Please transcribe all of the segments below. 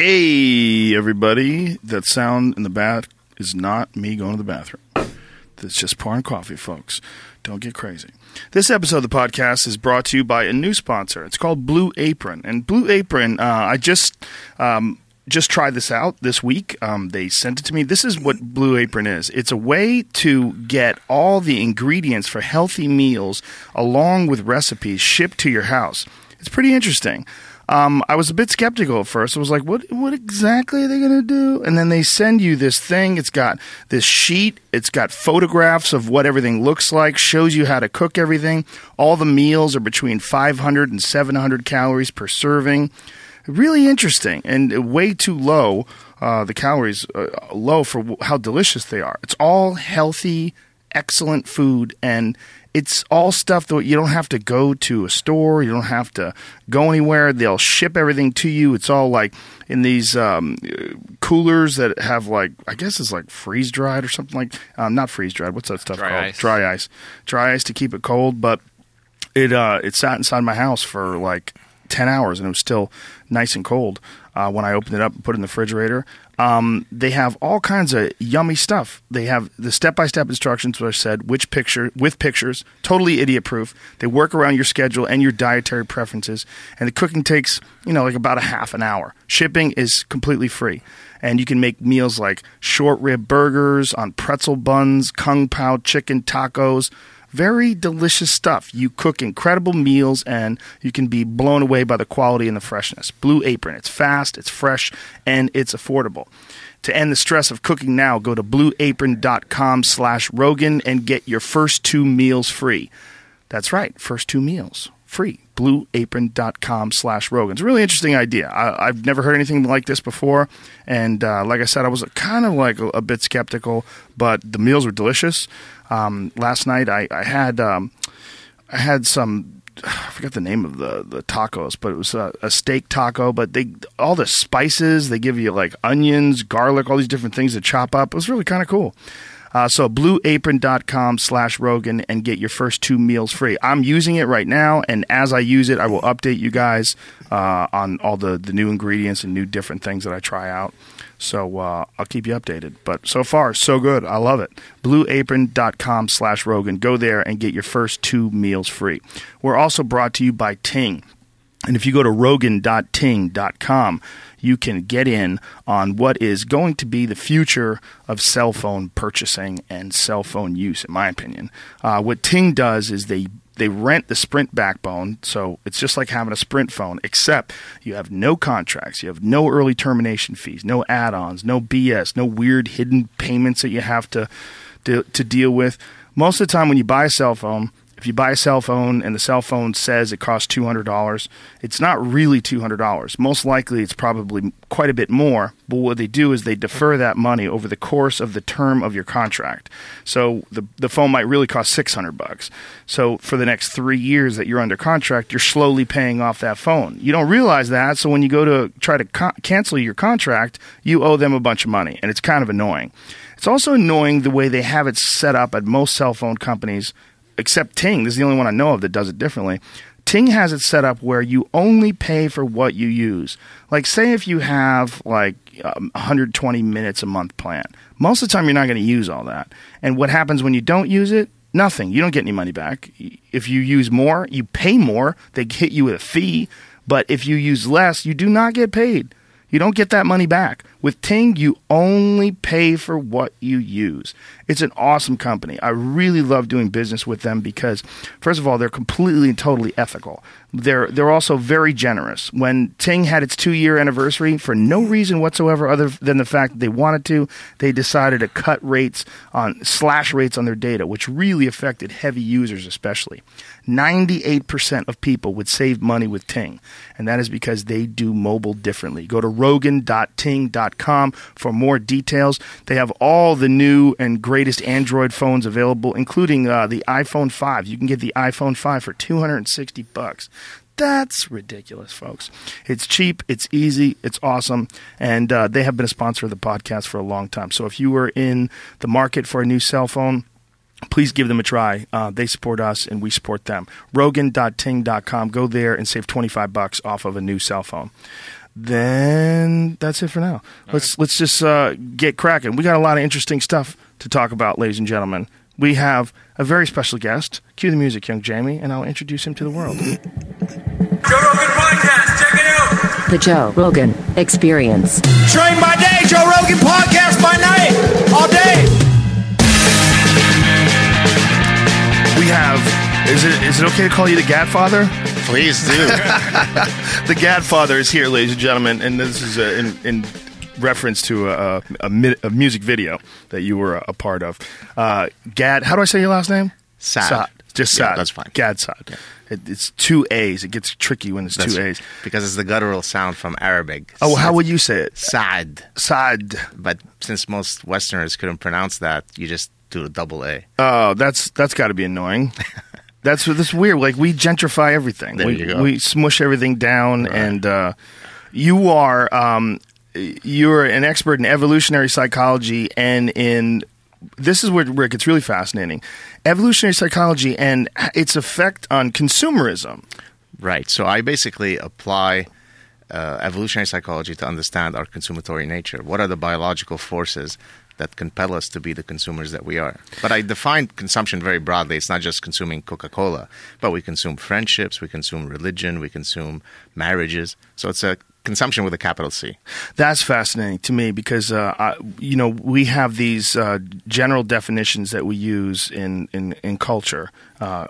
Hey, everybody. That sound in the back is not me going to the bathroom. That's just pouring coffee, folks. Don't get crazy. This episode of the podcast is brought to you by a new sponsor. It's called Blue Apron. And Blue Apron, uh, I just. Um, just tried this out this week. Um, they sent it to me. This is what Blue Apron is. It's a way to get all the ingredients for healthy meals along with recipes shipped to your house. It's pretty interesting. Um, I was a bit skeptical at first. I was like, "What? What exactly are they going to do?" And then they send you this thing. It's got this sheet. It's got photographs of what everything looks like. Shows you how to cook everything. All the meals are between 500 and 700 calories per serving. Really interesting and way too low. Uh, the calories uh, low for how delicious they are. It's all healthy, excellent food, and it's all stuff that you don't have to go to a store. You don't have to go anywhere. They'll ship everything to you. It's all like in these um, coolers that have like I guess it's like freeze dried or something like um, not freeze dried. What's that stuff Dry called? ice. Dry ice. Dry ice to keep it cold, but it uh, it sat inside my house for like ten hours and it was still nice and cold uh, when I opened it up and put it in the refrigerator. Um, they have all kinds of yummy stuff. They have the step by step instructions, which I said, which picture with pictures, totally idiot proof. They work around your schedule and your dietary preferences, and the cooking takes you know like about a half an hour. Shipping is completely free. And you can make meals like short rib burgers on pretzel buns, kung pao chicken tacos, very delicious stuff. You cook incredible meals and you can be blown away by the quality and the freshness. Blue Apron, it's fast, it's fresh, and it's affordable. To end the stress of cooking now, go to blueapron.com slash Rogan and get your first two meals free. That's right, first two meals free. Blueapron.com slash Rogan. It's a really interesting idea. I, I've never heard anything like this before. And uh, like I said, I was kind of like a, a bit skeptical, but the meals were delicious. Um, last night I, I had um, I had some I forgot the name of the the tacos, but it was a, a steak taco. But they all the spices they give you like onions, garlic, all these different things to chop up. It was really kind of cool. Uh, so blueapron.com slash Rogan and get your first two meals free. I'm using it right now, and as I use it, I will update you guys uh, on all the, the new ingredients and new different things that I try out. So uh, I'll keep you updated. But so far, so good. I love it. Blueapron.com slash Rogan. Go there and get your first two meals free. We're also brought to you by Ting. And if you go to rogan.ting.com, you can get in on what is going to be the future of cell phone purchasing and cell phone use, in my opinion. Uh, what Ting does is they they rent the Sprint backbone, so it's just like having a Sprint phone, except you have no contracts, you have no early termination fees, no add-ons, no BS, no weird hidden payments that you have to to, to deal with. Most of the time, when you buy a cell phone, if you buy a cell phone and the cell phone says it costs $200, it's not really $200. Most likely it's probably quite a bit more, but what they do is they defer that money over the course of the term of your contract. So the the phone might really cost 600 bucks. So for the next 3 years that you're under contract, you're slowly paying off that phone. You don't realize that, so when you go to try to cancel your contract, you owe them a bunch of money, and it's kind of annoying. It's also annoying the way they have it set up at most cell phone companies except Ting. This is the only one I know of that does it differently. Ting has it set up where you only pay for what you use. Like, say if you have like um, 120 minutes a month plan, most of the time you're not going to use all that. And what happens when you don't use it? Nothing. You don't get any money back. If you use more, you pay more. They hit you with a fee. But if you use less, you do not get paid. You don't get that money back. With Ting, you only pay for what you use. It's an awesome company. I really love doing business with them because, first of all, they're completely and totally ethical. They're they're also very generous. When Ting had its two year anniversary, for no reason whatsoever other than the fact that they wanted to, they decided to cut rates on slash rates on their data, which really affected heavy users especially. 98% of people would save money with Ting, and that is because they do mobile differently. Go to rogan.ting.com for more details. They have all the new and greatest Android phones available, including uh, the iPhone 5. You can get the iPhone 5 for 260 bucks. That's ridiculous, folks. It's cheap, it's easy, it's awesome, and uh, they have been a sponsor of the podcast for a long time. So if you were in the market for a new cell phone, please give them a try. Uh, they support us and we support them. Rogan.ting.com. Go there and save 25 bucks off of a new cell phone. Then that's that's it for now. let's let's just uh, get cracking. We got a lot of interesting stuff to talk about, ladies and gentlemen. We have a very special guest. Cue the music, young Jamie, and I'll introduce him to the world. Joe Rogan Podcast, check it out. The Joe Rogan Experience. Train by day, Joe Rogan Podcast by night, all day. We have. Is it is it okay to call you the Gadfather? Please do. The Gadfather is here, ladies and gentlemen, and this is uh, in, in reference to a, a, a music video that you were a, a part of. Uh, Gad, how do I say your last name? Sad. Just Yeah, Sad. that's fine. Gad Saad. It, it's two A's. It gets tricky when it's That's two A's. because it's the guttural sound from Arabic. Oh, how would you say it? Sad. Sad. But since most Westerners couldn't pronounce that, you just do a double A. Oh, that's that's got to be annoying. That's that's weird. Like we gentrify everything. There we, you go. we smush everything down, and uh, you are um, you're an expert in evolutionary psychology and in this is where, where it gets really fascinating. Evolutionary psychology and its effect on consumerism. Right. So I basically apply uh, evolutionary psychology to understand our consummatory nature. What are the biological forces that compel us to be the consumers that we are? But I define consumption very broadly. It's not just consuming Coca Cola, but we consume friendships, we consume religion, we consume marriages. So it's a consumption with a capital C. That's fascinating to me because uh, I, you know we have these uh, general definitions that we use in in, in culture, uh,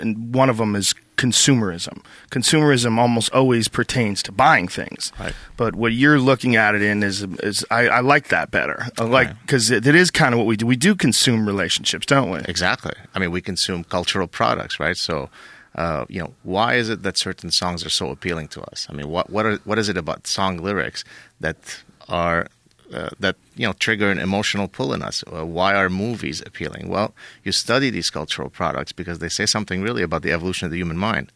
and one of them is consumerism. Consumerism almost always pertains to buying things, Right. but what you're looking at it in is is I, I like that better. I like Right. because it, it is kind of what we do. We do consume relationships, don't we? Exactly. I mean, we consume cultural products, right? So, uh, you know, why is it that certain songs are so appealing to us? I mean, what what are what is it about song lyrics that are uh, that you know trigger an emotional pull in us? Uh, why are movies appealing? Well, you study these cultural products because they say something really about the evolution of the human mind.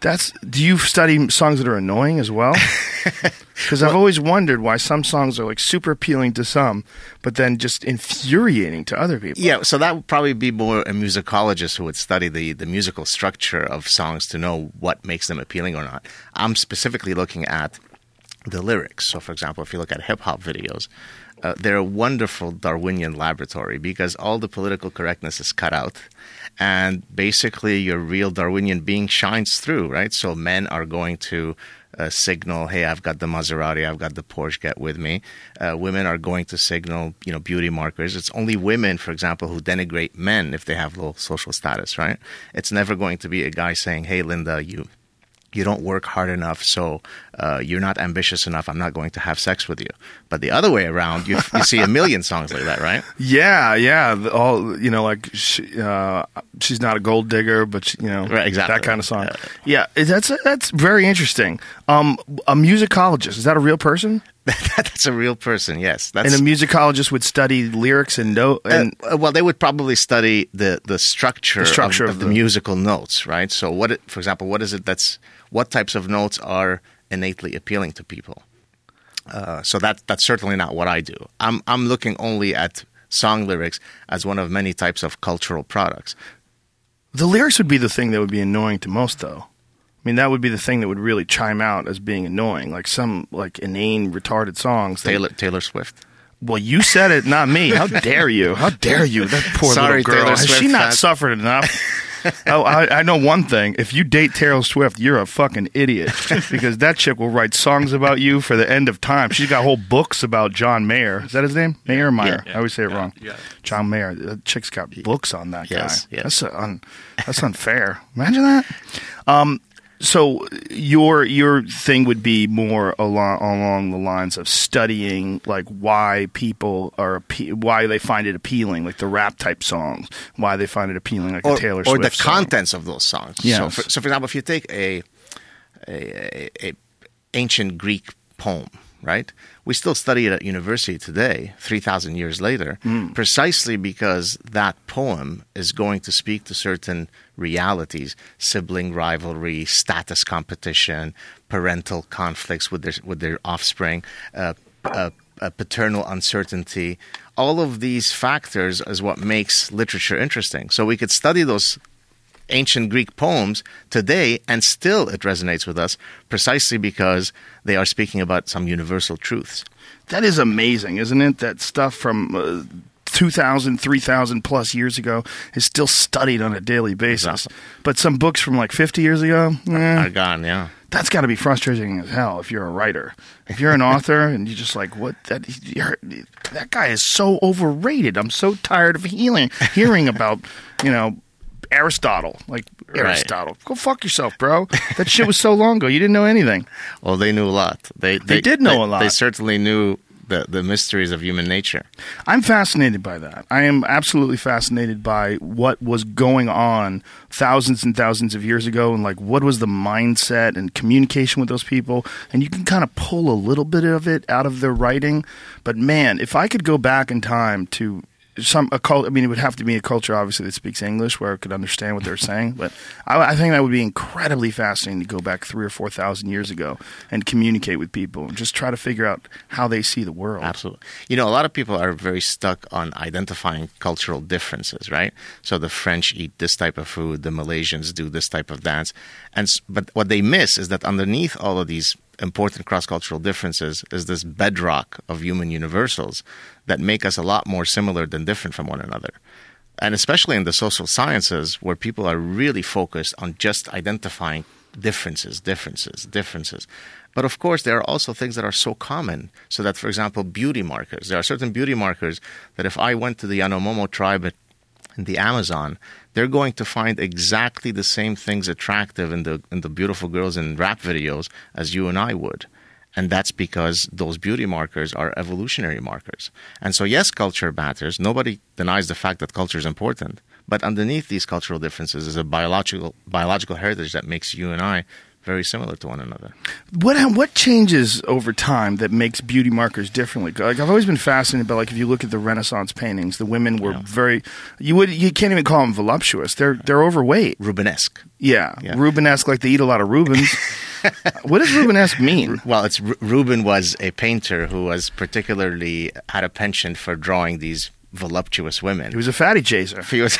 That's. Do you study songs that are annoying as well? Because I've always wondered why some songs are like super appealing to some, but then just infuriating to other people. Yeah, so that would probably be more a musicologist who would study the, the musical structure of songs to know what makes them appealing or not. I'm specifically looking at the lyrics. So, for example, if you look at hip hop videos, uh, they're a wonderful Darwinian laboratory because all the political correctness is cut out. And basically, your real Darwinian being shines through, right? So, men are going to uh, signal, hey, I've got the Maserati, I've got the Porsche, get with me. Uh, women are going to signal, you know, beauty markers. It's only women, for example, who denigrate men if they have low social status, right? It's never going to be a guy saying, hey, Linda, you you don't work hard enough, so uh, you're not ambitious enough. I'm not going to have sex with you. But the other way around, you, you see a million songs like that, right? Yeah, yeah. All you know, like she, uh, she's not a gold digger, but she, you know, Right, exactly. that kind of song. Yeah, it- that's that's very interesting. Um, a musicologist is that a real person? That's a real person, yes. That's And a musicologist would study lyrics and note and Uh, well, they would probably study the the structure, The structure of, of of the, the- musical notes, right? So, what, it, for example, what is it that's what types of notes are innately appealing to people? Uh, so that that's certainly not what I do. I'm I'm looking only at song lyrics as one of many types of cultural products. the lyrics would be the thing that would be annoying to most, though. I mean, that would be the thing that would really chime out as being annoying, like some like inane, retarded songs. that- Taylor Taylor Swift. Well, you said it, not me. How dare you? How dare you? That poor Sorry, little girl. Taylor Has she not fan. suffered enough? oh, I, I know one thing. If you date Taylor Swift, you're a fucking idiot because that chick will write songs about you for the end of time. She's got whole books about John Mayer. Is that his name? Mayer or Meyer? I always say it wrong. John Mayer. That chick's got books on that Yes, guy. yes. That's un, that's unfair. Imagine that. Um, so your your thing would be more along along the lines of studying like why people are why they find it appealing, like the rap type songs, why they find it appealing, like or, the Taylor or Swift the song. contents of those songs. Yes. So, for, so for example, if you take a, a, a, a ancient Greek poem, right? We still study it at university today, three thousand years later, precisely because that poem is going to speak to certain realities: sibling rivalry, status competition, parental conflicts with their with their offspring. Uh, uh, uh, paternal uncertainty, all of these factors is what makes literature interesting. So we could study those ancient Greek poems today, and still it resonates with us precisely because they are speaking about some universal truths. That is amazing, isn't it? That stuff from uh, 2,000, 3,000 plus years ago is still studied on a daily basis. Exactly. But some books from like 50 years ago, eh, Are gone, yeah. that's got to be frustrating as hell if you're a writer. If you're an author and you're just like, what? That you're, that guy is so overrated. I'm so tired of hearing hearing about you know Aristotle. Like Right. Aristotle, go fuck yourself, bro. That shit was so long ago. You didn't know anything. Well, they knew a lot. They They did know they- a lot. They certainly knew the the mysteries of human nature. I'm fascinated by that. I am absolutely fascinated by what was going on thousands and thousands of years ago and like what was the mindset and communication with those people. And you can kind of pull a little bit of it out of their writing. But man, if I could go back in time to some a cult, I mean, it would have to be a culture obviously that speaks English where I could understand what they're saying. But I, I think that would be incredibly fascinating to go back three or four thousand years ago and communicate with people and just try to figure out how they see the world. Absolutely. You know, a lot of people are very stuck on identifying cultural differences, right? So the French eat this type of food, the Malaysians do this type of dance, and but what they miss is that underneath all of these important cross-cultural differences is this bedrock of human universals that make us a lot more similar than different from one another. And especially in the social sciences, where people are really focused on just identifying differences, differences, differences. But of course, there are also things that are so common. So that, for example, beauty markers. There are certain beauty markers that if I went to the Yanomamo tribe in the Amazon, they're going to find exactly the same things attractive in the in the beautiful girls in rap videos as you and I would. And that's because those beauty markers are evolutionary markers. And so, yes, culture matters. Nobody denies the fact that culture is important. But underneath these cultural differences is a biological biological heritage that makes you and I very similar to one another. What what changes over time that makes beauty markers differently? Like I've always been fascinated by like if you look at the Renaissance paintings, the women were Yeah. very you would you can't even call them voluptuous. They're they're overweight. Rubenesque. Yeah, Yeah. Rubenesque, like they eat a lot of Rubens. what does Rubenesque mean? Well, it's Ru- Rubens was a painter who was particularly had a penchant for drawing these voluptuous women. He was a fatty chaser. He was-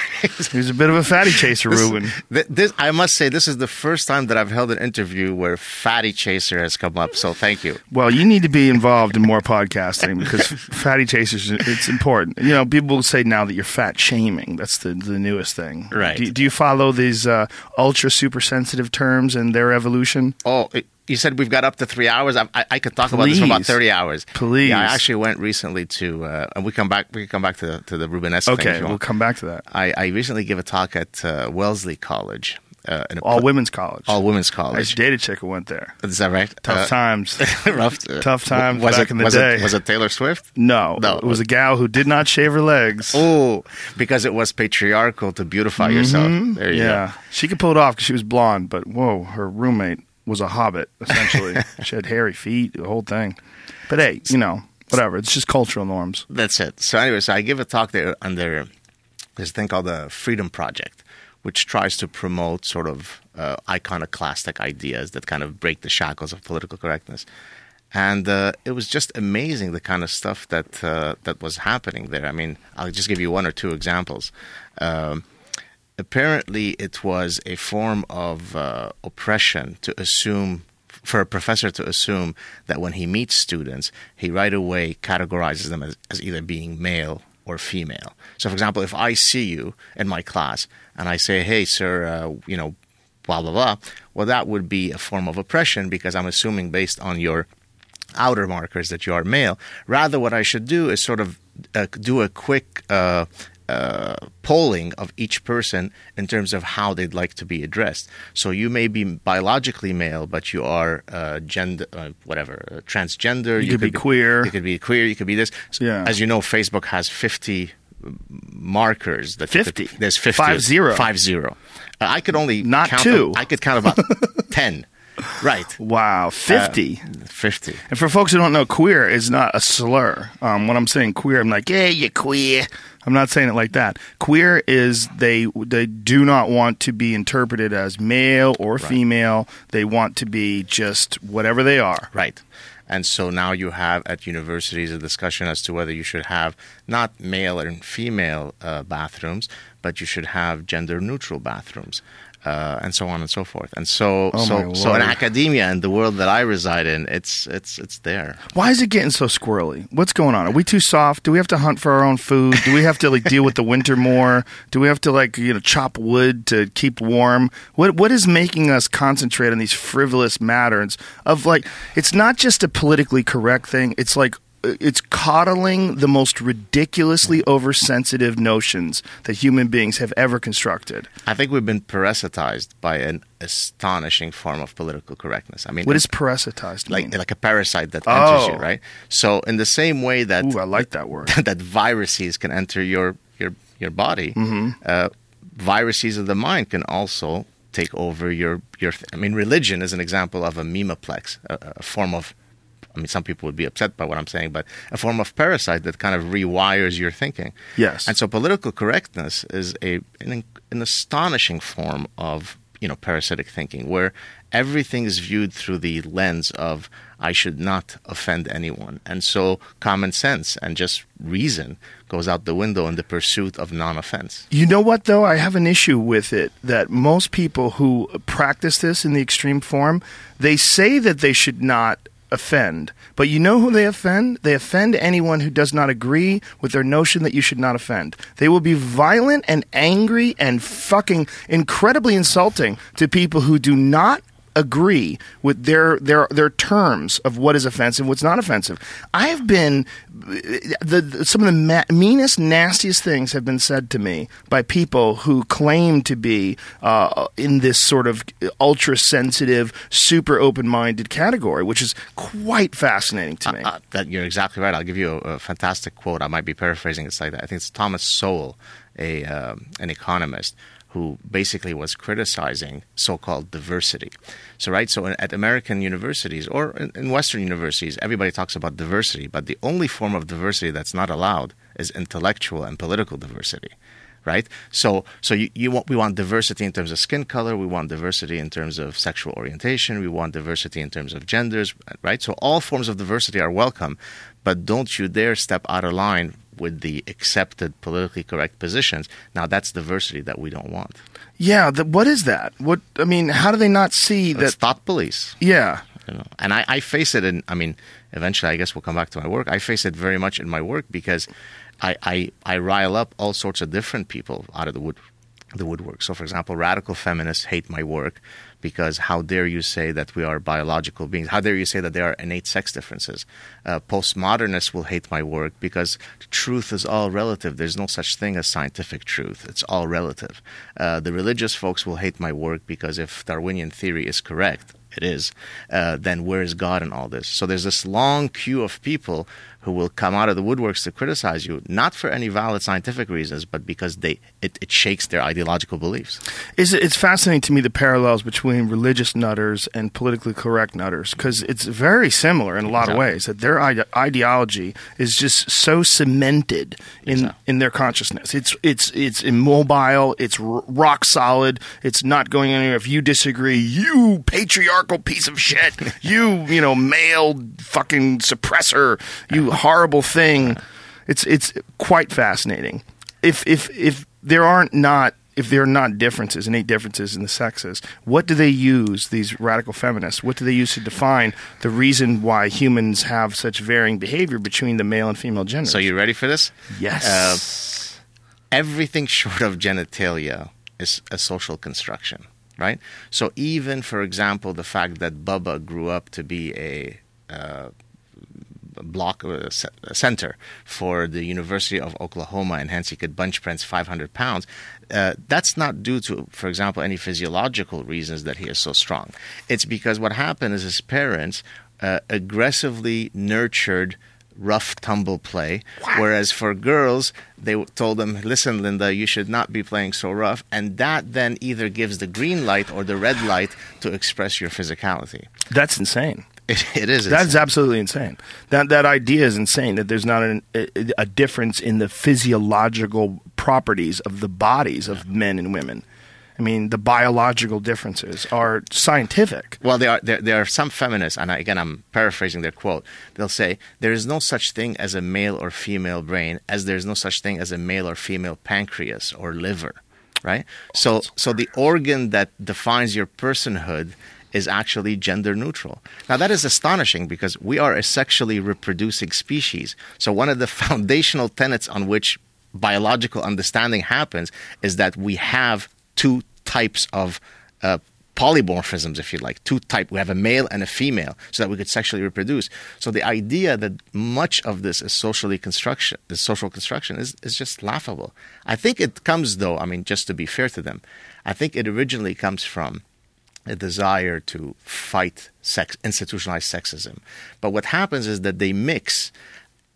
He was a bit of a fatty chaser, This- Ruben. th- this, I must say, this is the first time that I've held an interview where Fatty Chaser has come up. So thank you. Well, you need to be involved in more podcasting because fatty chasers, it's important. You know, people say now that you're fat shaming. That's the, the newest thing. Right. Do, do you follow these uh, ultra super sensitive terms and their evolution? Oh, it, you said we've got up to three hours. I, I, I could talk about this for about thirty hours. Please. Yeah, I actually went recently to, uh, and we come back. We can come back to the, to the Rubenesque. Okay, we'll come back to that. I, I recently gave a talk at uh, Wellesley College. Uh, in a All pl- women's college. all women's college. used to date a chick who went there. Is that right? Tough Uh, times. rough, Tough times was back it, in the was day. It, was it Taylor Swift? No, No. it was a gal who did not shave her legs. Oh, because it was patriarchal to beautify yourself. There you Mm-hmm. yeah, she could pull it off because she was blonde, but whoa, her roommate was a hobbit essentially. she had hairy feet, the whole thing. But hey, you know, whatever. It's just cultural norms. That's it. So anyway, so I give a talk there under this thing called the Freedom Project, which tries to promote sort of uh, iconoclastic ideas that kind of break the shackles of political correctness. And uh, it was just amazing the kind of stuff that uh, that was happening there. I mean, I'll just give you one or two examples. Um, apparently it was a form of uh, oppression to assume for a professor to assume that when he meets students he right away categorizes them as, as either being male or female so for example if i see you in my class and i say hey sir uh, you know blah blah blah well that would be a form of oppression because i'm assuming based on your outer markers that you are male. Rather, what I should do is sort of uh, do a quick uh, uh, polling of each person in terms of how they'd like to be addressed. So you may be biologically male, but you are uh, gender, uh, whatever, uh, transgender. You could be queer. You could be queer. You could be this. So Yeah. As you know, Facebook has fifty markers. That you could- 50? there's fifty. Five zero. Five zero. Uh, I could only Not count two. I could count about ten. Right. Wow, fifty. Fifty. and for folks who don't know, queer is not a slur. Um, when I'm saying queer, I'm like, yeah, you queer. I'm not saying it like that. Queer is they they do not want to be interpreted as male or female. They want to be just whatever they are. Right. And so now you have at universities a discussion as to whether you should have not male and female uh, bathrooms, but you should have gender neutral bathrooms. Uh, and so on and so forth. And so, Oh, so, so in academia and the world that I reside in, it's it's it's there. Why is it getting so squirrely? What's going on? Are we too soft? Do we have to hunt for our own food? Do we have to like deal with the winter more? Do we have to like you know chop wood to keep warm? What what is making us concentrate on these frivolous matters of like it's not just a politically correct thing. It's like it's coddling the most ridiculously oversensitive notions that human beings have ever constructed. I think we've been parasitized by an astonishing form of political correctness. I mean, What is parasitized like mean? like a parasite that enters you, Oh. right? So in the same way that Ooh, I like that word. that viruses can enter your your your body, Mm-hmm. uh, viruses of the mind can also take over your your. I mean, religion is an example of a memeplex, a, a form of. I mean, some people would be upset by what I'm saying, but a form of parasite that kind of rewires your thinking. Yes. And so, political correctness is a an, an astonishing form of you know parasitic thinking, where everything is viewed through the lens of I should not offend anyone, and so common sense and just reason goes out the window in the pursuit of non-offense. You know what, though? I have an issue with it that most people who practice this in the extreme form, they say that they should not offend. But you know who they offend? They offend anyone who does not agree with their notion that you should not offend. They will be violent and angry and fucking incredibly insulting to people who do not agree with their their their terms of what is offensive, what's not offensive. I have been the, the some of the ma- meanest, nastiest things have been said to me by people who claim to be uh, in this sort of ultra sensitive, super open minded category, which is quite fascinating to me. Uh, that you're exactly right. I'll give you a, a fantastic quote. I might be paraphrasing it like that. I think it's Thomas Sowell, a um, an economist, who basically was criticizing so-called diversity. So, right. So, at American universities or in, Western universities, everybody talks about diversity, but the only form of diversity that's not allowed is intellectual and political diversity. Right, so so you, you want we want diversity in terms of skin color, we want diversity in terms of sexual orientation, we want diversity in terms of genders, right? So all forms of diversity are welcome, but don't you dare step out of line with the accepted politically correct positions. Now that's diversity that we don't want. yeah, the, what is that? What I mean, how do they not see that? thought police. Yeah, You know? And I, I face it in, I mean, eventually I guess we'll come back to my work. I face it very much in my work because I, I, I rile up all sorts of different people out of the wood the woodwork. So for example, radical feminists hate my work because how dare you say that we are biological beings? How dare you say that there are innate sex differences? Uh, postmodernists will hate my work because truth is all relative. There's no such thing as scientific truth. It's all relative. Uh, the religious folks will hate my work because if Darwinian theory is correct, it is, uh, then where is God in all this? So there's this long queue of people who will come out of the woodworks to criticize you, not for any valid scientific reasons, but because they it, it shakes their ideological beliefs. Is it, it's fascinating to me the parallels between religious nutters and politically correct nutters because it's very similar in a lot of ways. That their ide- ideology is just so cemented in Exactly. in their consciousness. It's it's it's immobile. It's r- rock solid. It's not going anywhere. If you disagree, you patriarchal piece of shit. you you know male fucking suppressor. You horrible thing. It's it's quite fascinating. If if if there aren't not if there are not differences, innate differences in the sexes, what do they use, these radical feminists, what do they use to define the reason why humans have such varying behavior between the male and female genders? So you ready for this? yes. Uh, everything short of genitalia is a social construction, right? So even, for example, the fact that Bubba grew up to be a uh, block uh, ce- center for the University of Oklahoma, and hence he could bench press 500 pounds. Uh, that's not due to, for example, any physiological reasons that he is so strong. It's because what happened is his parents uh, aggressively nurtured rough tumble play, whereas for girls they told them, "Listen, Linda, you should not be playing so rough," and that then either gives the green light or the red light to express your physicality. That's insane. It, it is. That's insane. absolutely insane. That that idea is insane. That there's not an, a, a difference in the physiological properties of the bodies of men and women. I mean, the biological differences are scientific. Well, there are there, there are some feminists, and again, I'm paraphrasing their quote. They'll say there is no such thing as a male or female brain, as there is no such thing as a male or female pancreas or liver, right? So, so the organ that defines your personhood is actually gender neutral. Now, that is astonishing because we are a sexually reproducing species. So, one of the foundational tenets on which biological understanding happens is that we have two types of uh, polymorphisms, if you like, two type. We have a male and a female, so that we could sexually reproduce. So the idea that much of this is socially construction, the social construction, is is just laughable. I think it comes, though. I mean, just to be fair to them, I think it originally comes from a desire to fight sex, institutionalized sexism. But what happens is that they mix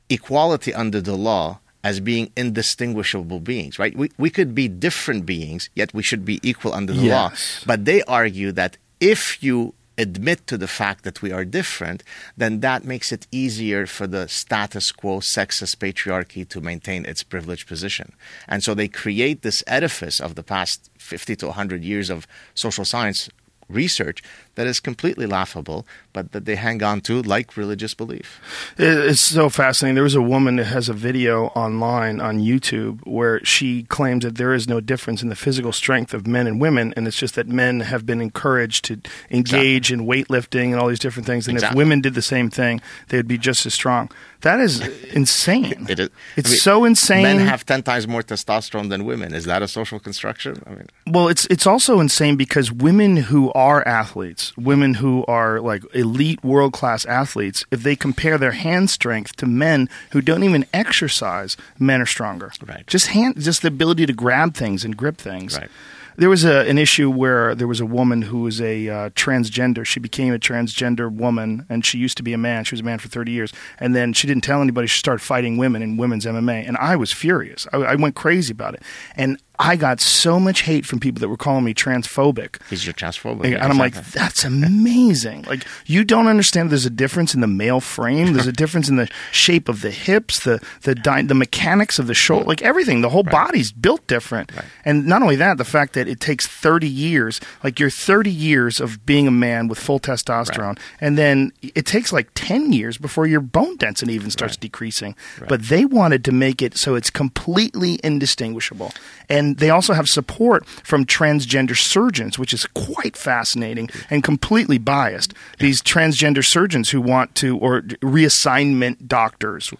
equality under the law as being indistinguishable beings, right? We, we could be different beings, yet we should be equal under the law. But they argue that if you admit to the fact that we are different, then that makes it easier for the status quo sexist patriarchy to maintain its privileged position. And so they create this edifice of the past 50 to 100 years of social science research that is completely laughable, but that they hang on to like religious belief. It's so fascinating. There was a woman that has a video online on YouTube where she claims that there is no difference in the physical strength of men and women, and it's just that men have been encouraged to engage in weightlifting and all these different things. And if women did the same thing, they would be just as strong. That is insane. It is, it's I mean, so insane. Men have 10 times more testosterone than women. Is that a social construction? I mean, Well, it's it's also insane because women who are athletes, women who are like elite world class athletes, if they compare their hand strength to men who don't even exercise, men are stronger. Right. Just hand, just the ability to grab things and grip things. Right. There was a, an issue where there was a woman who was a uh, transgender. She became a transgender woman, and she used to be a man. She was a man for 30 years. And then she didn't tell anybody. She started fighting women in women's MMA. And I was furious. I, I went crazy about it. And I got so much hate from people that were calling me transphobic. He's your transphobic. And I'm like, that's amazing. Like, you don't understand there's a difference in the male frame. There's a difference in the shape of the hips, the the dy- the mechanics of the shoulder, like everything. The whole body's built different. And not only that, the fact that it takes 30 years, like you're 30 years of being a man with full testosterone, and then it takes like 10 years before your bone density even starts decreasing. But they wanted to make it so it's completely indistinguishable. And they also have support from transgender surgeons, which is quite fascinating and completely biased. These transgender surgeons who want to, or reassignment doctors,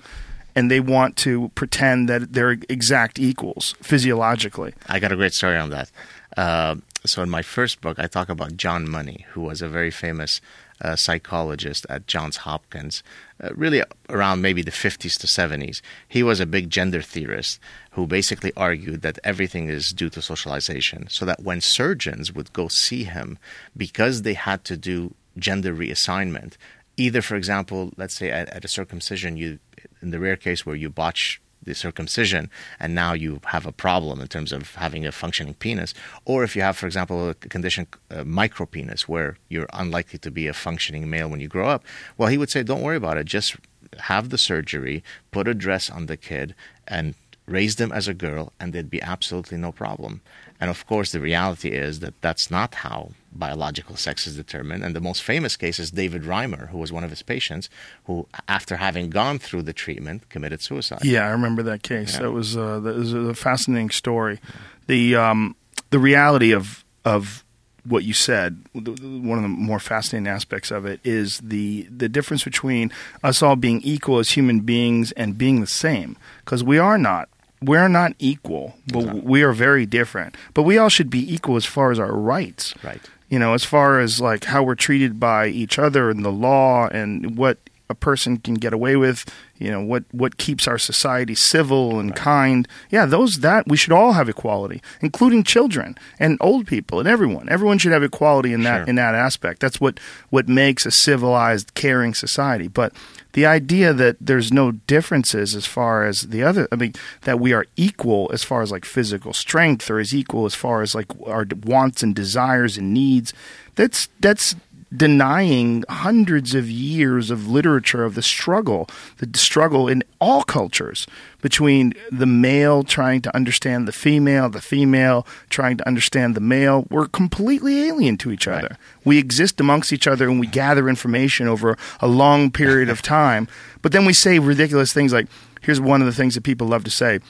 and they want to pretend that they're exact equals physiologically. I got a great story on that. Uh, so in my first book, I talk about John Money, who was a very famous uh, psychologist at Johns Hopkins, uh, really around maybe the 50s to 70s. He was a big gender theorist who basically argued that everything is due to socialization. So that when surgeons would go see him, because they had to do gender reassignment, either, for example, let's say at, at a circumcision, you in the rare case where you botch the circumcision and now you have a problem in terms of having a functioning penis or if you have for example a condition uh, micropenis where you're unlikely to be a functioning male when you grow up well he would say don't worry about it. Just have the surgery put a dress on the kid and raise them as a girl and there'd be absolutely no problem. And of course the reality is that that's not how biological sex is determined and the most famous case is david reimer who was one of his patients who after having gone through the treatment committed suicide Yeah, I remember that case. That was uh, that was a fascinating story. The um, the reality of of what you said, one of the more fascinating aspects of it is the the difference between us all being equal as human beings and being the same, because we are not. We're not equal, but we are very different. But we all should be equal as far as our rights right you know, as far as like how we're treated by each other and the law and what a person can get away with, you know, what what keeps our society civil and kind. Yeah, those that we should all have equality, including children and old people and everyone. Everyone should have equality in that Sure. in that aspect. That's what what makes a civilized, caring society. But the idea that there's no differences as far as the other i mean that we are equal as far as like physical strength or as equal as far as like our wants and desires and needs that's that's denying hundreds of years of literature of the struggle, the struggle in all cultures between the male trying to understand the female, the female trying to understand the male. We're completely alien to each other. We exist amongst each other and we gather information over a long period of time. But then we say ridiculous things like, here's one of the things that people love to say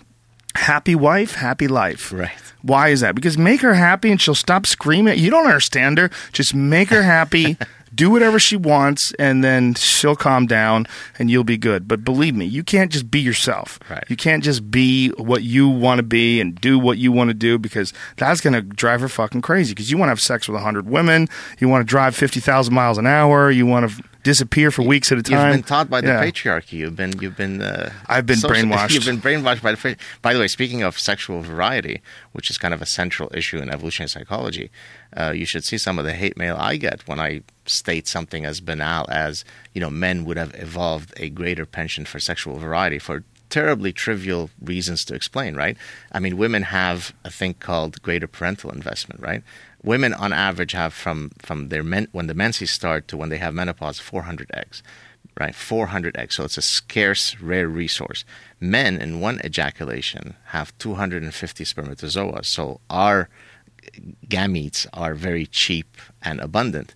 happy wife, happy life. Right. Why is that? Because make her happy and she'll stop screaming. You don't understand her. Just make her happy. do whatever she wants and then she'll calm down and you'll be good. But believe me, you can't just be yourself. Right. You can't just be what you want to be and do what you want to do because that's going to drive her fucking crazy because you want to have sex with 100 women, you want to drive 50,000 miles an hour, you want to disappear for weeks at a time. You've been taught by the Yeah. patriarchy. You've been you've been uh, I've been brainwashed. You've been brainwashed by the. By the way, speaking of sexual variety, which is kind of a central issue in evolutionary psychology, uh, you should see some of the hate mail I get when I state something as banal as you know men would have evolved a greater penchant for sexual variety for terribly trivial reasons to explain, right? I mean, women have a thing called greater parental investment, right? Women, on average, have from from their men when the menses start to when they have menopause, 400 eggs, right? 400 eggs. So it's a scarce, rare resource. Men, in one ejaculation, have 250 spermatozoa. So our gametes are very cheap and abundant.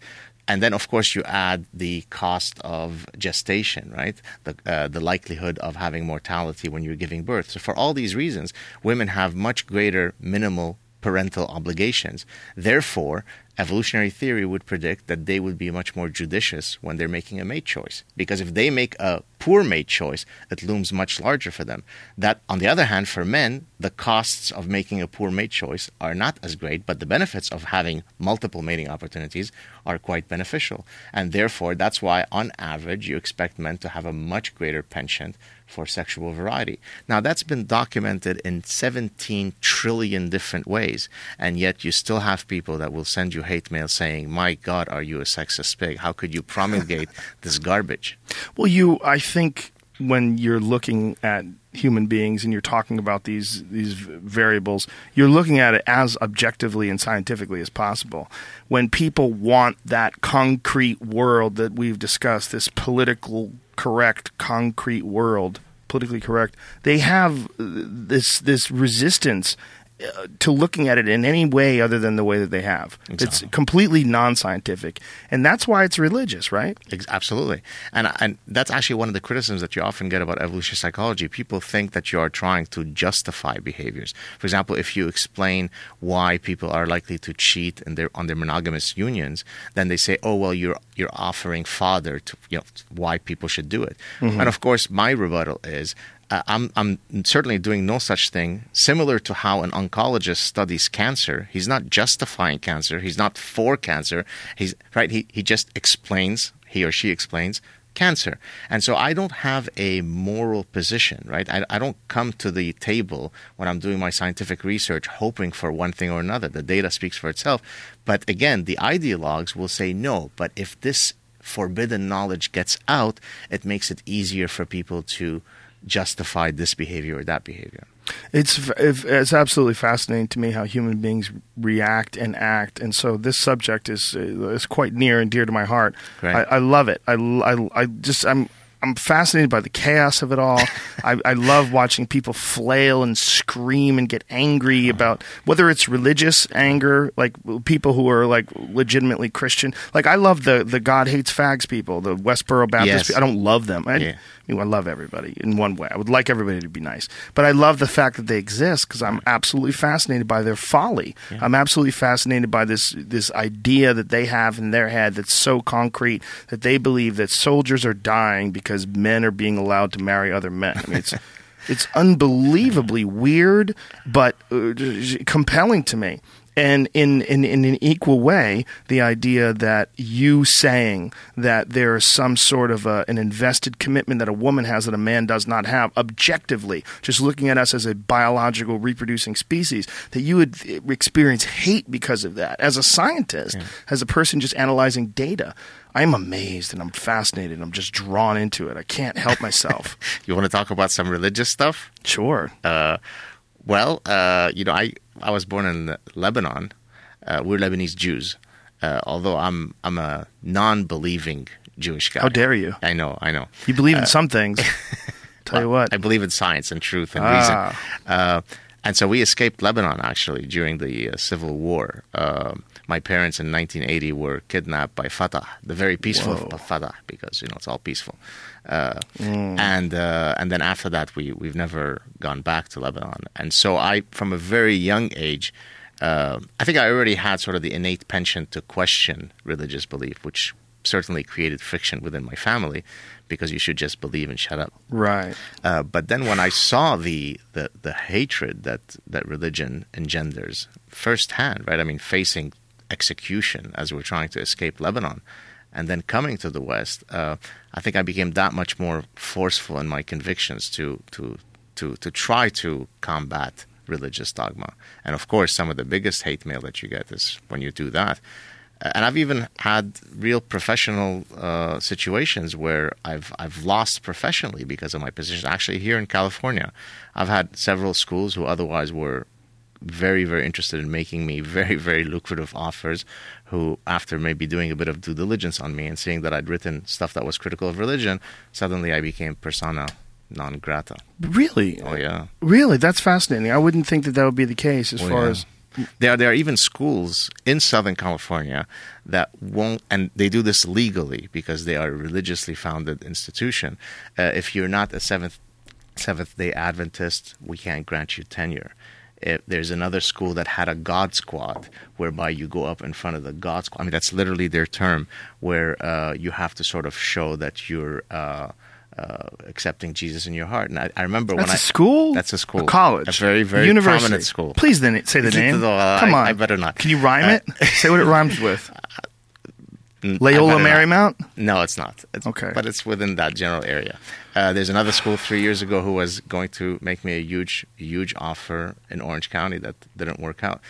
And then, of course, you add the cost of gestation, right? The, uh, the likelihood of having mortality when you're giving birth. So, for all these reasons, women have much greater minimal parental obligations. Therefore, evolutionary theory would predict that they would be much more judicious when they're making a mate choice. Because if they make a poor mate choice, it looms much larger for them. That, on the other hand, for men, the costs of making a poor mate choice are not as great, but the benefits of having multiple mating opportunities are quite beneficial. And therefore, that's why, on average, you expect men to have a much greater penchant for sexual variety. Now, that's been documented in 17 trillion different ways, and yet you still have people that will send you hate mail saying, My God, are you a sexist pig? How could you promulgate this garbage? Well, you, I think, when you're looking at human beings and you're talking about these these variables, you're looking at it as objectively and scientifically as possible. When people want that concrete world that we've discussed, this political correct concrete world, politically correct, they have this this resistance Uh, to looking at it in any way other than the way that they have. It's completely non-scientific, and that's why it's religious, right? Ex- Absolutely, and uh, and that's actually one of the criticisms that you often get about evolutionary psychology. People think that you are trying to justify behaviors. For example, if you explain why people are likely to cheat in their on their monogamous unions, then they say, "Oh well, you're you're offering fodder to you know why people should do it." Mm-hmm. And of course, my rebuttal is. Uh, I'm, I'm certainly doing no such thing. Similar to how an oncologist studies cancer, he's not justifying cancer. He's not for cancer. He's right. He he just explains. He or she explains cancer. And so I don't have a moral position, right? I, I don't come to the table when I'm doing my scientific research hoping for one thing or another. The data speaks for itself. But again, the ideologues will say no. But if this forbidden knowledge gets out, it makes it easier for people to justify this behavior or that behavior. It's it's absolutely fascinating to me how human beings react and act, and so this subject is uh, is quite near and dear to my heart. Great. I, I love it. I, I, I just I'm I'm fascinated by the chaos of it all. I, I love watching people flail and scream and get angry about whether it's religious anger, like people who are like legitimately Christian. Like I love the the God hates fags people, the Westboro Baptist. Yes. pe- I don't love them. I, Yeah. I mean, I love everybody in one way. I would like everybody to be nice, but I love the fact that they exist because I'm absolutely fascinated by their folly. I'm absolutely fascinated by this this idea that they have in their head that's so concrete that they believe that soldiers are dying because men are being allowed to marry other men. I mean, it's it's unbelievably weird, but uh, compelling to me. And in, in, in an equal way, the idea that you saying that there is some sort of a, an invested commitment that a woman has that a man does not have, objectively, just looking at us as a biological reproducing species, that you would experience hate because of that. As a scientist, as a person just analyzing data, I'm amazed and I'm fascinated. I'm just drawn into it. I can't help myself. You want to talk about some religious stuff? sure. Uh, well, uh, you know, I, I was born in Lebanon. Uh, we're Lebanese Jews. Uh, although I'm I'm a non-believing Jewish guy. How dare you? I know, I know. You believe in some things. Tell you what. I believe in science and truth and Ah. reason. Uh, and so we escaped Lebanon actually during the uh, civil war. Uh, my parents in 1980 were kidnapped by Fatah, the very peaceful Whoa. Fatah, because you know it's all peaceful. Uh, Mm. And uh, and then after that, we we've never gone back to Lebanon. And so I, from a very young age, uh, I think I already had sort of the innate penchant to question religious belief, which certainly created friction within my family, because you should just believe and shut up. right. Uh, but then when I saw the, the, the hatred that, that religion engenders firsthand, right? I mean, facing execution as we're trying to escape Lebanon, and then coming to the West, uh, I think I became that much more forceful in my convictions to, to, to, to try to combat religious dogma. And of course, some of the biggest hate mail that you get is when you do that. And I've even had real professional uh, situations where I've I've lost professionally because of my position. Actually, here in California, I've had several schools who otherwise were very very interested in making me very very lucrative offers. Who, after maybe doing a bit of due diligence on me and seeing that I'd written stuff that was critical of religion, suddenly I became persona non grata. Really? Oh yeah. Really? That's fascinating. I wouldn't think that that would be the case as Oh, far yeah. as. There, there are even schools in Southern California that won't, and they do this legally because they are a religiously founded institution. Uh, if you're not a seventh Seventh Day Adventist, we can't grant you tenure. If there's another school that had a God Squad, whereby you go up in front of the God Squad. I mean, that's literally their term, where uh, you have to sort of show that you're. Uh, uh, accepting Jesus in your heart, and I, I remember when I. That's I a school? That's a school, A college? a very very University. prominent school. Please then say the it name. uh, Come I- on. I better not. Can you rhyme Uh, it? say what it rhymes with. Loyola. Marymount? No, it's not. It's, Okay. But it's within that general area. Uh, there's another school three years ago who was going to make me a huge, huge offer in Orange County that didn't work out.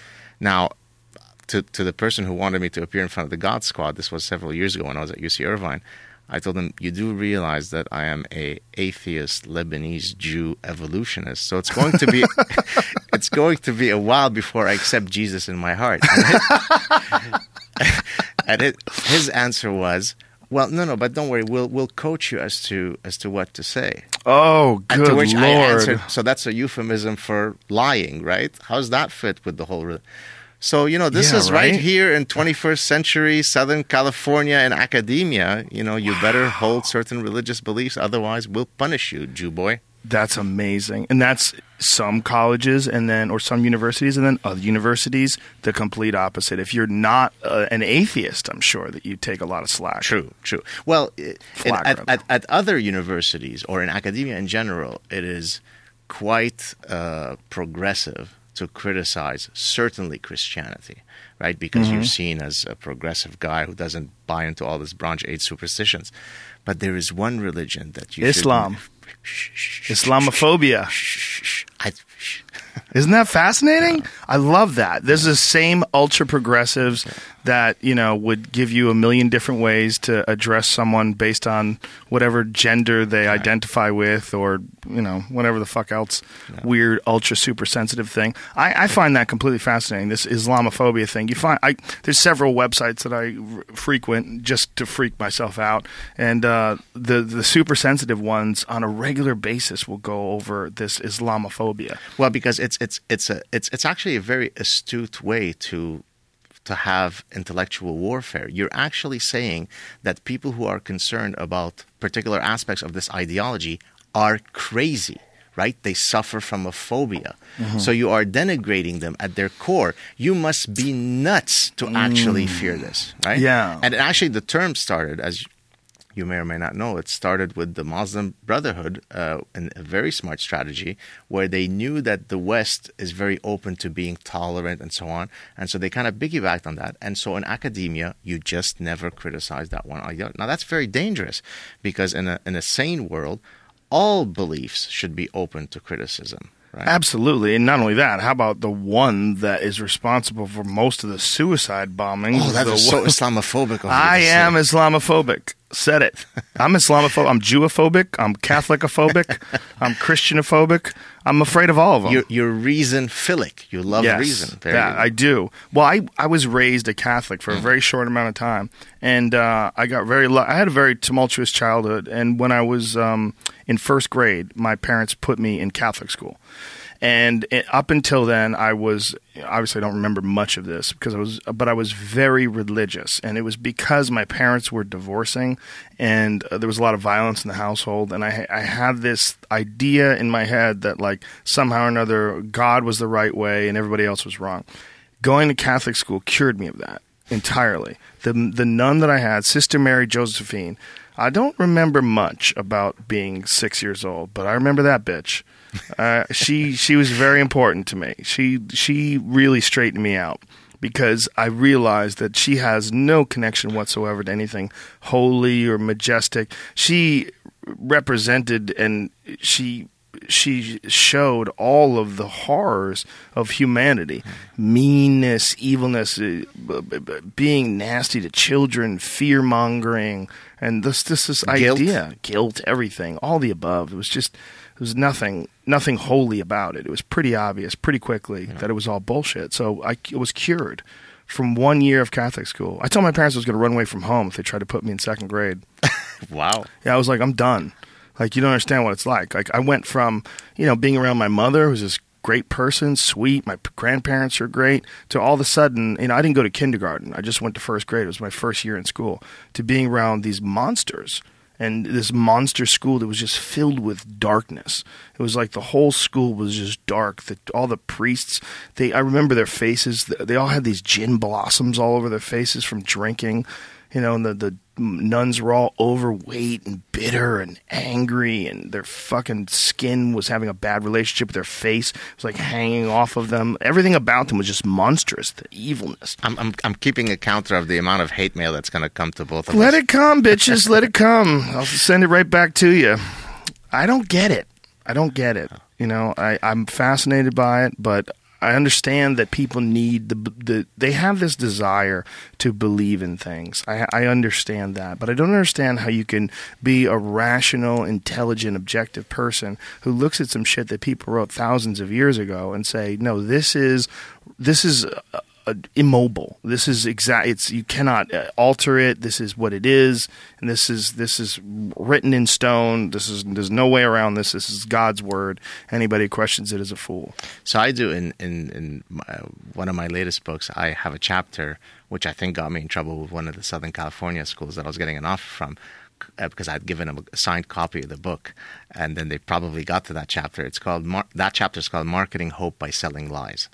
Now, to to the person who wanted me to appear in front of the God Squad, this was several years ago when I was at UC Irvine. I told them, "You do realize that I am a atheist Lebanese Jew evolutionist, so it's going to be, it's going to be a while before I accept Jesus in my heart." and it, his answer was, "Well, no, no, but don't worry. We'll we'll coach you as to as to what to say." Oh, And good to which lord! I answered, "So that's a euphemism for lying, right? How's that fit with the whole?" So you know, this Yeah, is right right? here in 21st century Southern California and academia. You know, you better hold certain religious beliefs, otherwise we'll punish you, Jew boy. That's amazing, and that's some colleges, and then or some universities, and then other universities, the complete opposite. If you're not uh, an atheist, I'm sure that you take a lot of slack. True, true. Well, i- in, Flag, at, at, at other universities or in academia in general, it is quite uh, progressive to criticize certainly Christianity, right? Because Mm-hmm. you're seen as a progressive guy who doesn't buy into all this Bronze Age superstitions. But there is one religion that you Islam. Shh, Islamophobia. Isn't that fascinating? I love that. There's the same ultra progressives that, you know, would give you a million different ways to address someone based on whatever gender they identify with or, you know, whatever the fuck else weird ultra super sensitive thing. I, I find that completely fascinating. This Islamophobia thing. You find I there's several websites that I r- frequent just to freak myself out and uh, the the super sensitive ones on a regular basis will go over this Islamophobia. Well, because it's it's it's a it's it's actually a very astute way to to have intellectual warfare. You're actually saying that people who are concerned about particular aspects of this ideology are crazy. Right? They suffer from a phobia. Mm-hmm. So you are denigrating them at their core. You must be nuts to actually mm. fear this, right? Yeah. And actually, the term started, as you may or may not know, it started with the Muslim Brotherhood uh, and a very smart strategy where they knew that the West is very open to being tolerant and so on. And so they kind of piggybacked on that. And so in academia, you just never criticize that one idea. Now, that's very dangerous because in a, in a sane world, all beliefs should be open to criticism. Right? Absolutely, and not only that. How about the one that is responsible for most of the suicide bombings? Oh, that is so Islamophobic. I am Islamophobic. Said it. I'm Islamophobic. I'm Jewophobic. I'm Catholicophobic. I'm Christianophobic. I'm afraid of all of them. You're, you're reason philic. You love yes. reason. Very yeah, good. I do. Well, I, I was raised a Catholic for a very short amount of time, and uh, I got very. Lu- I had a very tumultuous childhood, and when I was um, in first grade, my parents put me in Catholic school. And it, up until then, I was obviously I don't remember much of this because I was, but I was very religious, and it was because my parents were divorcing, and uh, there was a lot of violence in the household, and I I had this idea in my head that like somehow or another God was the right way and everybody else was wrong. Going to Catholic school cured me of that entirely. The the nun that I had, Sister Mary Josephine, I don't remember much about being six years old, but I remember that bitch. Uh, she she was very important to me. She she really straightened me out because I realized that she has no connection whatsoever to anything holy or majestic. She represented and she she showed all of the horrors of humanity meanness evilness uh, being nasty to children fear mongering and this this this Guilt. idea guilt everything all the above it was just there was nothing nothing holy about it it was pretty obvious pretty quickly that it was all bullshit so i it was cured from one year of catholic school i told my parents i was going to run away from home if they tried to put me in second grade wow. yeah, I was like, I'm done. Like, you don't understand what it's like. Like, I went from, you know, being around my mother, who's this great person, sweet, my p- grandparents are great, to all of a sudden, you know, I didn't go to kindergarten. I just went to first grade. It was my first year in school, to being around these monsters and this monster school that was just filled with darkness. It was like the whole school was just dark. The, all the priests, they I remember their faces. They all had these gin blossoms all over their faces from drinking. You know, and the the nuns were all overweight and bitter and angry, and their fucking skin was having a bad relationship with their face. It was like hanging off of them. Everything about them was just monstrous. The evilness. I'm, I'm I'm keeping a counter of the amount of hate mail that's going to come to both of Let us. it come, bitches. Let it come. I'll send it right back to you. I don't get it. I don't get it. You know, I, I'm fascinated by it, but I understand that people need the the they have this desire to believe in things. I, I understand that, but I don't understand how you can be a rational, intelligent, objective person who looks at some shit that people wrote thousands of years ago and say, no, this is this is. Uh, immobile. This is exact. It's you cannot uh, alter it. This is what it is, and this is this is written in stone. This is there's no way around this. This is God's word. Anybody questions it is a fool. So I do in in, in my, one of my latest books. I have a chapter which I think got me in trouble with one of the Southern California schools that I was getting an offer from uh, because I'd given them a signed copy of the book, and then they probably got to that chapter. It's called that chapter is called "Marketing Hope by Selling Lies."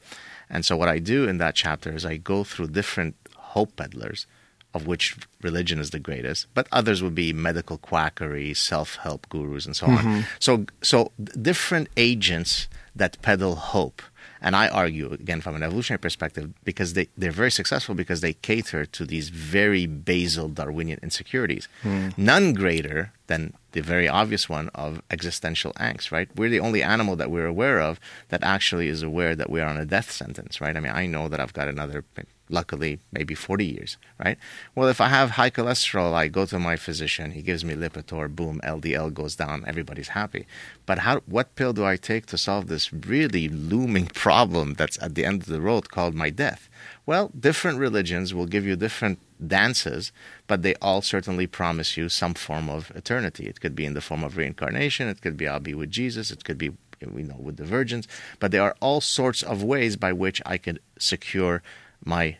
And so what I do in that chapter is I go through different hope peddlers, of which religion is the greatest, but others would be medical quackery, self-help gurus, and so on. Mm-hmm. So, so different agents that peddle hope. And I argue, again, from an evolutionary perspective, because they, they're very successful because they cater to these very basal Darwinian insecurities. Hmm. None greater than the very obvious one of existential angst, right? We're the only animal that we're aware of that actually is aware that we are on a death sentence, right? I mean, I know that I've got another, luckily, maybe 40 years, right? Well, if I have high cholesterol, I go to my physician, he gives me Lipitor, boom, LDL goes down, everybody's happy. But how, what pill do I take to solve this really looming problem that's at the end of the road called my death? Well, different religions will give you different dances, but they all certainly promise you some form of eternity. It could be in the form of reincarnation, it could be I'll be with Jesus, it could be we know with the virgins, but there are all sorts of ways by which I could secure my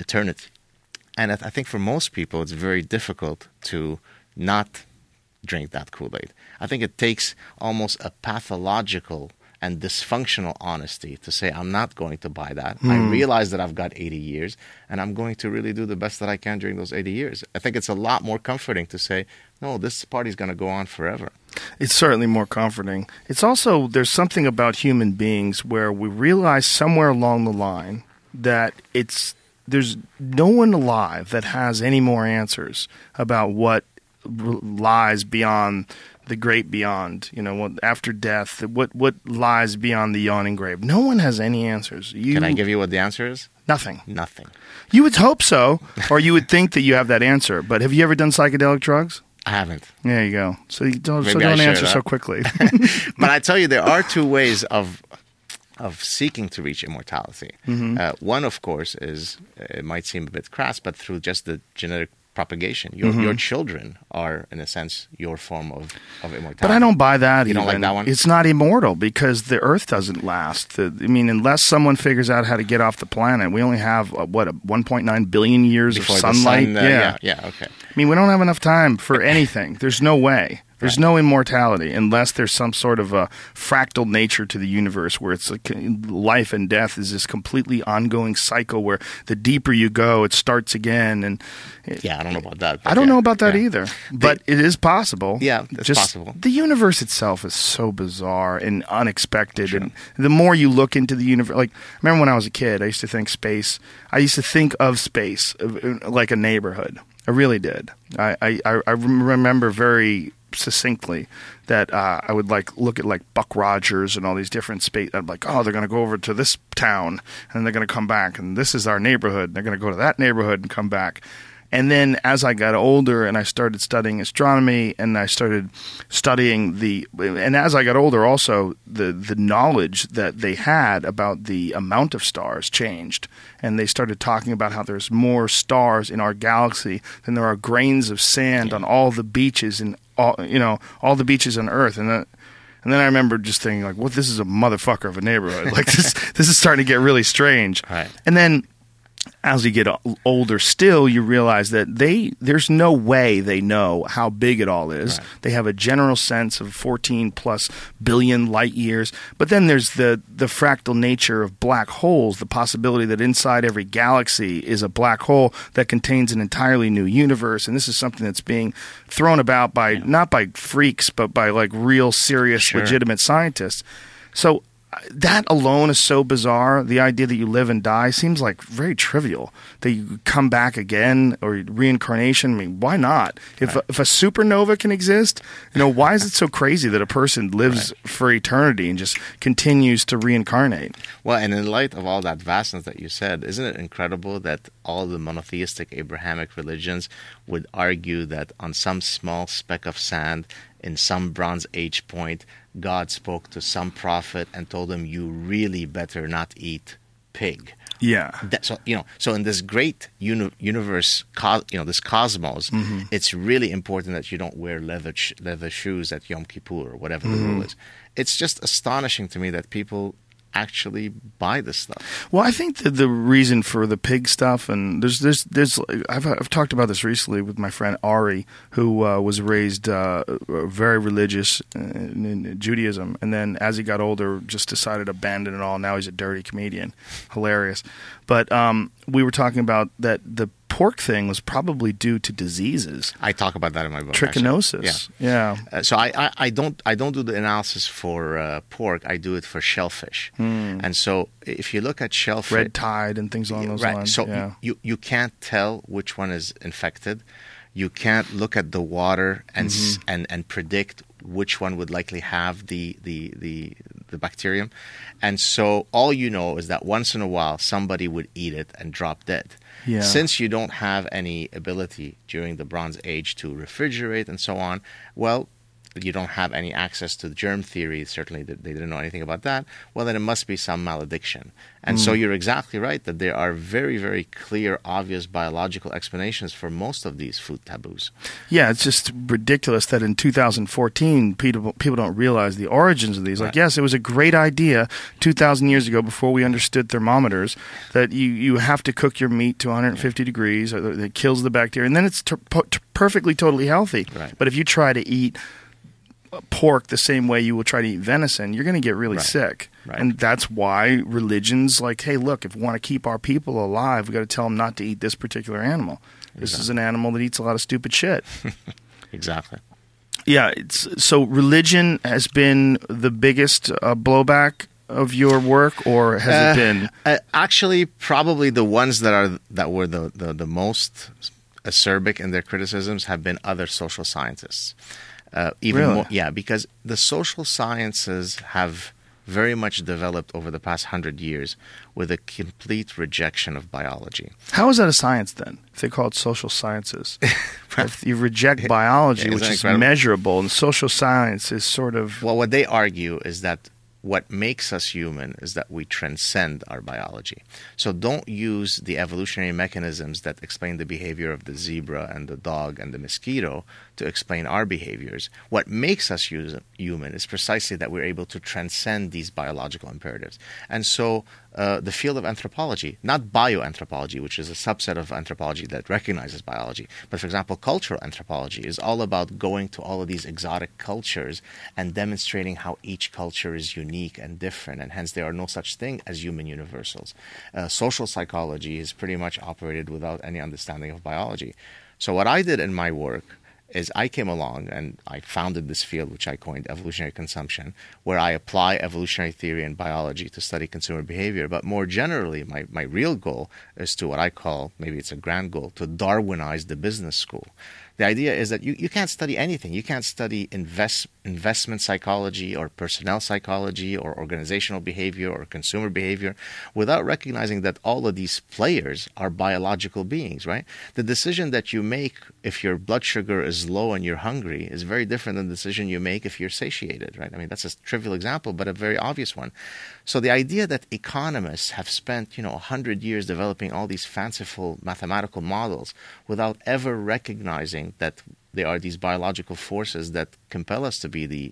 eternity. And I think for most people, it's very difficult to not drink that Kool Aid. I think it takes almost a pathological and dysfunctional honesty to say, I'm not going to buy that. I hmm. realize that I've got 80 years and I'm going to really do the best that I can during those 80 years. I think it's a lot more comforting to say, no, this party's going to go on forever. It's certainly more comforting. It's also there's something about human beings where we realize somewhere along the line that it's there's no one alive that has any more answers about what lies beyond the great beyond. You know, what after death, what what lies beyond the yawning grave? No one has any answers. You, Can I give you what the answer is? nothing? Nothing. You would hope so, or you would think that you have that answer. But have you ever done psychedelic drugs? I haven't. There you go. So you don't, so don't answer so quickly. but I tell you, there are two ways of of seeking to reach immortality. Mm-hmm. Uh, one, of course, is it might seem a bit crass, but through just the genetic propagation, your Mm-hmm. your children are, in a sense, your form of of immortality. But I don't buy that. You don't like that one? It's not immortal because the Earth doesn't last. The, I mean, unless someone figures out how to get off the planet, we only have uh, what a 1.9 billion years Before of sunlight. sun, uh, yeah. yeah, okay. I mean, we don't have enough time for anything. There's no way. There's no immortality unless there's some sort of a fractal nature to the universe where it's like life and death is this completely ongoing cycle where the deeper you go, it starts again. And Yeah, I don't know about that. I don't yeah, know about that yeah. either, but it is possible. Yeah, it's Just possible. The universe itself is so bizarre and unexpected, and the more you look into the universe, like I remember when I was a kid, I used to think space. I used to think of space uh, like a neighborhood. I really did. I, I I remember very succinctly that uh, I would like look at like Buck Rogers and all these different space. I'm like, oh, they're going to go over to this town and they're going to come back, and this is our neighborhood. They're going to go to that neighborhood and come back. And then as I got older and I started studying astronomy and I started studying the and as I got older also the the knowledge that they had about the amount of stars changed and they started talking about how there's more stars in our galaxy than there are grains of sand on all the beaches and all you know all the beaches on earth and that and then I remember just thinking like, "What? this is a motherfucker of a neighborhood. Like this, this is starting to get really strange." Right. And then as you get older still you realize that they there's no way they know how big it all is Right. they have a general sense of 14 plus billion light years but then there's the the fractal nature of black holes the possibility that inside every galaxy is a black hole that contains an entirely new universe and this is something that's being thrown about by not by freaks but by like real serious Sure. legitimate scientists so that alone is so bizarre. The idea that you live and die seems like very trivial. That you come back again or reincarnation. I mean, why not? If if a supernova can exist, you know, why is it so crazy that a person lives for eternity and just continues to reincarnate? Well, and in light of all that vastness that you said, isn't it incredible that all the monotheistic Abrahamic religions would argue that on some small speck of sand in some Bronze Age point, God spoke to some prophet and told him, "You really better not eat pig." Yeah, That, so you know, so in this great uni- universe, co- you know, this cosmos, Mm-hmm. it's really important that you don't wear leather sh- leather shoes at Yom Kippur or whatever the Mm-hmm. rule is. It's just astonishing to me that people actually buy this stuff. Well, I think that the reason for the pig stuff, and there's there's there's I've I've talked about this recently with my friend Ari, who uh, was raised uh, very religious in, in Judaism, and then as he got older, just decided to abandon it all. Now he's a dirty comedian, hilarious. But um, we were talking about that the pork thing was probably due to diseases, I talk about that in my book. actually. trichinosis. Yeah. Uh, so I, I, I don't I don't do the analysis for uh, pork. I do it for shellfish. And so if you look at shellfish, Hmm. Red tide and things along those right. lines. So yeah. you you can't tell which one is infected. You can't look at the water and Mm-hmm. and and predict which one would likely have the the the the bacterium. And so all you know is that once in a while somebody would eat it and drop dead. Yeah. Since you don't have any ability during the Bronze Age to refrigerate and so on, well, you don't have any access to germ theory. Certainly, they didn't know anything about that. Well, then it must be some malediction. And so hmm. you're exactly right that there are very, very clear, obvious biological explanations for most of these food taboos. Yeah, it's just ridiculous that in 2014 people people don't realize the origins of these. Like, Right. yes, it was a great idea 2,000 years ago before we understood thermometers that you you have to cook your meat to 150 degrees or that it kills the bacteria, and then it's ter- t- perfectly totally healthy. Right. But if you try to eat pork the same way you will try to eat venison, you're going to get really Right. sick. Right. And that's why religions like, hey, look, if we want to keep our people alive, we got to tell them not to eat this particular animal. This is an animal that eats a lot of stupid shit. Exactly. Yeah, it's so religion has been the biggest uh, blowback of your work, or has Uh, it been? Uh, actually, probably the ones that are that were the, the, the most acerbic in their criticisms have been other social scientists. Uh, even Really? more, yeah, because the social sciences have very much developed over the past hundred years with a complete rejection of biology. How is that a science then? If they call it social sciences, if you reject biology, Isn't which is incredible? measurable, and social science is sort of Well, what they argue is that what makes us human is that we transcend our biology. So don't use the evolutionary mechanisms that explain the behavior of the zebra and the dog and the mosquito to explain our behaviors. What makes us human is precisely that we're able to transcend these biological imperatives. And so uh, the field of anthropology, not bioanthropology, which is a subset of anthropology that recognizes biology, but for example, cultural anthropology is all about going to all of these exotic cultures and demonstrating how each culture is unique and different, and hence there are no such thing as human universals. Uh, social psychology is pretty much operated without any understanding of biology. So what I did in my work is I came along and I founded this field, which I coined evolutionary consumption, where I apply evolutionary theory and biology to study consumer behavior. But more generally, my, my real goal is to what I call, maybe it's a grand goal, to Darwinize the business school. The idea is that you, you can't study anything. You can't study invest, investment psychology or personnel psychology or organizational behavior or consumer behavior without recognizing that all of these players are biological beings, right? The decision that you make if your blood sugar is low and you're hungry is very different than the decision you make if you're satiated, right? I mean, that's a trivial example, but a very obvious one. So the idea that economists have spent, you know, 100 years developing all these fanciful mathematical models without ever recognizing that there are these biological forces that compel us to be the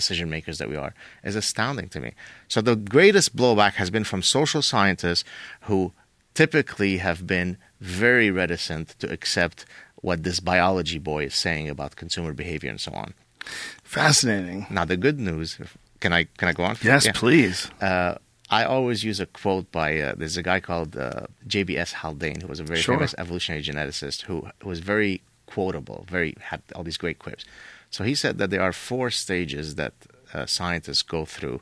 decision makers that we are is astounding to me. So the greatest blowback has been from social scientists who typically have been very reticent to accept what this biology boy is saying about consumer behavior and so on. fascinating. Now the good news, can I can I go on? Yes, Yeah. please. Uh, I always use a quote by uh, there's a guy called uh, J.B.S. Haldane who was a very Sure. famous evolutionary geneticist who was very quotable, very had all these great quips. So he said that there are four stages that uh, scientists go through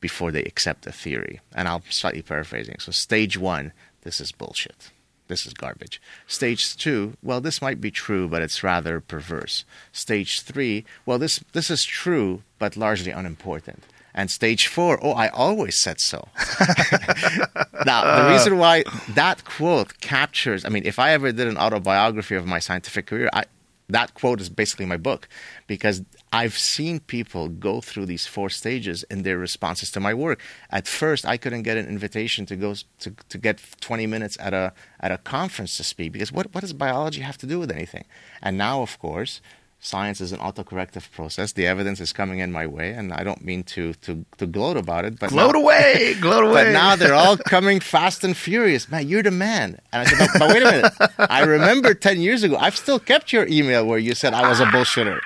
before they accept a theory, and I'm slightly paraphrasing. So stage one, this is bullshit. This is garbage. Stage two, well, this might be true, but it's rather perverse. Stage three, well, this this is true, but largely unimportant. And stage four, oh, I always said so. now, the reason why that quote captures, I mean, if I ever did an autobiography of my scientific career, I, that quote is basically my book because I've seen people go through these four stages in their responses to my work. At first, I couldn't get an invitation to go to, to get 20 minutes at a at a conference to speak because what what does biology have to do with anything? And now, of course, science is an autocorrective process. The evidence is coming in my way, and I don't mean to to, to gloat about it, but Gloat now- away, gloat away. but now they're all coming fast and furious. Man, you're the man. And I said, but, but wait a minute. I remember 10 years ago, I've still kept your email where you said I was a bullshitter.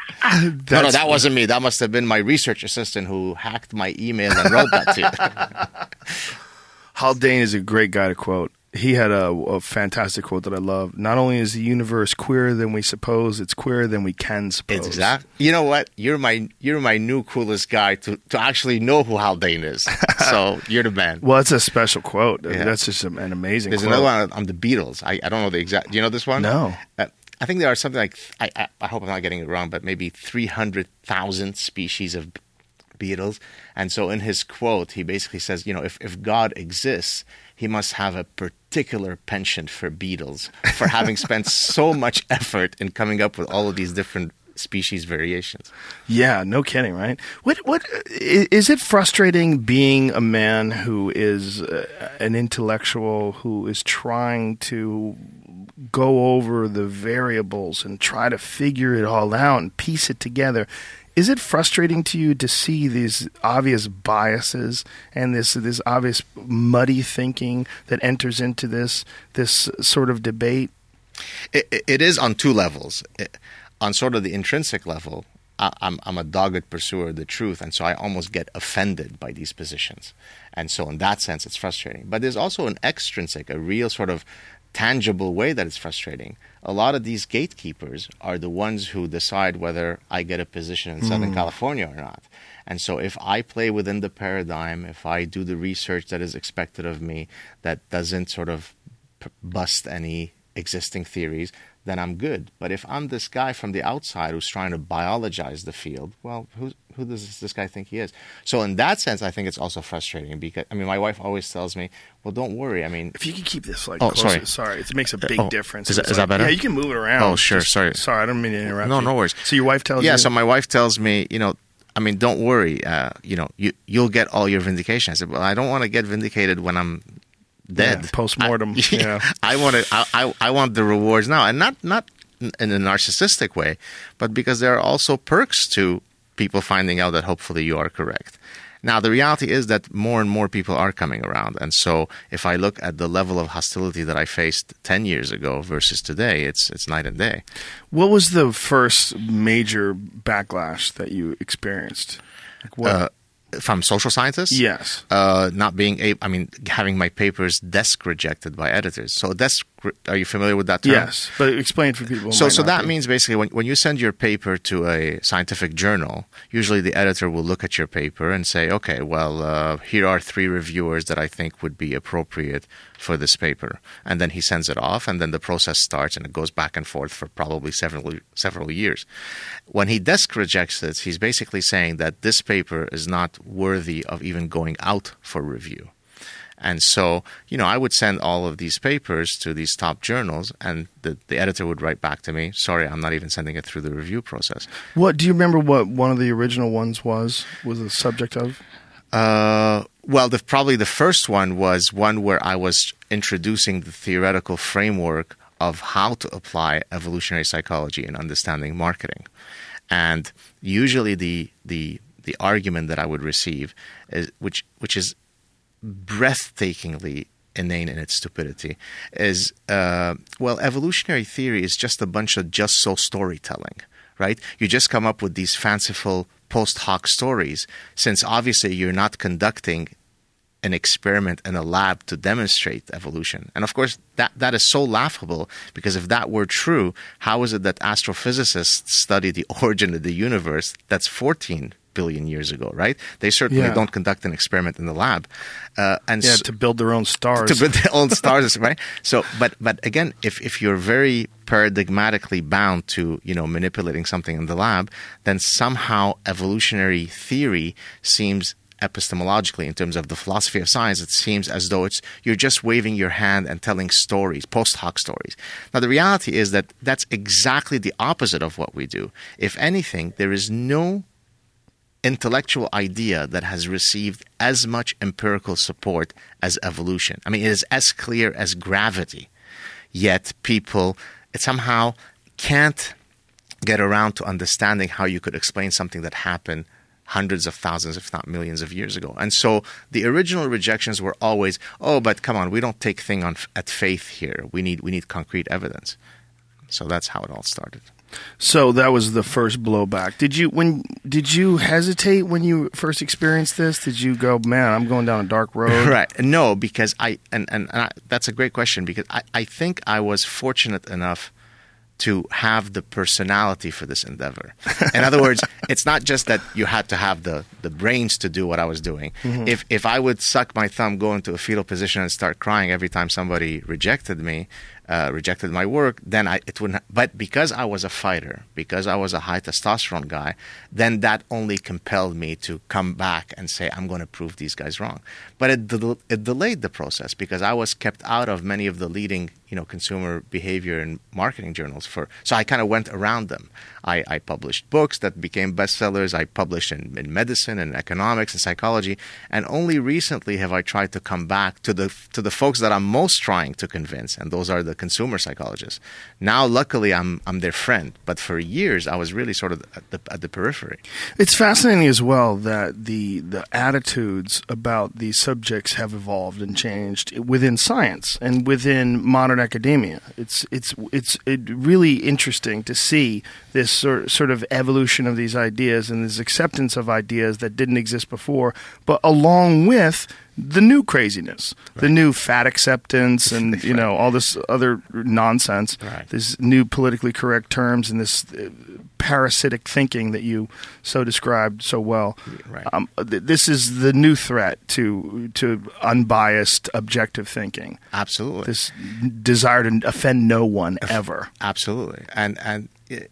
no, no, that wasn't me. That must have been my research assistant who hacked my email and wrote that to you. Haldane is a great guy to quote. He had a, a fantastic quote that I love. Not only is the universe queerer than we suppose, it's queerer than we can suppose. It's exact. You know what? You're my you're my new coolest guy to, to actually know who Haldane is. So you're the man. Well, it's a special quote. Yeah. That's just an amazing There's quote. another one on the beetles. I, I don't know the exact. Do you know this one? No. Uh, I think there are something like I, I, I hope I'm not getting it wrong, but maybe 300,000 species of beetles. And so in his quote, he basically says, you know, if, if God exists, he must have a particular penchant for beetles for having spent so much effort in coming up with all of these different species variations. Yeah, no kidding, right? What what is it frustrating being a man who is uh, an intellectual who is trying to go over the variables and try to figure it all out and piece it together? Is it frustrating to you to see these obvious biases and this this obvious muddy thinking that enters into this this sort of debate? It, it- is on two levels. It- on sort of the intrinsic level, I, I'm, I'm a dogged pursuer of the truth, and so I almost get offended by these positions. And so, in that sense, it's frustrating. But there's also an extrinsic, a real sort of tangible way that it's frustrating. A lot of these gatekeepers are the ones who decide whether I get a position in Southern hmm. California or not. And so, if I play within the paradigm, if I do the research that is expected of me, that doesn't sort of p- bust any existing theories, then I'm good. But if I'm this guy from the outside who's trying to biologize the field, well, who who does this guy think he is? So in that sense, I think it's also frustrating because I mean, my wife always tells me, "Well, don't worry. I mean, If you can keep this like Oh, closer, sorry. sorry, it makes a big oh, difference. is that- is that better? Yeah, you can move it around. Oh, sure, Just- sorry. sorry, I don't mean to interrupt. No, you. no worries. So your wife tells you. yeah." you. So my wife tells me, you know. I mean, don't worry. Uh, you know, you you'll get all your vindication. I said, well, I don't want to get vindicated when I'm dead. Yeah, post-mortem, I, yeah. I want to. I, I I want the rewards now, and not not in a narcissistic way, but because there are also perks to people finding out that hopefully you are correct. Now, the reality is that more and more people are coming around. And so, if I look at the level of hostility that I faced 10 years ago versus today, it's, it's night and day. what was the first major backlash that you experienced? Like what? Uh, from social scientists? yes. uh, not being able, I mean, having my papers desk rejected by editors. So desk, are you familiar with that term? Yes, but explain for people. So, so that be. means basically when, when you send your paper to a scientific journal, usually the editor will look at your paper and say, okay, well, uh, here are three reviewers that I think would be appropriate for this paper. And then he sends it off, and then the process starts and it goes back and forth for probably several, several years. When he desk rejects it, he's basically saying that this paper is not worthy of even going out for review. And so, you know, I would send all of these papers to these top journals, and the, the editor would write back to me, sorry, I'm not even sending it through the review process. What do you remember? What one of the original ones was was the subject of? Uh, well, the, probably the first one was one where I was introducing the theoretical framework of how to apply evolutionary psychology in understanding marketing. And usually the, the, the argument that I would receive is, which, which is breathtakingly inane in its stupidity is uh, well evolutionary theory is just a bunch of just so storytelling right you just come up with these fanciful post hoc stories since obviously you're not conducting an experiment in a lab to demonstrate evolution. And of course, that, that is so laughable because if that were true, how is it that astrophysicists study the origin of the universe that's 14 billion years ago, right? They certainly Yeah. don't conduct an experiment in the lab. Uh, and Yeah, so- to build their own stars. to build their own stars, right? So, but but again, if if you're very paradigmatically bound to you know manipulating something in the lab, then somehow evolutionary theory seems epistemologically in terms of the philosophy of science it seems as though it's you're just waving your hand and telling stories post hoc stories now the reality is that that's exactly the opposite of what we do if anything there is no intellectual idea that has received as much empirical support as evolution. I mean, it is as clear as gravity. Yet people somehow can't get around to understanding how you could explain something that happened hundreds of thousands, if not millions of years ago. And so the original rejections were always, oh, but come on, we don't take thing on at faith here. We need we need concrete evidence. So that's how it all started. So that was the first blowback. Did you when did you hesitate when you first experienced this? Did you go, man, I'm going down a dark road? Right. No, because I and and, and I, that's a great question because I, I think I was fortunate enough to have the personality for this endeavor. In other words, it's not just that you had to have the, the brains to do what I was doing. Mm-hmm. If if I would suck my thumb, go into a fetal position, and start crying every time somebody rejected me, uh, rejected my work, then I it wouldn't. But because I was a fighter, because I was a high testosterone guy, then that only compelled me to come back and say I'm going to prove these guys wrong. But it it delayed the process because I was kept out of many of the leading you know consumer behavior and marketing journals for. So I kind of went around them. I, I published books that became bestsellers. I published in, in medicine and economics and psychology, and only recently have I tried to come back to the to the folks that I'm most trying to convince, and those are the consumer psychologists. Now, luckily, I'm I'm their friend, but for years I was really sort of at the at the periphery. It's fascinating as well that the the attitudes about these subjects have evolved and changed within science and within modern academia. It's it's it's it really interesting to see this sort sort of evolution of these ideas and this acceptance of ideas that didn't exist before, but along with the new craziness, the new fat acceptance, and you know all this other nonsense. Right. These new politically correct terms and this uh, parasitic thinking that you so described so well. Right. Um, th- this is the new threat to to unbiased, objective thinking. Absolutely. This desire to offend no one ever. Absolutely. And and it,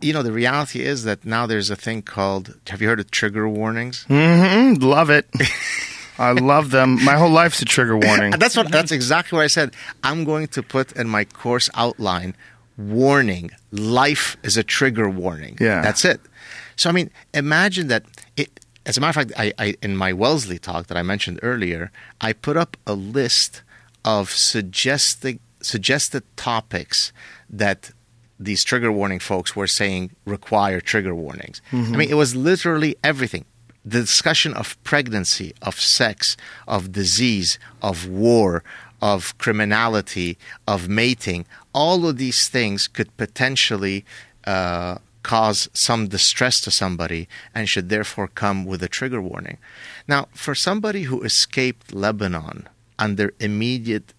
you know the reality is that now there's a thing called have you heard of trigger warnings? Mm, love it. I love them. My whole life's a trigger warning. That's what that's exactly what I said. I'm going to put in my course outline warning life is a trigger warning. Yeah. That's it. So I mean, imagine that it as a matter of fact, I, I in my Wellesley talk that I mentioned earlier, I put up a list of suggested suggested topics that these trigger warning folks were saying require trigger warnings. I mm-hmm. mean, it was literally everything. The discussion of pregnancy, of sex, of disease, of war, of criminality, of mating, all of these things could potentially uh, cause some distress to somebody and should therefore come with a trigger warning. Now, for somebody who escaped Lebanon under immediate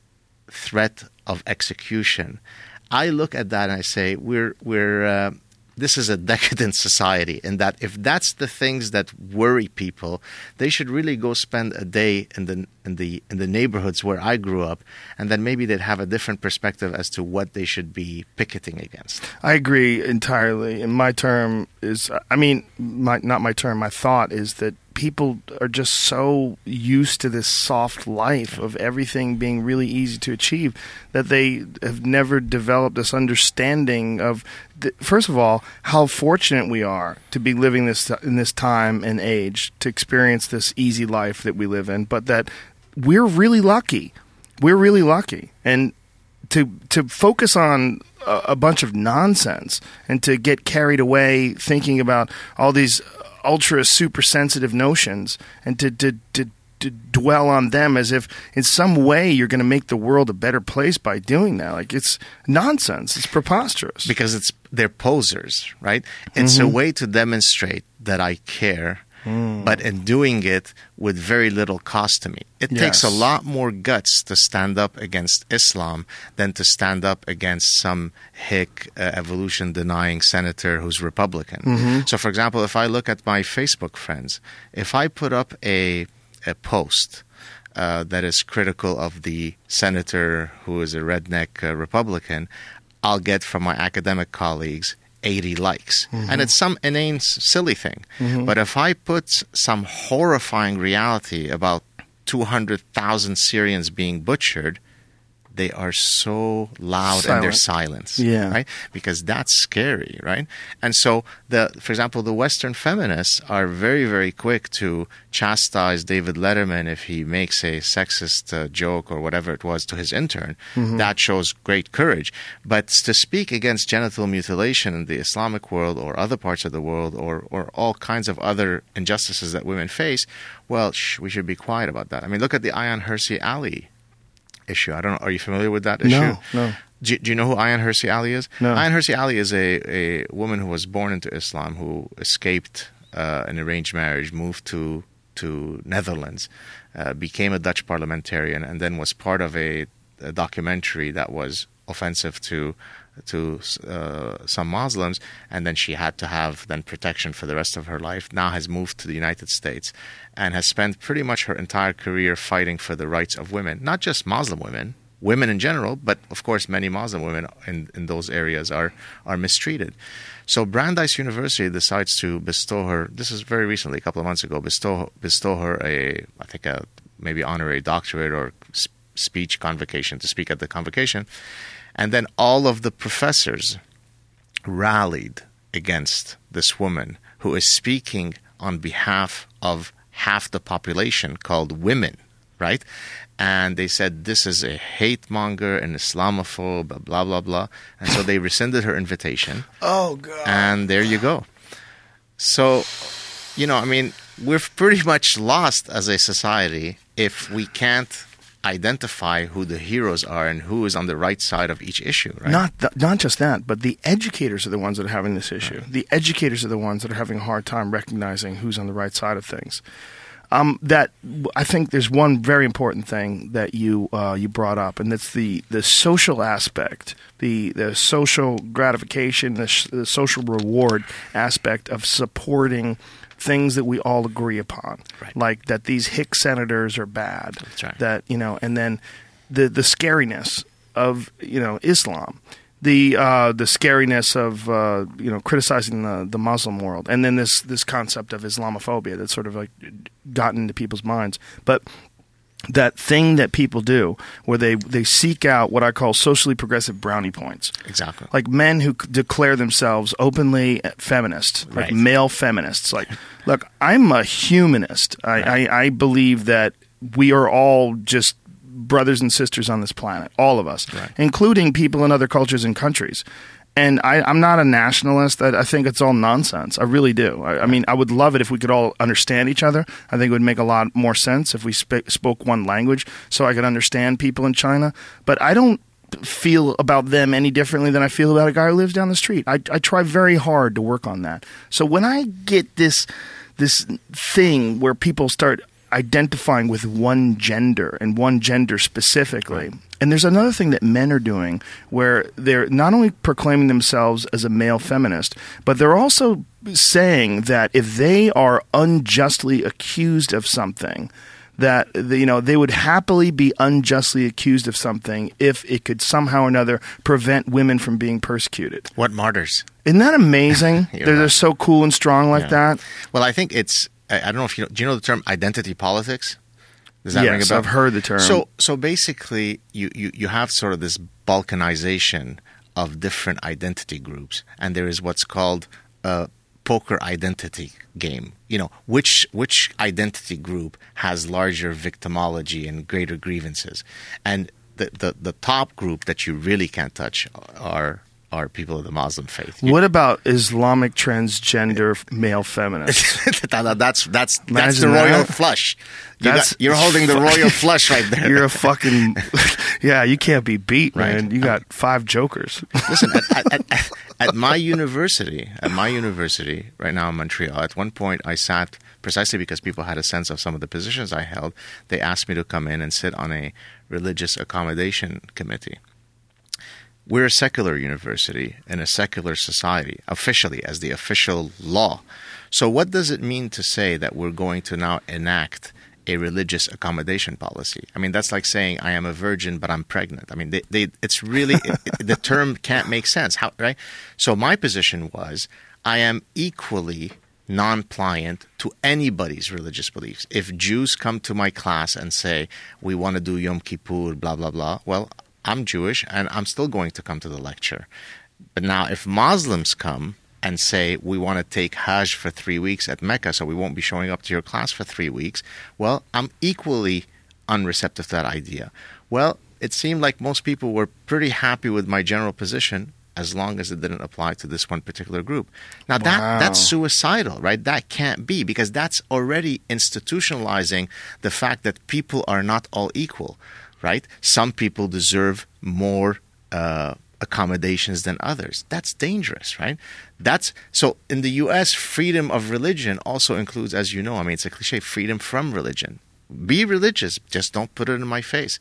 threat of execution, I look at that and I say we're we're uh, this is a decadent society and that if that's the things that worry people, they should really go spend a day in the in the in the neighborhoods where I grew up, and then maybe they'd have a different perspective as to what they should be picketing against. I agree entirely. And my term is, I mean, my, not my term, my thought is that people are just so used to this soft life of everything being really easy to achieve that they have never developed this understanding of, th- first of all, how fortunate we are to be living this in this time and age to experience this easy life that we live in, but that we're really lucky. We're really lucky. And to to focus on a, a bunch of nonsense and to get carried away thinking about all these ultra super sensitive notions and to to, to to dwell on them as if in some way you're going to make the world a better place by doing that like it's nonsense it's preposterous because it's they're posers, right? It's Mm-hmm. a way to demonstrate that I care, Mm. but in doing it with very little cost to me. It takes a lot more guts to stand up against Islam than to stand up against some hick uh, evolution denying senator who's Republican. Mm-hmm. So, for example, if I look at my Facebook friends, if I put up a a post uh, that is critical of the senator who is a redneck uh, Republican, I'll get from my academic colleagues 80 likes. And mm-hmm. it's some inane, silly thing. Mm-hmm. But if I put some horrifying reality about 200,000 Syrians being butchered, they are so loud in their silence, Yeah. right? Because that's scary, right? And so, the for example, the Western feminists are very, very quick to chastise David Letterman if he makes a sexist uh, joke or whatever it was to his intern. That shows great courage. But to speak against genital mutilation in the Islamic world or other parts of the world or or all kinds of other injustices that women face, well, shh, we should be quiet about that. I mean, look at the Ayaan Hirsi Ali issue. I don't know. Are you familiar with that issue? No, no. Do, do you know who Ayaan Hirsi Ali is? No. Ayaan Hirsi Ali is a, a woman who was born into Islam who escaped uh, an arranged marriage, moved to to Netherlands, uh, became a Dutch parliamentarian, and then was part of a, a documentary that was offensive to to uh, some Muslims, and then she had to have then protection for the rest of her life. Now has moved to the United States and has spent pretty much her entire career fighting for the rights of women, not just Muslim women, women in general, but of course many Muslim women in, in those areas are are mistreated. So Brandeis University decides to bestow her. This is very recently, a couple of months ago, bestow bestow her a I think a maybe honorary doctorate or speech convocation to speak at the convocation, and then all of the professors rallied against this woman who is speaking on behalf of half the population called women, right? And they said this is a hate monger, an Islamophobe, blah, blah, blah. And so they rescinded her invitation. oh god And there you go. So, you know, I mean, we're pretty much lost as a society if we can't identify who the heroes are and who is on the right side of each issue, right? Not th- not just that, but the educators are the ones that are having this issue. The educators are the ones that are having a hard time recognizing who's on the right side of things. Um, that I think there's one very important thing that you uh, you brought up, and that's the the social aspect, the the social gratification, the, sh- the social reward aspect of supporting things that we all agree upon, Right. like that these hick senators are bad, That's right. that you know, and then the the scariness of you know Islam, the uh, the scariness of uh, you know criticizing the the Muslim world, and then this this concept of Islamophobia that's sort of like gotten into people's minds, but that thing that people do where they they seek out what I call socially progressive brownie points. Exactly. Like men who declare themselves openly feminist, like male feminists. Like, look, I'm a humanist. I, I, I believe that we are all just brothers and sisters on this planet, all of us, Right. including people in other cultures and countries. And I, I'm not a nationalist. I, I think it's all nonsense. I really do. I, I mean, I would love it if we could all understand each other. I think it would make a lot more sense if we sp- spoke one language so I could understand people in China. But I don't feel about them any differently than I feel about a guy who lives down the street. I, I try very hard to work on that. So when I get this this thing where people start identifying with one gender and one gender specifically. And there's another thing that men are doing where they're not only proclaiming themselves as a male feminist, but they're also saying that if they are unjustly accused of something, that you know they would happily be unjustly accused of something if it could somehow or another prevent women from being persecuted. What martyrs? Isn't that amazing? They're, they're so cool and strong like Yeah. that. Well, I think it's. I, I don't know if you know. Do you know the term identity politics? Does that ring a Yes, bell? I've heard the term. So, so basically, you, you, you have sort of this balkanization of different identity groups, and there is what's called a poker identity game. You know, which which identity group has larger victimology and greater grievances, and the, the, the top group that you really can't touch are are people of the Muslim faith. What about Islamic transgender male feminists? that's that's that's the royal that. flush. You That's- got, you're holding the royal flush right there. You're a fucking yeah. You can't be beat, Right. man. You got five jokers. Listen, at, at, at, at my university, at my university right now in Montreal, at one point I sat precisely because people had a sense of some of the positions I held. They asked me to come in and sit on a religious accommodation committee. We're a secular university in a secular society, officially, as the official law. So, what does it mean to say that we're going to now enact a religious accommodation policy? I mean, that's like saying I am a virgin, but I'm pregnant. I mean, they, they, it's really it, the term can't make sense. How right? So, my position was I am equally non-pliant to anybody's religious beliefs. If Jews come to my class and say we want to do Yom Kippur, blah blah blah, well, I'm Jewish and I'm still going to come to the lecture. But now, if Muslims come and say we want to take Hajj for three weeks at Mecca, so we won't be showing up to your class for three weeks, well, I'm equally unreceptive to that idea. Well, it seemed like most people were pretty happy with my general position as long as it didn't apply to this one particular group. Now that that's suicidal, right? That can't be because that's already institutionalizing the fact that people are not all equal, right? Some people deserve more uh, accommodations than others. That's dangerous, right? That's so in the US freedom of religion also includes as you know, I mean it's a cliche freedom from religion. Be religious, just don't put it in my face.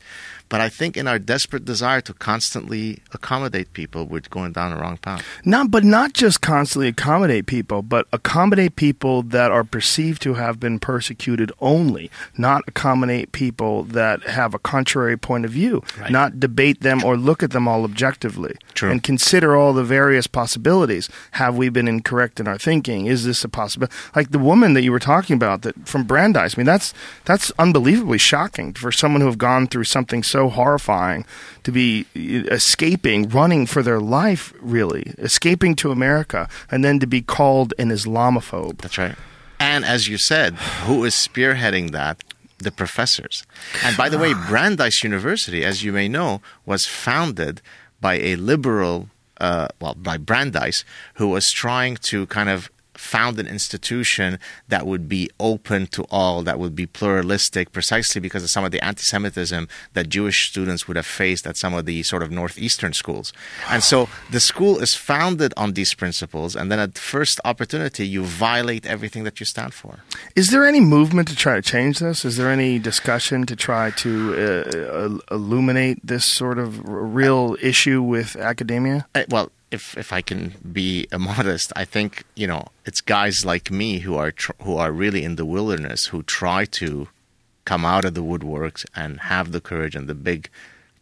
But I think in our desperate desire to constantly accommodate people, we're going down the wrong path. Not, but not just constantly accommodate people, but accommodate people that are perceived to have been persecuted only. Not accommodate people that have a contrary point of view. Right. Not debate them or look at them all objectively. True. And consider all the various possibilities. Have we been incorrect in our thinking? Is this a possibility? Like the woman that you were talking about, that from Brandeis. I mean, that's that's unbelievably shocking for someone who have gone through something so horrifying to be escaping, running for their life, really escaping to America, and then to be called an Islamophobe. That's right. And as you said, who is spearheading that? The professors. And by the way, Brandeis University, as you may know, was founded by a liberal, uh, well, by Brandeis, who was trying to kind of found an institution that would be open to all, that would be pluralistic, precisely because of some of the anti Semitism that Jewish students would have faced at some of the sort of northeastern schools. And so the school is founded on these principles, and then at the first opportunity, you violate everything that you stand for. Is there any movement to try to change this? Is there any discussion to try to uh, illuminate this sort of real issue with academia? Uh, well, if if I can be modest, I think you know it's guys like me who are tr- who are really in the wilderness who try to come out of the woodworks and have the courage and the big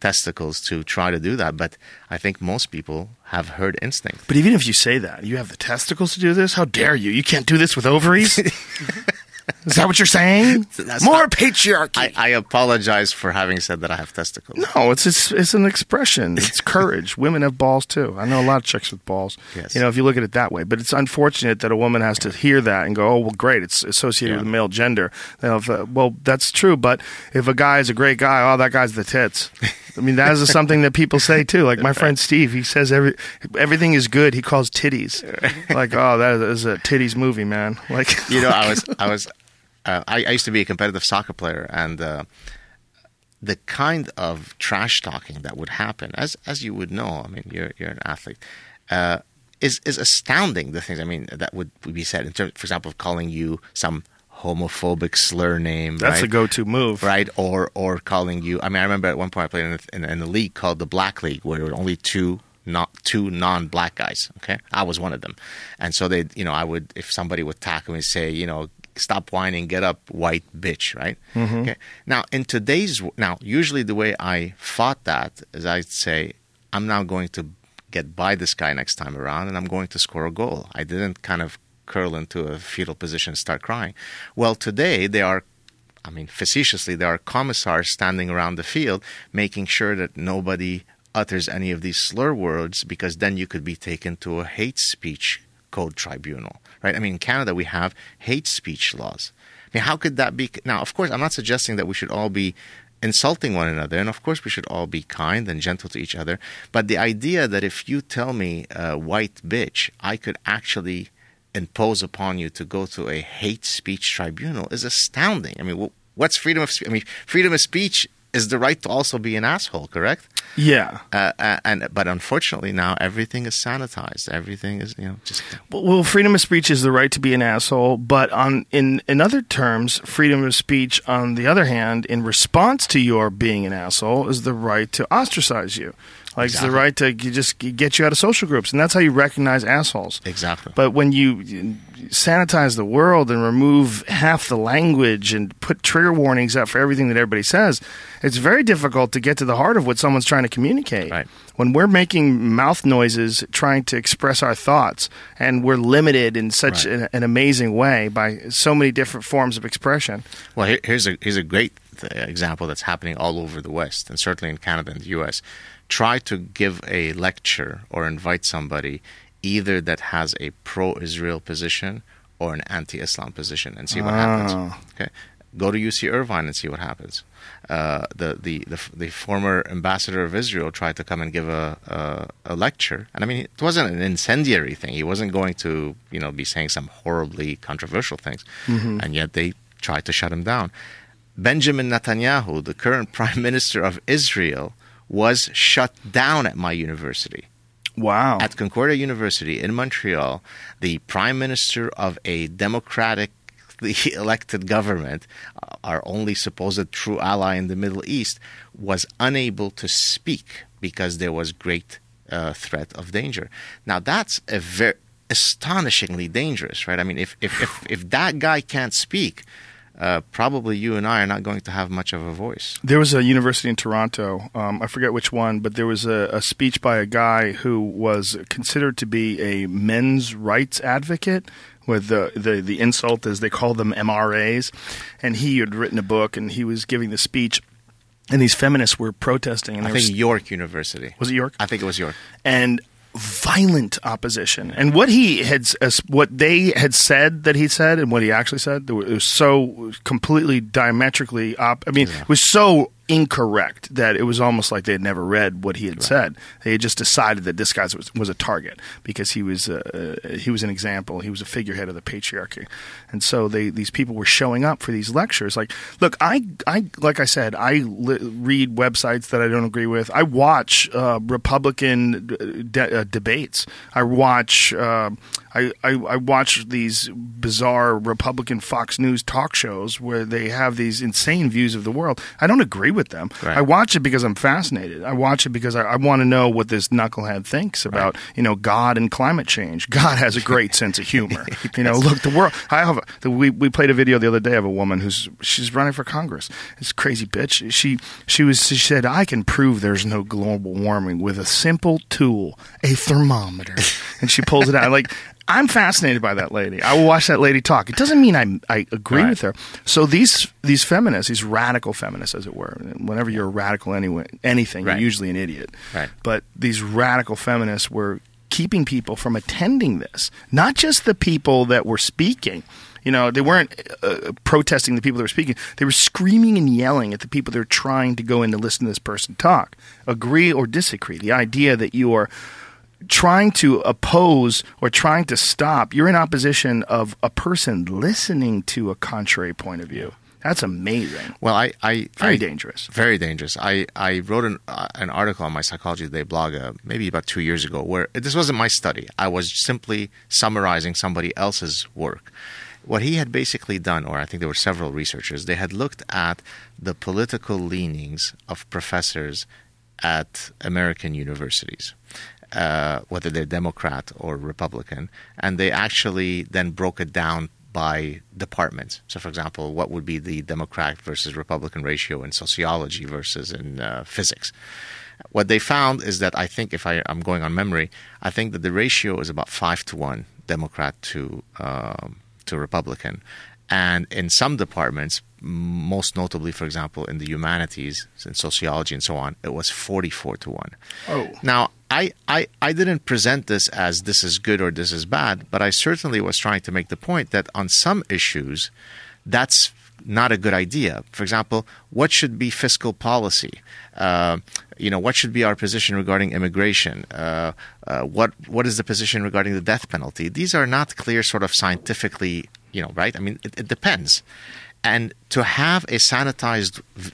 testicles to try to do that. But I think most people have herd instinct. But even if you say that, you have the testicles to do this. How dare you? You can't do this with ovaries. Is that what you're saying? More not- patriarchy. I, I apologize for having said that I have testicles. No, it's, it's it's an expression. It's courage. Women have balls too. I know a lot of chicks with balls. Yes. You know, if you look at it that way, but it's unfortunate that a woman has to hear that and go, "Oh, well, great, it's associated Yeah. with the male gender." You know, if, uh, well, that's true, but if a guy is a great guy, oh, that guy's the tits. I mean, that is something that people say too. Like my friend Steve, he says every everything is good. He calls titties. Like, oh, that is a titties movie, man. Like, you know, I was, I was, uh, I, I used to be a competitive soccer player, and uh, the kind of trash talking that would happen, as as you would know, I mean, you're you're an athlete, uh, is is astounding. The things I mean that would, would be said in terms, for example, of calling you some homophobic slur name. that's right? the go-to move. right? Or or calling you. I mean, I remember at one point I played in a, in, a- in a league called the Black League, where there were only two not two non-black guys. Okay, I was one of them, and so they, you know, I would if somebody would tackle me and say, you know. Stop whining, get up, white bitch, right? Mm-hmm. Okay. Now, in today's now, usually the way I fought that is I'd say, I'm now going to get by this guy next time around, and I'm going to score a goal. I didn't kind of curl into a fetal position and start crying. Well, today they are I mean, facetiously, there are commissars standing around the field making sure that nobody utters any of these slur words because then you could be taken to a hate speech code tribunal, right? I mean, in Canada, we have hate speech laws. I mean, how could that be? Now, of course, I'm not suggesting that we should all be insulting one another, and of course, we should all be kind and gentle to each other. But the idea that if you tell me uh, white bitch, I could actually impose upon you to go to a hate speech tribunal is astounding. I mean, what's freedom of speech? I mean, freedom of speech is the right to also be an asshole, correct? Yeah. Uh, uh, and but unfortunately now everything is sanitized. Everything is you know just Well, freedom of speech is the right to be an asshole, but on in in other terms, freedom of speech, on the other hand, in response to your being an asshole, is the right to ostracize you. Like it's the right to just get you out of social groups, and that's how you recognize assholes. exactly. But when you sanitize the world and remove half the language and put trigger warnings out for everything that everybody says, it's very difficult to get to the heart of what someone's trying to communicate. Right. When we're making mouth noises trying to express our thoughts, and we're limited in such Right. an, an amazing way by so many different forms of expression. Well, here, here's a here's a great example that's happening all over the West and certainly in Canada and the U.S. Try to give a lecture or invite somebody either that has a pro-Israel position or an anti-Islam position and see what happens. Okay, go to UC Irvine and see what happens. Uh, the, the the the former ambassador of Israel tried to come and give a, a a lecture, and I mean it wasn't an incendiary thing. He wasn't going to you know be saying some horribly controversial things, and yet they tried to shut him down. Benjamin Netanyahu, the current prime minister of Israel, was shut down at my university. Wow. At Concordia University in Montreal, the prime minister of a democratically elected government, uh, our only supposed true ally in the Middle East, was unable to speak because there was great uh, threat of danger. Now that's a very astonishingly dangerous, right? I mean, if if if, if that guy can't speak, uh, probably you and I are not going to have much of a voice. There was a university in Toronto. Um, I forget which one, but there was a, a speech by a guy who was considered to be a men's rights advocate. With the, the the insult, as they call them, MRAs, and he had written a book, and he was giving the speech, and these feminists were protesting, and I think York University. was it York? I think it was York. and violent opposition. And what he had, as uh, what they had said that he said, and what he actually said, it was so completely diametrically op. I mean, it was so incorrect that it was almost like they had never read what he had said. They had just decided that this guy was, was a target because he was uh, uh, he was an example. He was a figurehead of the patriarchy, and so they these people were showing up for these lectures. Like, look, I I like I said, I li- read websites that I don't agree with. I watch uh, Republican de- uh, debates. I watch. I, I, I watch these bizarre Republican Fox News talk shows where they have these insane views of the world. I don't agree with them. Right. I watch it because I'm fascinated. I watch it because I, I want to know what this knucklehead thinks about you know God and climate change. God has a great sense of humor. you know, look, the world. I have. A, we we played a video the other day of a woman who's she's running for Congress. This crazy bitch. She she was she said I can prove there's no global warming with a simple tool, a thermometer, and she pulls it out like. I'm fascinated by that lady. I will watch that lady talk. It doesn't mean I I agree Right. with her. So these these feminists, these radical feminists, as it were. Whenever you're a radical anyway, anything, Right. you're usually an idiot. Right. But these radical feminists were keeping people from attending this, not just the people that were speaking. You know, they weren't uh, protesting the people that were speaking. They were screaming and yelling at the people that are trying to go in to listen to this person talk. Agree or disagree. The idea that you are trying to oppose or trying to stop, you're in opposition of a person listening to a contrary point of view. That's amazing. Well, I, I Very I- dangerous. Very dangerous. I, I wrote an uh, an article on my Psychology Today blog uh, maybe about two years ago where this wasn't my study. I was simply summarizing somebody else's work. What he had basically done, or I think there were several researchers, they had looked at the political leanings of professors at American universities. Uh, whether they're Democrat or Republican, and they actually then broke it down by departments. So, for example, what would be the Democrat versus Republican ratio in sociology versus in uh, physics? What they found is that I think, if I, I'm going on memory, I think that the ratio is about five to one Democrat to um, to Republican, and in some departments, most notably, for example, in the humanities, in sociology and so on, it was 44 to one. Oh. Now, I, I, I didn't present this as this is good or this is bad, but I certainly was trying to make the point that on some issues, that's not a good idea. For example, what should be fiscal policy? Uh, you know, what should be our position regarding immigration? Uh, uh, what what is the position regarding the death penalty? These are not clear, sort of scientifically, you know, right? I mean, it, it depends. And to have a sanitized v-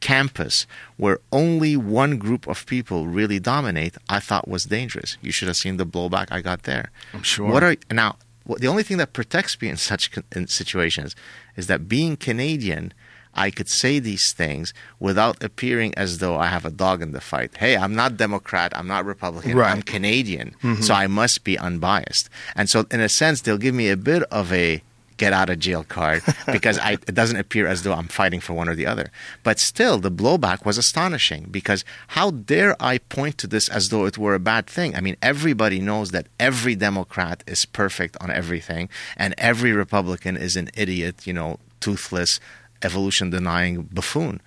campus where only one group of people really dominate, I thought was dangerous. You should have seen the blowback I got there. I'm sure. What are now? What, the only thing that protects me in such in situations is that being Canadian, I could say these things without appearing as though I have a dog in the fight. Hey, I'm not Democrat. I'm not Republican. Right. I'm Canadian, mm-hmm. so I must be unbiased. And so, in a sense, they'll give me a bit of a get out of jail card because I, it doesn't appear as though I'm fighting for one or the other. But still, the blowback was astonishing because how dare I point to this as though it were a bad thing? I mean, everybody knows that every Democrat is perfect on everything, and every Republican is an idiot, you know, toothless, evolution denying buffoon.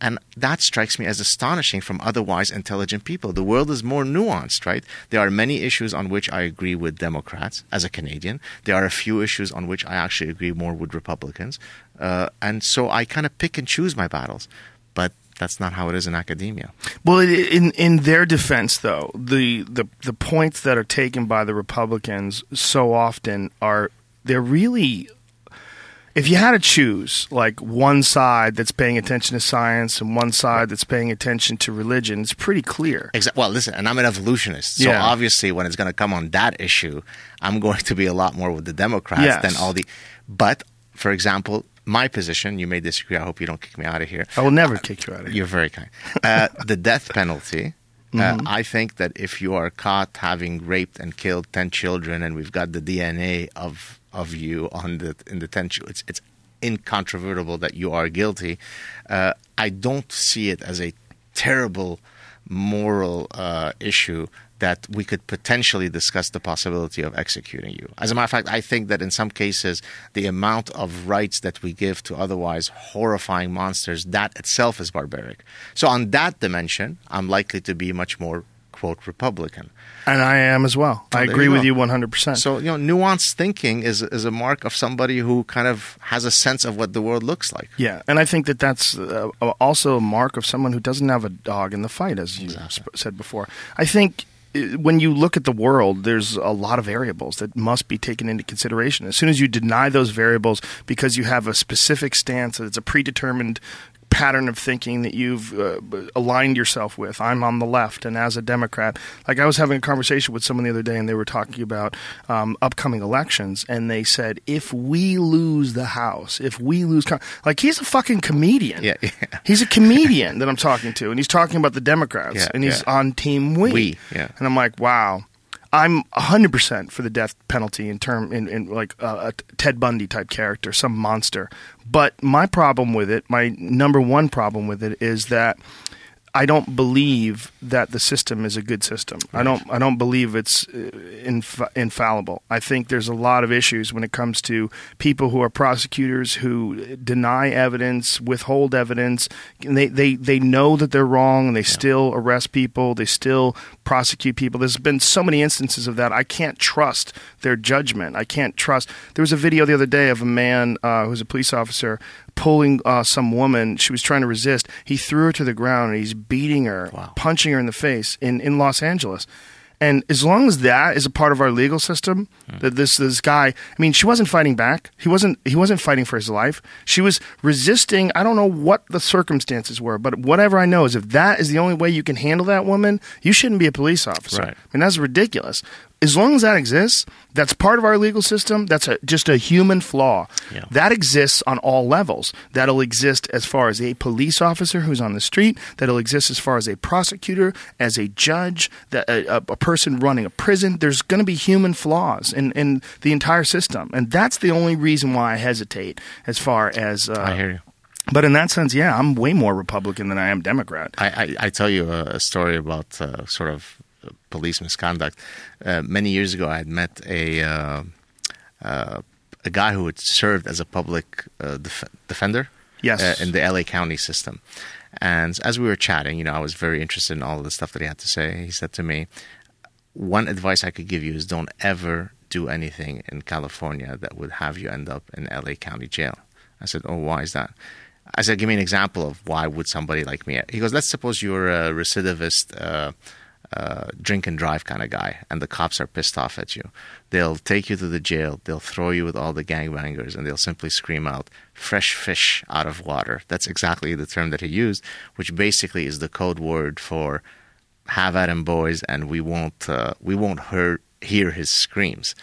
And that strikes me as astonishing from otherwise intelligent people. The world is more nuanced, right? There are many issues on which I agree with Democrats as a Canadian. There are a few issues on which I actually agree more with Republicans. Uh, and so I kind of pick and choose my battles. But that's not how it is in academia. Well, in in their defense, though, the, the the points that are taken by the Republicans so often are they're really. If you had to choose, like one side that's paying attention to science and one side that's paying attention to religion, it's pretty clear. Exa- well, listen, and I'm an evolutionist. So Yeah. obviously, when it's going to come on that issue, I'm going to be a lot more with the Democrats Yes. than all the. But, for example, my position, you may disagree. I hope you don't kick me out of here. I will never kick you out of here. You're very kind. Uh, the death penalty. Uh, Mm-hmm. I think that if you are caught having raped and killed ten children, and we've got the DNA of of you on the in the ten, chil- it's it's incontrovertible that you are guilty. Uh, I don't see it as a terrible moral uh, issue that we could potentially discuss the possibility of executing you. As a matter of fact, I think that in some cases, the amount of rights that we give to otherwise horrifying monsters, that itself is barbaric. So, on that dimension, I'm likely to be much more quote Republican. And I am as well. I there agree you with you 100%. So you know, nuanced thinking is is a mark of somebody who kind of has a sense of what the world looks like. Yeah, and I think that that's uh, also a mark of someone who doesn't have a dog in the fight, as you sp- said before. I think uh, when you look at the world, there's a lot of variables that must be taken into consideration. As soon as you deny those variables because you have a specific stance that it's a predetermined pattern of thinking that you've uh, aligned yourself with. I'm on the left, and as a Democrat, like I was having a conversation with someone the other day, and they were talking about um, upcoming elections, and they said, if we lose the House, if we lose, con-, like he's a fucking comedian. Yeah, yeah. He's a comedian that I'm talking to, and he's talking about the Democrats, Yeah, and he's yeah. on Team We. We, yeah. And I'm like, wow. I'm 100% for the death penalty in term in, in like uh, a Ted Bundy type character, some monster. But my problem with it, my number one problem with it is that I don't believe that the system is a good system. I don't. I don't believe it's uh, inf- infallible. I think there's a lot of issues when it comes to people who are prosecutors who deny evidence, withhold evidence. They, they they know that they're wrong, and they still arrest people. They still prosecute people. There's been so many instances of that. I can't trust their judgment. I can't trust. There was a video the other day of a man uh, who's a police officer pulling uh, some woman. She was trying to resist. He threw her to the ground and he's beating her, Wow. punching her in the face in, in Los Angeles. And as long as that is a part of our legal system, hmm. that this this guy, I mean, she wasn't fighting back. He wasn't he wasn't fighting for his life. She was resisting. I don't know what the circumstances were, but whatever I know is if that is the only way you can handle that woman, you shouldn't be a police officer. Right. I mean, that's ridiculous. As long as that exists, that's part of our legal system. That's a, just a human flaw. Yeah. That exists on all levels. That'll exist as far as a police officer who's on the street. That'll exist as far as a prosecutor, as a judge, that a, a, a person running a prison. There's going to be human flaws in, in the entire system, and that's the only reason why I hesitate as far as. Uh, I hear you. But in that sense, yeah, I'm way more Republican than I am Democrat. I, I, I tell you a, a story about uh, sort of police misconduct. Uh, many years ago, I had met a uh, uh, a guy who had served as a public uh, def- defender Yes. uh, in the LA County system. And as we were chatting, you know, I was very interested in all of the stuff that he had to say. He said to me, "One advice I could give you is don't ever do anything in California that would have you end up in LA County jail." I said, "Oh, why is that?" I said, "Give me an example of why would somebody like me?" He goes, "Let's suppose you're a recidivist." Uh, uh, drink and drive kind of guy, and the cops are pissed off at you. They'll take you to the jail, they'll throw you with all the gangbangers, and they'll simply scream out, fresh fish out of water. That's exactly the term that he used, which basically is the code word for have at him, boys, and we won't, uh, we won't hear, hear his screams.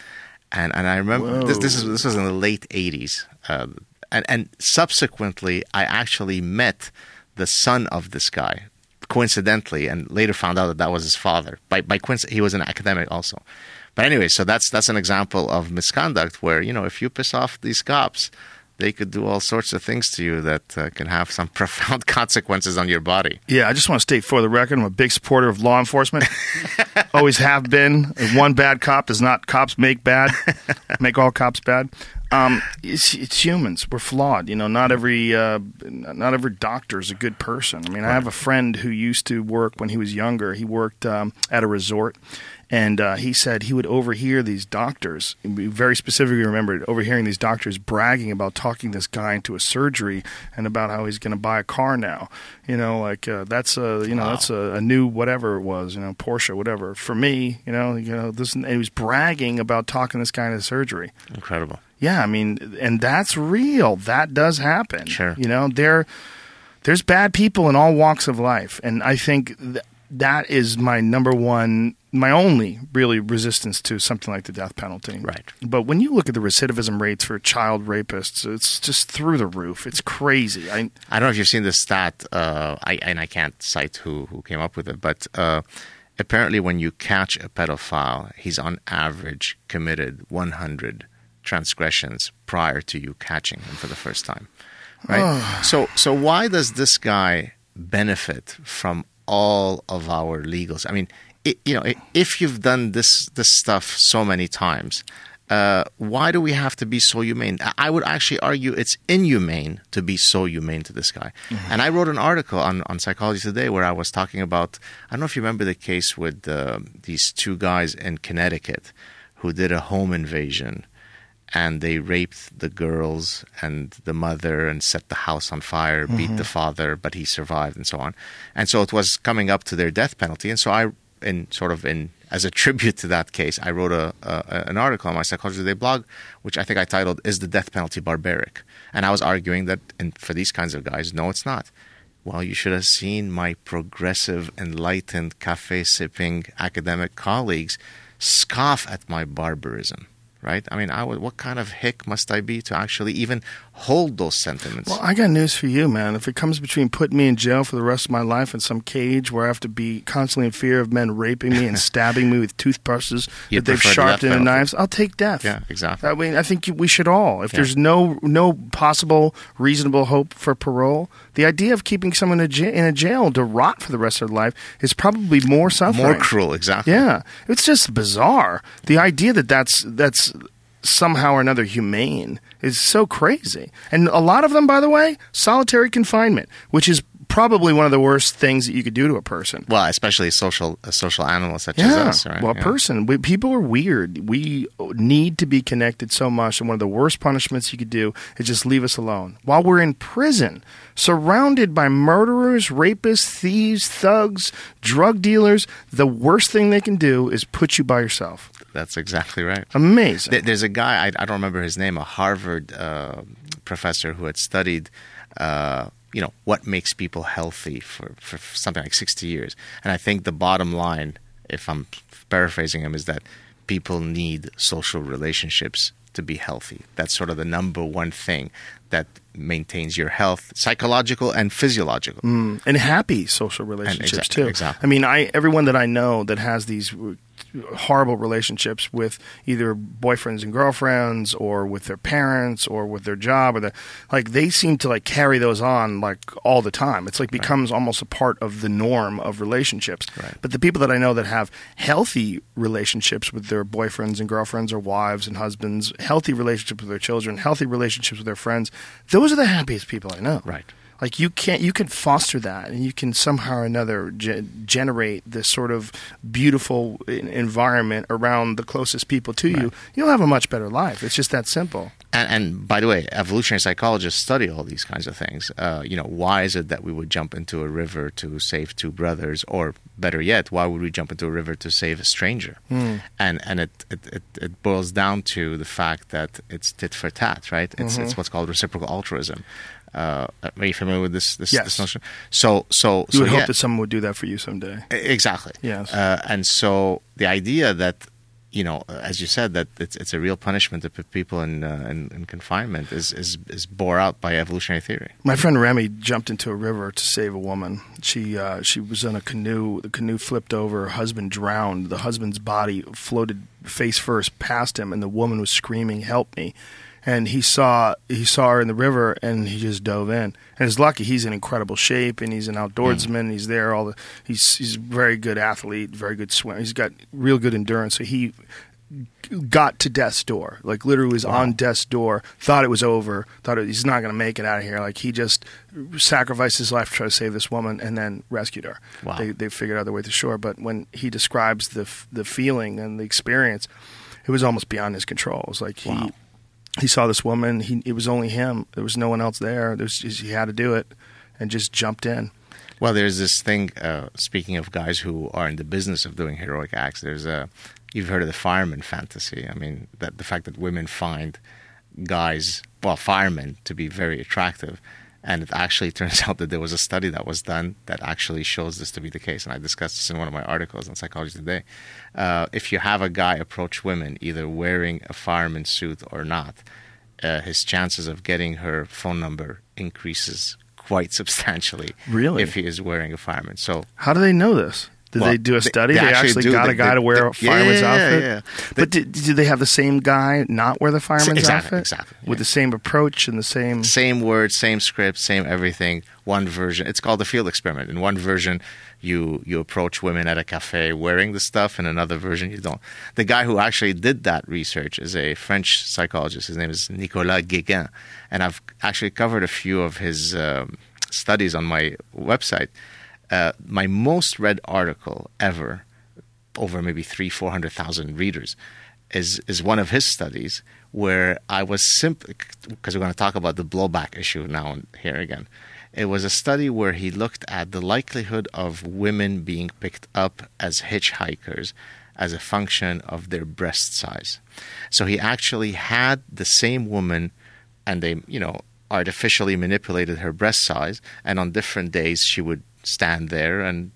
And, and I remember this, this, is, this was in the late 80s. Uh, and, and subsequently, I actually met the son of this guy, coincidentally, and later found out that that was his father. By by coincidence, he was an academic also. But anyway, so that's that's an example of misconduct where you know if you piss off these cops, they could do all sorts of things to you that uh, can have some profound consequences on your body. Yeah, I just want to state for the record, I'm a big supporter of law enforcement. Always have been. One bad cop does not cops make bad, make all cops bad. Um, it's, it's humans. We're flawed. You know, not every uh, not every doctor is a good person. I mean, I have a friend who used to work when he was younger. He worked um, at a resort, and uh, he said he would overhear these doctors. Very specifically, remembered overhearing these doctors bragging about talking this guy into a surgery and about how he's going to buy a car now. You know, like uh, that's a you know Wow. that's a, a new whatever it was. You know, Porsche, whatever. For me, you know, you know, this and he was bragging about talking this guy into surgery. Incredible. Yeah, I mean, and that's real. That does happen. Sure. You know, there there's bad people in all walks of life, and I think th- that is my number one, my only really resistance to something like the death penalty. Right. But when you look at the recidivism rates for child rapists, it's just through the roof. It's crazy. I I don't know if you've seen this stat, uh, I, and I can't cite who, who came up with it, but uh, apparently when you catch a pedophile, he's on average committed 100 transgressions prior to you catching him for the first time. Right? so, so why does this guy benefit from all of our legals? I mean, it, you know, i if you've done this this stuff so many times, uh, why do we have to be so humane? I- would actually argue it's inhumane to be so humane to this guy. And I wrote an article on, on Psychology Today where I was talking about, I don't know if you remember the case with uh, these two guys in Connecticut who did a home invasion and they raped the girls and the mother and set the house on fire, beat the mm-hmm. father, but he survived and so on. And so it was coming up to their death penalty. And so I, in sort of in as a tribute to that case, I wrote a, a an article on my Psychology Today blog, which I think I titled "Is the Death Penalty Barbaric?" And I was arguing that, in, for these kinds of guys, no, it's not. Well, you should have seen my progressive, enlightened, cafe sipping academic colleagues scoff at my barbarism. Right? I mean, I would, what kind of hick must I be to actually even hold those sentiments? Well, I got news for you, man. If it comes between putting me in jail for the rest of my life in some cage where I have to be constantly in fear of men raping me and stabbing me with toothbrushes You'd that they've sharpened into knives, I'll take death. Yeah, exactly. I mean, I think we should all. If Yeah. there's no no possible reasonable hope for parole, the idea of keeping someone in a, in a jail to rot for the rest of their life is probably more suffering. More cruel, exactly. Yeah, it's just bizarre. The idea that that's that's somehow or another humane is so crazy. And a lot of them, by the way, solitary confinement, which is probably one of the worst things that you could do to a person. Well, especially a social a social animal such as Yeah, us, right? well, a Yeah. person. We, people are weird. We need to be connected so much, and one of the worst punishments you could do is just leave us alone while we're in prison, surrounded by murderers, rapists, thieves, thugs, drug dealers. The worst thing they can do is put you by yourself. That's exactly right. Amazing. There's a guy I, I don't remember his name, a Harvard uh, professor who had studied, uh, you know, what makes people healthy for, for something like 60 years. And I think the bottom line, if I'm paraphrasing him, is that people need social relationships to be healthy. That's sort of the number one thing that maintains your health, psychological and physiological. and happy social relationships too. exactly. I mean, I everyone that I know that has these horrible relationships with either boyfriends and girlfriends or with their parents or with their job or the like they seem to like carry those on like all the time. It's like becomes almost a part of the norm of relationships. Right. But the people that I know that have healthy relationships with their boyfriends and girlfriends or wives and husbands, healthy relationships with their children, healthy relationships with their friends, those are the happiest people I know. Right. Like you can't, you can foster that, and you can somehow or another ge- generate this sort of beautiful en- environment around the closest people to you. You'll have a much better life. It's just that simple. And, and by the way, evolutionary psychologists study all these kinds of things. Uh, you know, why is it that we would jump into a river to save two brothers, or better yet, why would we jump into a river to save a stranger? And and it, it, it, it boils down to the fact that it's tit for tat, right? It's it's what's called reciprocal altruism. Uh, are you familiar with this this, Yes. this notion? So so You so would yeah. hope that someone would do that for you someday. Exactly. Yes. Uh, and so the idea that you know, as you said, that it's it's a real punishment to put people in uh, in, in confinement is, is is bore out by evolutionary theory. My friend Remy jumped into a river to save a woman. She uh, she was in a canoe. The canoe flipped over. Her husband drowned. The husband's body floated face first past him, and the woman was screaming, "Help me!" And he saw he saw her in the river, and he just dove in. And it's lucky he's in incredible shape, and he's an outdoorsman. Mm. He's there all the. He's he's a very good athlete, very good swimmer. He's got real good endurance. So he got to death's door. Like literally was on death's door. Thought it was over. Thought it, he's not going to make it out of here. Like he just sacrificed his life to try to save this woman and then rescued her. Wow. They they figured out their way to shore. But when he describes the the feeling and the experience, it was almost beyond his control. It was like. Wow. He saw this woman. He it was only him. There was no one else there. There's he had to do it, and just jumped in. Well, there's this thing. Uh, speaking of guys who are in the business of doing heroic acts, there's a. You've heard of the fireman fantasy. I mean, that the fact that women find guys, well, firemen, to be very attractive, and it actually turns out that there was a study that was done that actually shows this to be the case. And I discussed this in one of my articles on Psychology Today. Uh, if you have a guy approach women, either wearing a fireman suit or not, uh, his chances of getting her phone number increases quite substantially. Really? If he is wearing a fireman. So How do they know this? Did Well, they do a study? they They, actually actually, do. got They- a guy they- to wear a they- fireman's yeah, outfit. yeah. But did, did they have the same guy not wear the fireman's exactly, outfit? exactly, With yeah. the same approach and the same. same words, same script, same everything. One version. It's called the field experiment. In one version, you you approach women at a cafe wearing the stuff. In another version, you don't. The guy who actually did that research is a French psychologist. His name is Nicolas Guéguen, and I've actually covered a few of his um, studies on my website. Uh, my most read article ever, over maybe three, four hundred thousand readers, is is one of his studies where I was simply because we're going to talk about the blowback issue now and here again. It was a study where he looked at the likelihood of women being picked up as hitchhikers as a function of their breast size. So he actually had the same woman and they, you know, artificially manipulated her breast size and on different days she would stand there and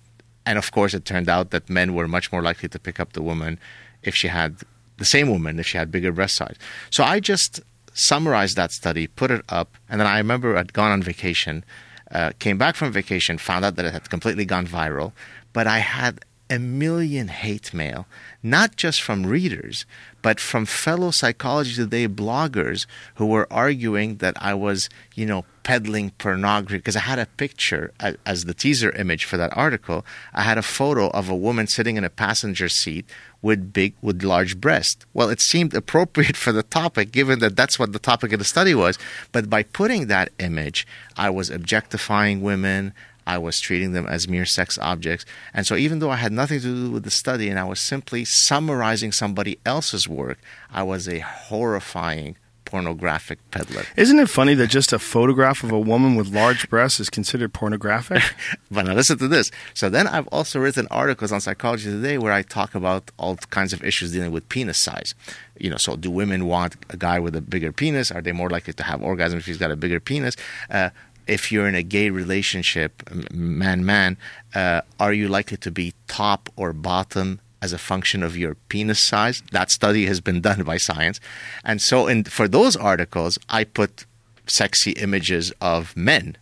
and of course it turned out that men were much more likely to pick up the woman if she had the same woman if she had bigger breast size. So I just summarized that study, put it up, and then I remember I'd gone on vacation, uh, came back from vacation, found out that it had completely gone viral, but I had a million hate mail, not just from readers, but from fellow Psychology Today bloggers who were arguing that I was, you know, peddling pornography because I had a picture as the teaser image for that article. I had a photo of a woman sitting in a passenger seat with big, with large breasts. Well, it seemed appropriate for the topic, given that that's what the topic of the study was. But by putting that image, I was objectifying women. I was treating them as mere sex objects. And so, even though I had nothing to do with the study and I was simply summarizing somebody else's work, I was a horrifying pornographic peddler. Isn't it funny that just a photograph of a woman with large breasts is considered pornographic? But now listen to this. So then I've also written articles on Psychology Today where I talk about all kinds of issues dealing with penis size. You know, so do women want a guy with a bigger penis? Are they more likely to have orgasms if he's got a bigger penis? Uh, if you're in a gay relationship, man man, uh, are you likely to be top or bottom as a function of your penis size? That study has been done by science. And so in, for those articles, I put sexy images of men.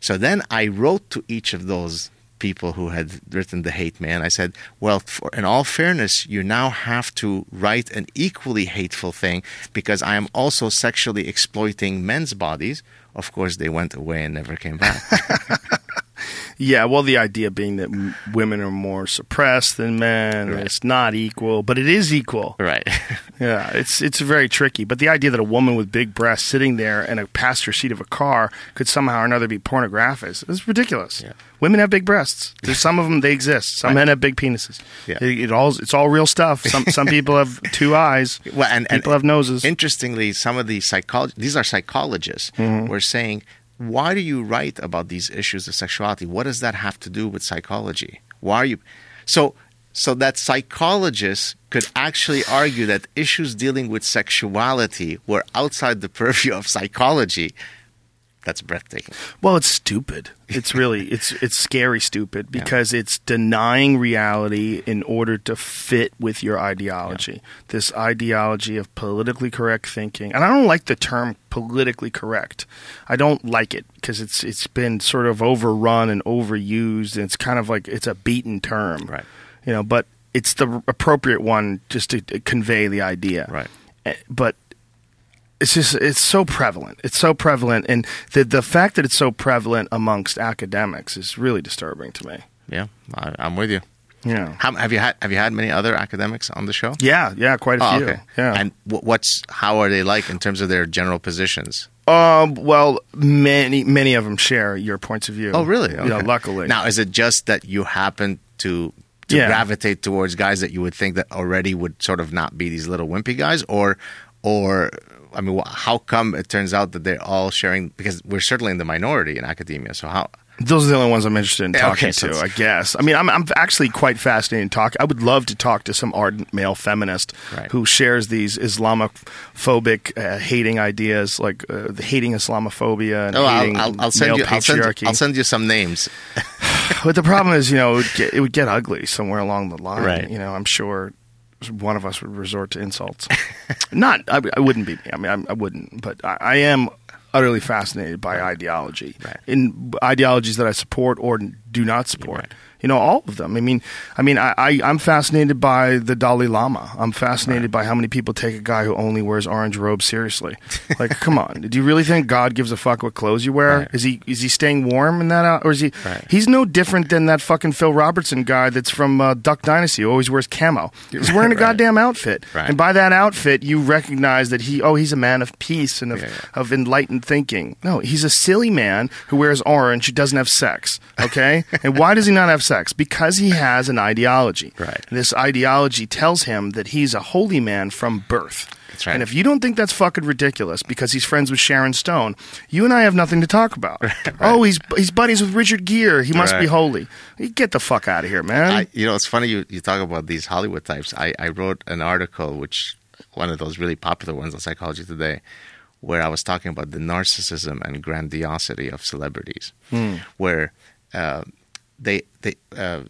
So then I wrote to each of those people who had written the hate mail. I said, well, for, in all fairness, you now have to write an equally hateful thing because I am also sexually exploiting men's bodies. Of course, they went away and never came back. yeah, well, the idea being that m- women are more suppressed than men, Right. it's not equal, but it is equal. right. Yeah, it's it's very tricky. But the idea that a woman with big breasts sitting there in a passenger seat of a car could somehow or another be pornographic is ridiculous. Yeah. Women have big breasts. There's some of them they exist. Some Right. men have big penises. Yeah. It, it all it's all real stuff. Some some people have two eyes. Well, and, and people have noses. Interestingly, some of the psychol these are psychologists Mm-hmm. were saying, why do you write about these issues of sexuality? What does that have to do with psychology? Why are you so so that psychologists could actually argue that issues dealing with sexuality were outside the purview of psychology. That's breathtaking. Well, it's stupid. It's really it's it's scary stupid because it's denying reality in order to fit with your ideology. This ideology of politically correct thinking. And I don't like the term politically correct. I don't like it because it's it's been sort of overrun and overused and it's kind of like it's a beaten term. Right. You know, but it's the appropriate one just to to convey the idea. Right. Eh, But it's just it's so prevalent. It's so prevalent, and the the fact that it's so prevalent amongst academics is really disturbing to me. Yeah, I, I'm with you. Yeah, How, have you had Have you had many other academics on the show? yeah, yeah, quite a Oh, few. okay. Yeah, And wh- what's how are they like in terms of their general positions? um, well, many many of them share your points of view. Oh, really? Yeah, luckily. Now, is it just that you happen to to Yeah. gravitate towards guys that you would think that already would sort of not be these little wimpy guys, or or I mean, how come it turns out that they're all sharing? Because we're certainly in the minority in academia. So how? Those are the only ones I'm interested in talking okay, so to, I guess. I mean, I'm, I'm actually quite fascinated in talk. I would love to talk to some ardent male feminist Right. who shares these Islamophobic, uh, hating ideas, like uh, the hating Islamophobia and Oh, hating I'll, I'll, I'll send male you. I'll send, you- patriarchy. I'll send you some names. But the problem is, you know, it would, get, it would get ugly somewhere along the line. Right. You know, I'm sure one of us would resort to insults. Not, I, I wouldn't be me. I mean, I, I wouldn't. But I, I am utterly fascinated by ideology. Right. In ideologies that I support or do not support. Right. You know, all of them. I mean, I mean, I, I I'm fascinated by the Dalai Lama. I'm fascinated by how many people take a guy who only wears orange robes seriously. Like, come on, do you really think God gives a fuck what clothes you wear? Right. Is he is he staying warm in that out, or is he? Right. He's no different than that fucking Phil Robertson guy that's from uh, Duck Dynasty who always wears camo. He's wearing a goddamn outfit, Right. and by that outfit, you recognize that he oh he's a man of peace and of, Yeah, yeah. of enlightened thinking. No, he's a silly man who wears orange who doesn't have sex. Okay, and why does he not have sex? Because he has an ideology. Right. This ideology tells him that he's a holy man from birth. That's right. And if you don't think that's fucking ridiculous because he's friends with Sharon Stone, you and I have nothing to talk about. Oh, he's he's buddies with Richard Gere. He must be holy. Get the fuck out of here, man. I, you know, it's funny you, you talk about these Hollywood types. I, I wrote an article, which one of those really popular ones on Psychology Today, where I was talking about the narcissism and grandiosity of celebrities, where uh, they they uh,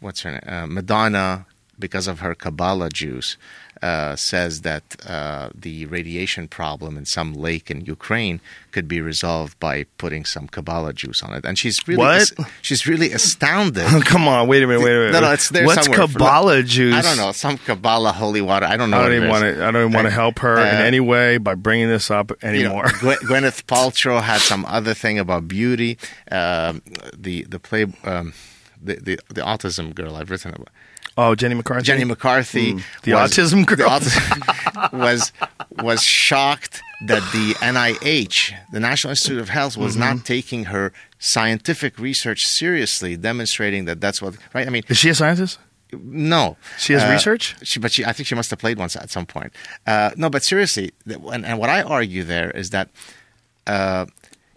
what's her name uh, Madonna because of her Kabbalah juice. Uh, says that uh, the radiation problem in some lake in Ukraine could be resolved by putting some Kabbalah juice on it, and she's really What? she's really astounded Come on, wait a minute, wait a minute. no, no, it's there What's somewhere. Kabbalah juice? I don't know. Some Kabbalah holy water. I don't know. I don't even want to. I don't even want to help her in uh, any way by bringing this up You know, anymore. Gwyneth Paltrow had some other thing about beauty. Um, the the play um, the, the the autism girl I've written about. Oh, Jenny McCarthy. Jenny McCarthy, Mm. The autism girl. the autism- was was shocked that the NIH, the National Institute of Health, was Mm-hmm. not taking her scientific research seriously, demonstrating that that's what right. I mean, Is she a scientist? No, She has Uh, research? She, but she, I think she must have played once at some point. Uh, no, but seriously, and, and what I argue there is that, uh,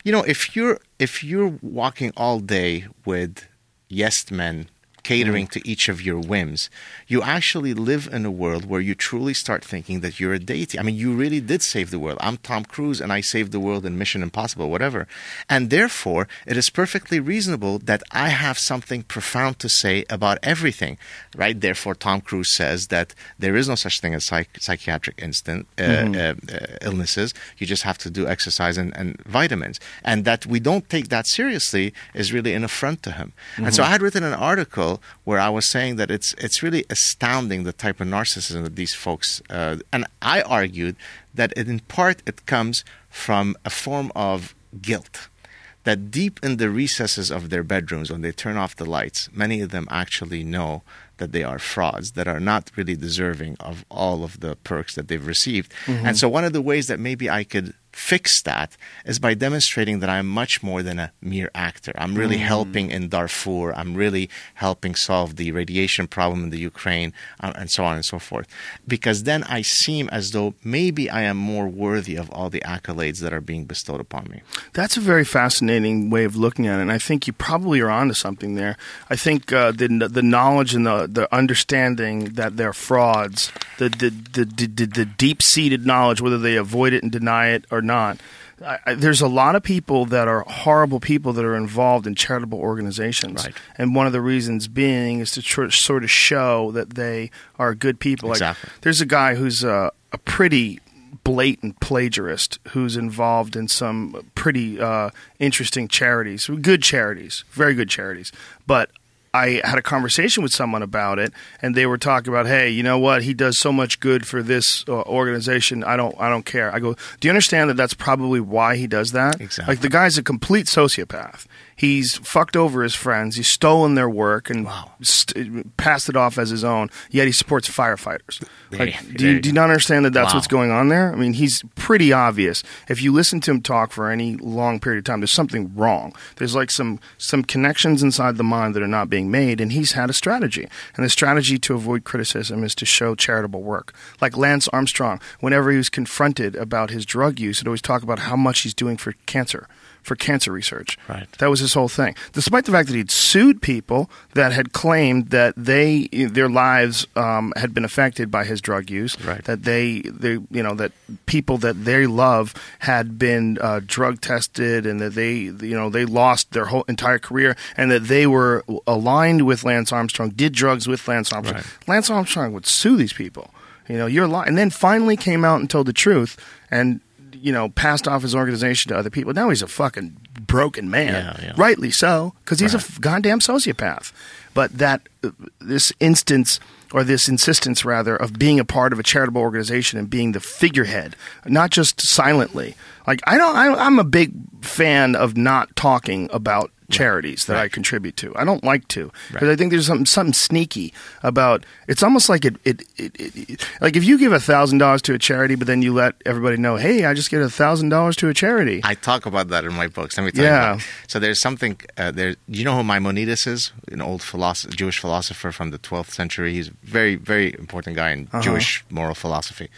you know, if you're if you're walking all day with yes men catering to each of your whims, you actually live in a world where you truly start thinking that you're a deity. I mean, you really did save the world. I'm Tom Cruise and I saved the world in Mission Impossible, whatever. And therefore, it is perfectly reasonable that I have something profound to say about everything, right? Therefore, Tom Cruise says that there is no such thing as psych- psychiatric instant, uh, uh, uh, illnesses. You just have to do exercise and, and vitamins. And that we don't take that seriously is really an affront to him. And so I had written an article where I was saying that it's it's really astounding the type of narcissism that these folks. Uh, and I argued that it, in part it comes from a form of guilt. That deep in the recesses of their bedrooms, when they turn off the lights, many of them actually know that they are frauds, that are not really deserving of all of the perks that they've received. And so, one of the ways that maybe I could fix that is by demonstrating that I'm much more than a mere actor. I'm really helping in Darfur. I'm really helping solve the radiation problem in the Ukraine, uh, and so on and so forth. Because then I seem as though maybe I am more worthy of all the accolades that are being bestowed upon me. That's a very fascinating way of looking at it, and I think you probably are onto something there. I think uh, the the knowledge and the the understanding that they're frauds, the the the, the, the deep seated knowledge, whether they avoid it and deny it or not. I, I, there's a lot of people that are horrible people that are involved in charitable organizations, Right. and one of the reasons being is to tr- sort of show that they are good people. Like, Exactly. there's a guy who's a, a pretty blatant plagiarist who's involved in some pretty uh, interesting charities, good charities, very good charities. But I had a conversation with someone about it, and they were talking about, hey, you know what? He does so much good for this uh, organization. I don't, I don't care. I go, do you understand that that's probably why he does that? Exactly. Like the guy's a complete sociopath. He's fucked over his friends. He's stolen their work and st- passed it off as his own. Yet he supports firefighters. Like, do you, you do you not understand that that's Wow. what's going on there? I mean, he's pretty obvious. If you listen to him talk for any long period of time, there's something wrong. There's like some some connections inside the mind that are not being made, and he's had a strategy. And the strategy to avoid criticism is to show charitable work. Like Lance Armstrong, whenever he was confronted about his drug use, he'd always talk about how much he's doing for cancer. For cancer research, Right. That was his whole thing. Despite the fact that he'd sued people that had claimed that they their lives um, had been affected by his drug use, Right. that they, they, you know, that people that they love had been uh, drug tested, and that they, you know, they lost their whole entire career, and that they were aligned with Lance Armstrong, did drugs with Lance Armstrong. Right. Lance Armstrong would sue these people. You know, you're lying, and then finally came out and told the truth, and you know, passed off his organization to other people. Now he's a fucking broken man, Yeah, yeah. rightly so, because he's a Right. f- goddamn sociopath. But that uh, this instance or this insistence rather of being a part of a charitable organization and being the figurehead, not just silently. Like I don't, I, I'm a big fan of not talking about charities that I contribute to. I don't like to because Right. I think there's something something sneaky about. It's almost like it. It, it, it, like if you give a thousand dollars to a charity, but then you let everybody know, hey, I just gave a thousand dollars to a charity. I talk about that in my books. Let me tell Yeah. you. About. So there's something uh, there. You know who Maimonides is? An old philosopher, Jewish philosopher from the 12th century. He's a very, very important guy in Jewish moral philosophy.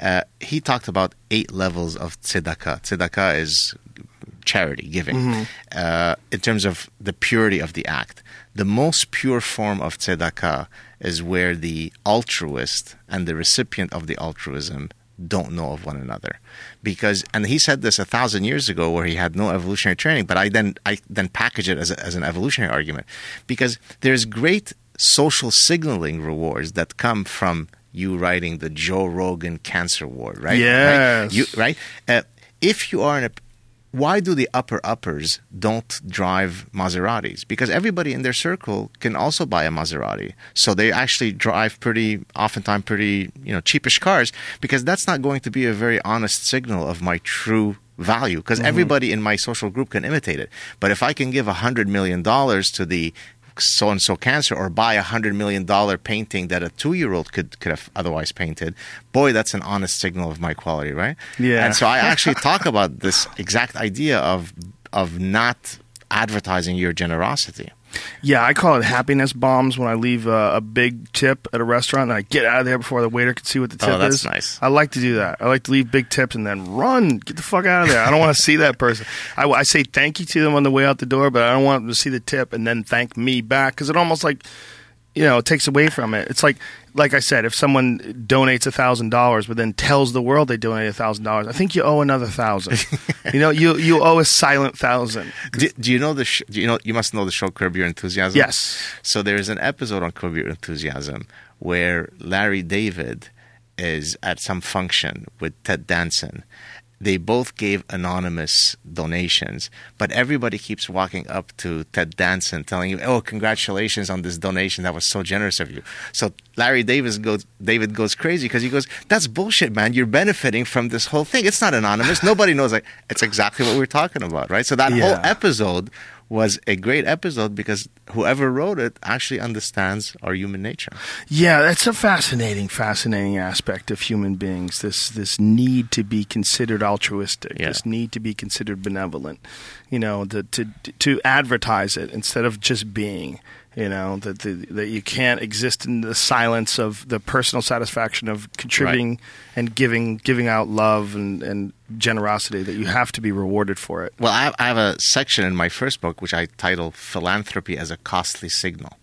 Uh, he talked about eight levels of tzedakah. Tzedakah is charity, giving, uh, in terms of the purity of the act. The most pure form of tzedakah is where the altruist and the recipient of the altruism don't know of one another because and he said this a thousand years ago where he had no evolutionary training but i then i then package it as, a, as an evolutionary argument because there's great social signaling rewards that come from you writing the joe rogan cancer ward right Yes. right, you, right? Uh, if you are in a why do the upper uppers don't drive Maseratis? Because everybody in their circle can also buy a Maserati. So they actually drive pretty, oftentimes pretty, you know, cheapish cars because that's not going to be a very honest signal of my true value because mm-hmm. everybody in my social group can imitate it. But if I can give a hundred million dollars to the so and so cancer or buy a hundred million dollar painting that a two year old could could have otherwise painted, boy, that's an honest signal of my quality, right? Yeah. And so I actually talk about this exact idea of of not advertising your generosity. Yeah, I call it happiness bombs when I leave a, a big tip at a restaurant and I get out of there before the waiter can see what the oh, tip Oh, that's is. nice. I like to do that. I like to leave big tips and then run, get the fuck out of there. I don't want to see that person. I, I say thank you to them on the way out the door, but I don't want them to see the tip and then thank me back because it almost like you know it takes away from it. It's like like I said, if someone donates a thousand dollars but then tells the world they donated a thousand dollars, I think you owe another thousand. you know, you you owe a silent thousand. Do, do you know the? Sh- do you know? You must know the show Curb Your Enthusiasm. Yes. So there's an episode on Curb Your Enthusiasm where Larry David is at some function with Ted Danson. They both gave anonymous donations, but everybody keeps walking up to Ted Danson telling you, "Oh, congratulations on this donation! That was so generous of you." So Larry Davis goes, David goes crazy because he goes, "That's bullshit, man! You're benefiting from this whole thing. It's not anonymous. Nobody knows." Like, it's exactly what we're talking about, right? So that whole episode was a great episode because whoever wrote it actually understands our human nature. Yeah, that's a fascinating, fascinating aspect of human beings. This this need to be considered altruistic. Yeah. This need to be considered benevolent. You know, the, to to advertise it instead of just being. You know that the, that you can't exist in the silence of the personal satisfaction of contributing and giving giving out love and, and generosity. That you have to be rewarded for it. Well, I have, I have a section in my first book which I title Philanthropy as a Costly Signal.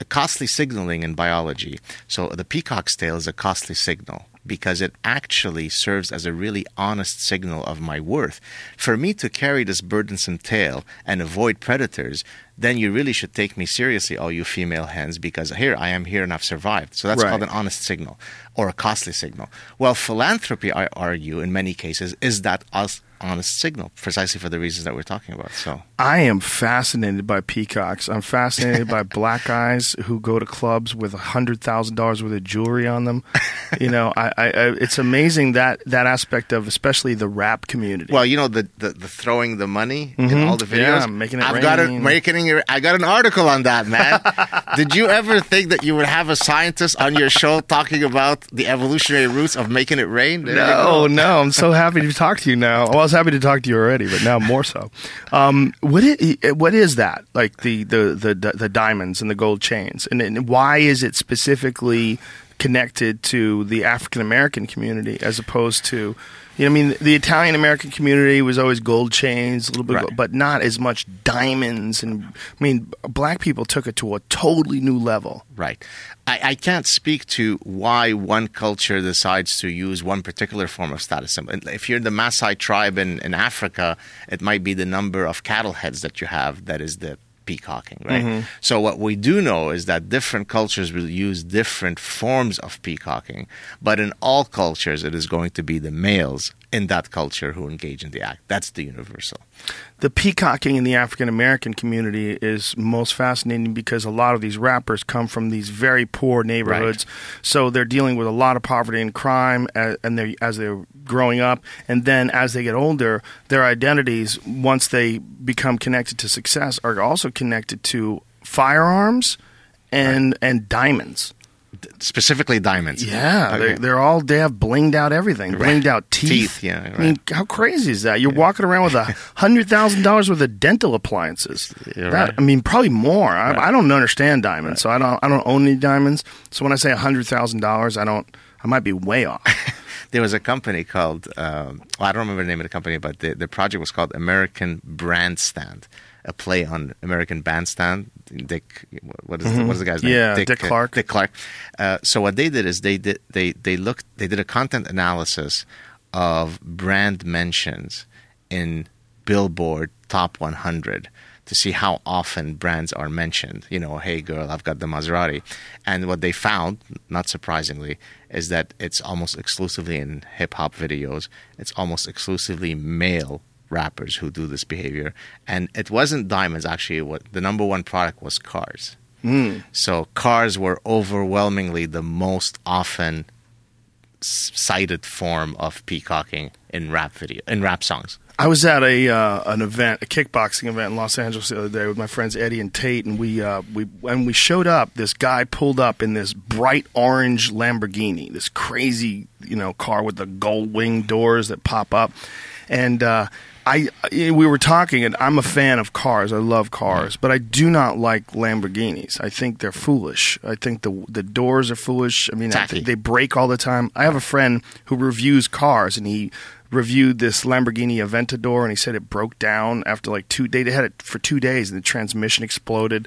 A costly signaling in biology. So the peacock's tail is a costly signal because it actually serves as a really honest signal of my worth. For me to carry this burdensome tail and avoid predators, then you really should take me seriously, all you female hens, because here I am here and I've survived. So that's Right. called an honest signal or a costly signal. Well, philanthropy, I argue, in many cases, is that us honest signal, precisely for the reasons that we're talking about. So I am fascinated by peacocks. I'm fascinated by black guys who go to clubs with hundred thousand dollars worth of jewelry on them. You know, I, I, I, it's amazing that that aspect of especially the rap community. Well, you know the the, the throwing the money in mm-hmm. all the videos. Yeah, making it I've got a rain. making it. I got an article on that, man. Did you ever think that you would have a scientist on your show talking about the evolutionary roots of making it rain? There no, no, I'm so happy to talk to you now. Well, was happy to talk to you already, but now more so. Um, what is, what is that? Like the, the, the, the diamonds and the gold chains, and, and why is it specifically connected to the African American community as opposed to, you know, I mean, the Italian American community was always gold chains, a little bit, Right. gold, but not as much diamonds. And I mean, black people took it to a totally new level. Right. I, I can't speak to why one culture decides to use one particular form of status symbol. If you're the Maasai tribe in, in Africa, it might be the number of cattle heads that you have that is the peacocking, right? Mm-hmm. So what we do know is that different cultures will use different forms of peacocking, but in all cultures it is going to be the males in that culture who engage in the act. That's the universal. the peacocking in the African American community is most fascinating because a lot of these rappers come from these very poor neighborhoods, so they're dealing with a lot of poverty and crime, a- and they as they're growing up, and then as they get older, their identities once they become connected to success are also connected to firearms and and diamonds. Specifically, diamonds. Yeah, Okay. they're, they're all they have blinged out everything, blinged out teeth. Teeth, yeah, I mean, how crazy is that? You're walking around with a hundred thousand dollars worth of dental appliances. You're That- right. I mean, probably more. I, I don't understand diamonds, so I don't. I don't own any diamonds. So when I say a hundred thousand dollars, I don't. I might be way off. there was a company called um, well, I don't remember the name of the company, but the, the project was called American Brandstand, a play on American Bandstand. Dick, what is the, what is the guy's name? Mm-hmm. Yeah, Dick uh, Clark. Dick Clark. Uh, so what they did is they did they they looked they did a content analysis of brand mentions in Billboard Top 100 to see how often brands are mentioned. You know, hey girl, I've got the Maserati. And what they found, not surprisingly, is that it's almost exclusively in hip hop videos. It's almost exclusively male rappers who do this behavior. And it wasn't diamonds actually what the number one product was cars. So cars were overwhelmingly the most often cited form of peacocking in rap video in rap songs. I was at a uh, an event, a kickboxing event in Los Angeles the other day with my friends Eddie and Tate, and we uh, we when we showed up, this guy pulled up in this bright orange Lamborghini, this crazy you know car with the gold wing doors that pop up, and. Uh, I, we were talking, and I'm a fan of cars. I love cars, but I do not like Lamborghinis. I think they're foolish. I think the the doors are foolish. I mean, I they break all the time. I have a friend who reviews cars, and he reviewed this Lamborghini Aventador, and he said it broke down after like two. They had it for two days, and the transmission exploded.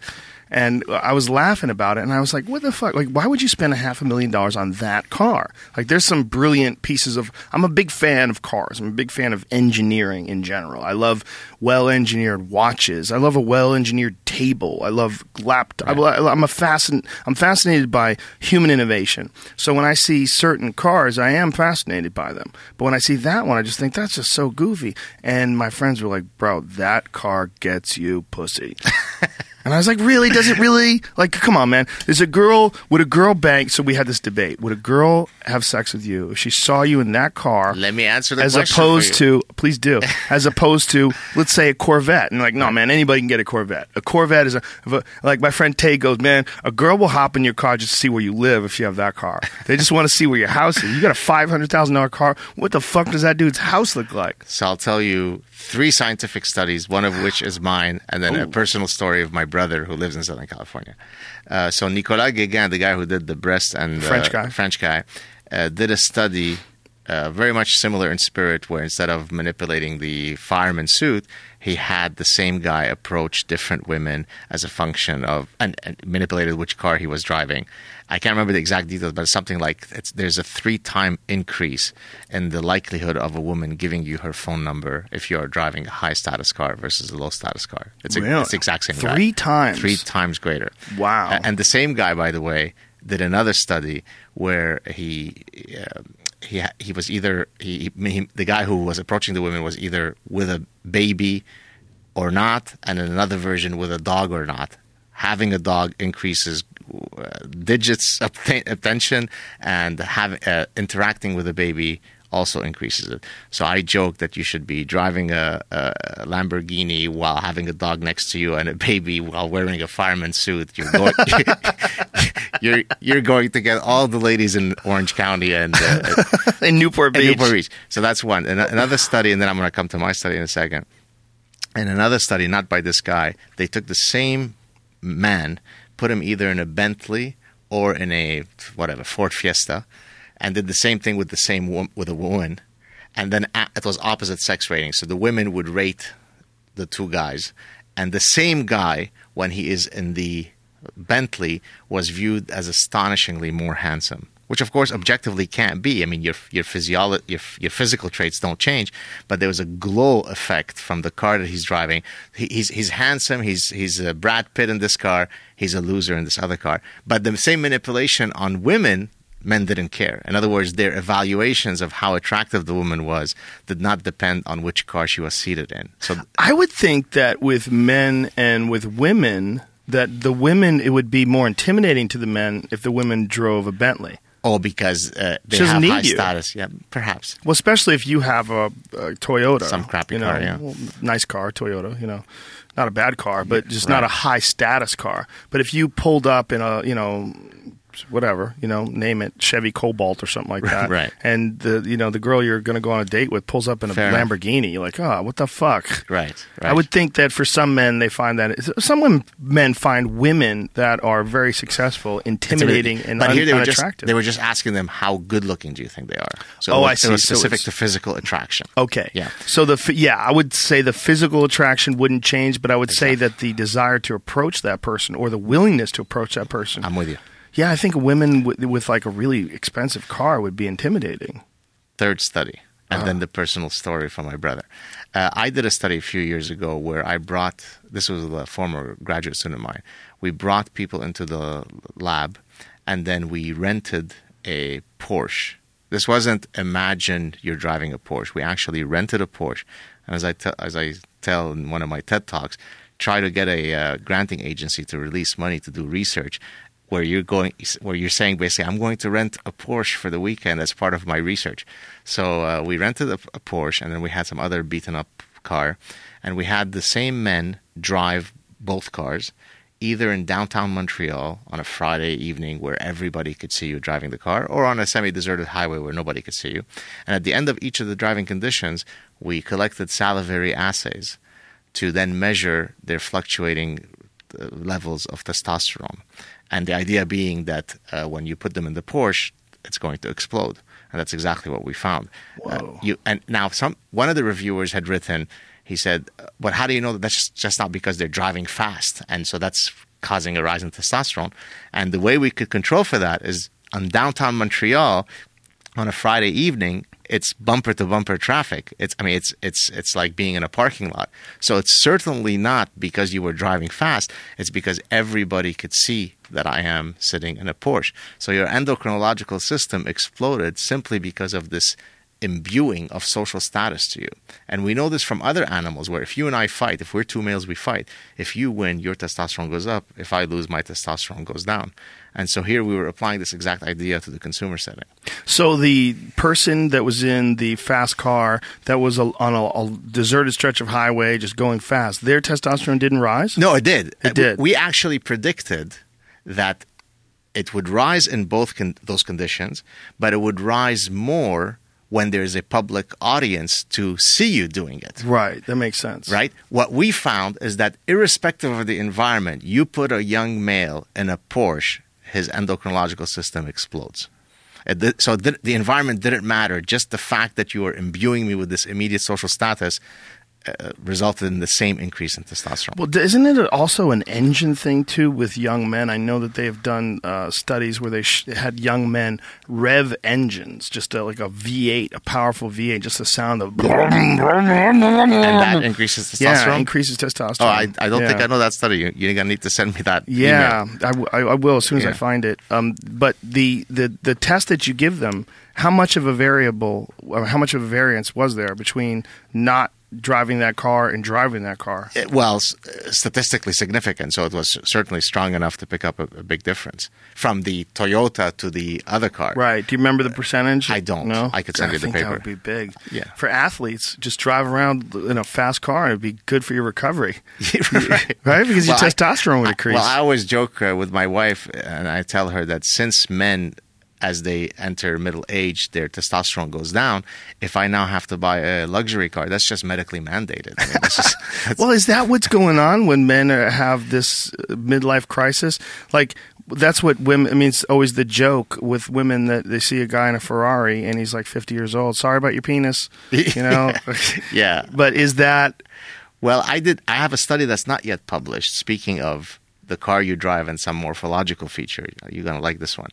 And I was laughing about it, and I was like, "What the fuck? Like, why would you spend a half a million dollars on that car? Like, there's some brilliant pieces of. I'm a big fan of cars. I'm a big fan of engineering in general. I love well engineered watches. I love a well engineered table. I love laptop. I'm a fascin. I'm fascinated by human innovation. So when I see certain cars, I am fascinated by them. But when I see that one, I just think that's just so goofy. And my friends were like, "Bro, that car gets you pussy." And I was like, really? Does it really? Like, come on, man. Is a girl, would a girl bang? So we had this debate. Would a girl have sex with you if she saw you in that car? Let me answer the as question for opposed to, please do, as opposed to, let's say a Corvette. And like, no, man, anybody can get a Corvette. A Corvette is a, a- like my friend Tay goes, man, a girl will hop in your car just to see where you live if you have that car. They just want to see where your house is. You got a $500,000 car. What the fuck does that dude's house look like? So I'll tell you three scientific studies, one of which is mine, and then a personal story of my brother who lives in Southern California. Uh, so Nicolas Guéguen, the guy who did the breast and uh, French guy. French guy, uh, did a study uh, very much similar in spirit, where instead of manipulating the fireman suit, he had the same guy approach different women as a function of and, and manipulated which car he was driving. I can't remember the exact details, but it's something like it's, there's a three time increase in the likelihood of a woman giving you her phone number if you are driving a high status car versus a low status car. It's, a, it's the exact same guy. Three times? Three times greater. Wow. A- And the same guy, by the way, did another study where he uh, he he was either he, he the guy who was approaching the women was either with a baby or not, and in another version with a dog or not. Having a dog increases uh, digits attention, and having uh, interacting with a baby also increases it. So I joke that you should be driving a, a Lamborghini while having a dog next to you and a baby while wearing a fireman suit. You're going, you're you're going to get all the ladies in Orange County and, uh, In Newport Beach. Newport Beach. So that's one. And another study, and then I'm going to come to my study in a second. And another study, not by this guy, they took the same man, put him either in a Bentley or in a whatever Ford Fiesta, and did the same thing with the same wo- with a woman, and then a- it was opposite sex rating. So the women would rate the two guys, and the same guy when he is in the Bentley was viewed as astonishingly more handsome. Which of course objectively can't be. I mean, your your physiolo- your your physical traits don't change, but there was a glow effect from the car that he's driving. He, he's he's handsome. He's he's a Brad Pitt in this car. He's a loser in this other car. But the same manipulation on women men didn't care. In other words, their evaluations of how attractive the woman was did not depend on which car she was seated in. So I would think that with men and with women, that the women it would be more intimidating to the men if the women drove a Bentley. oh, because uh, they She have high you. status. Yeah, perhaps. Well, especially if you have a, a Toyota, Some crappy you know, car, yeah. well, nice car, Toyota, you know, not a bad car, but just not a high status car. But if you pulled up in a, you know, whatever, you know, name it Chevy Cobalt or something like that, Right. And the, you know, the girl you're going to go on a date with pulls up in a Fair enough. Lamborghini, you're like, oh, what the fuck? Right. right. I would think that for some men, they find that some men find women that are very successful intimidating and but un- here they were just unattractive. they were just asking them how good looking do you think they are. So Oh, it was, I It see. was specific it's- to physical attraction. Okay. Yeah. So the yeah, I would say the physical attraction wouldn't change, but I would say that the desire to approach that person or the willingness to approach that person. I'm with you. Yeah, I think women with, with like a really expensive car would be intimidating. third study, and Uh-huh. then the personal story from my brother. Uh, I did a study a few years ago where I brought this was a former graduate student of mine. We brought people into the lab, and then we rented a Porsche. This wasn't imagine you're driving a Porsche. We actually rented a Porsche, and as I te- as I tell in one of my TED talks, try to get a uh, granting agency to release money to do research where you're going where you're saying basically I'm going to rent a Porsche for the weekend as part of my research. So uh, we rented a, a Porsche and then we had some other beaten up car and we had the same men drive both cars either in downtown Montreal on a Friday evening where everybody could see you driving the car or on a semi-deserted highway where nobody could see you. And at the end of each of the driving conditions, we collected salivary assays to then measure their fluctuating levels of testosterone. And the idea being that uh, when you put them in the Porsche, it's going to explode. And that's exactly what we found. Uh, you, and now, some one of the reviewers had written, he said, "But how do you know that that's just, just not because they're driving fast, and so that's causing a rise in testosterone?" And the way we could control for that is on downtown Montreal on a Friday evening, it's bumper to bumper traffic. It's I mean it's it's it's like being in a parking lot. So it's certainly not because you were driving fast. It's because everybody could see that I am sitting in a Porsche. So your endocrinological system exploded simply because of this imbuing of social status to you. And we know this from other animals where if you and I fight, if we're two males we fight, if you win, your testosterone goes up. If I lose, my testosterone goes down. And so here we were applying this exact idea to the consumer setting. So the person that was in the fast car that was a, on a, a deserted stretch of highway just going fast, their testosterone didn't rise? No, it did. It did. We actually predicted that it would rise in both con- those conditions, but it would rise more when there's a public audience to see you doing it. Right. That makes sense. Right? What we found is that irrespective of the environment, you put a young male in a Porsche, his endocrinological system explodes. So the the environment didn't matter. Just the fact that you were imbuing me with this immediate social status uh, resulted in the same increase in testosterone. Well, isn't it also an engine thing too with young men? I know that they have done uh, studies where they sh- had young men rev engines, just a, like a V8, a powerful V8, just the sound of and that increases testosterone. yeah increases testosterone. Oh, I, I don't think I know that study. You, you're gonna need to send me that. Yeah, email. I, w- I- will as soon as I find it. Um, but the, the the test that you give them, how much of a variable, how much of a variance was there between not driving that car and driving that car? It- well, s- statistically significant. So it was certainly strong enough to pick up a, a big difference from the Toyota to the other car. Right. Do you remember the percentage? I don't. No. I could send God, you the think paper. That would be big. Yeah. For athletes, just drive around in a fast car and it'd be good for your recovery. right. Right? Because your Well, I- testosterone would I- increase. Well, I always joke uh, with my wife, and I tell her that since men, as they enter middle age, their testosterone goes down. If I now have to buy a luxury car, that's just medically mandated. I mean, that's just- that's- Well, is that what's going on when men have this uh, midlife crisis? Like, that's what women. I mean, it's always the joke with women that they see a guy in a Ferrari and he's like 50 years old. Sorry about your penis, you know. yeah. But is that Well, I did. I have a study that's not yet published. Speaking of the car you drive and some morphological feature, you're gonna like this one.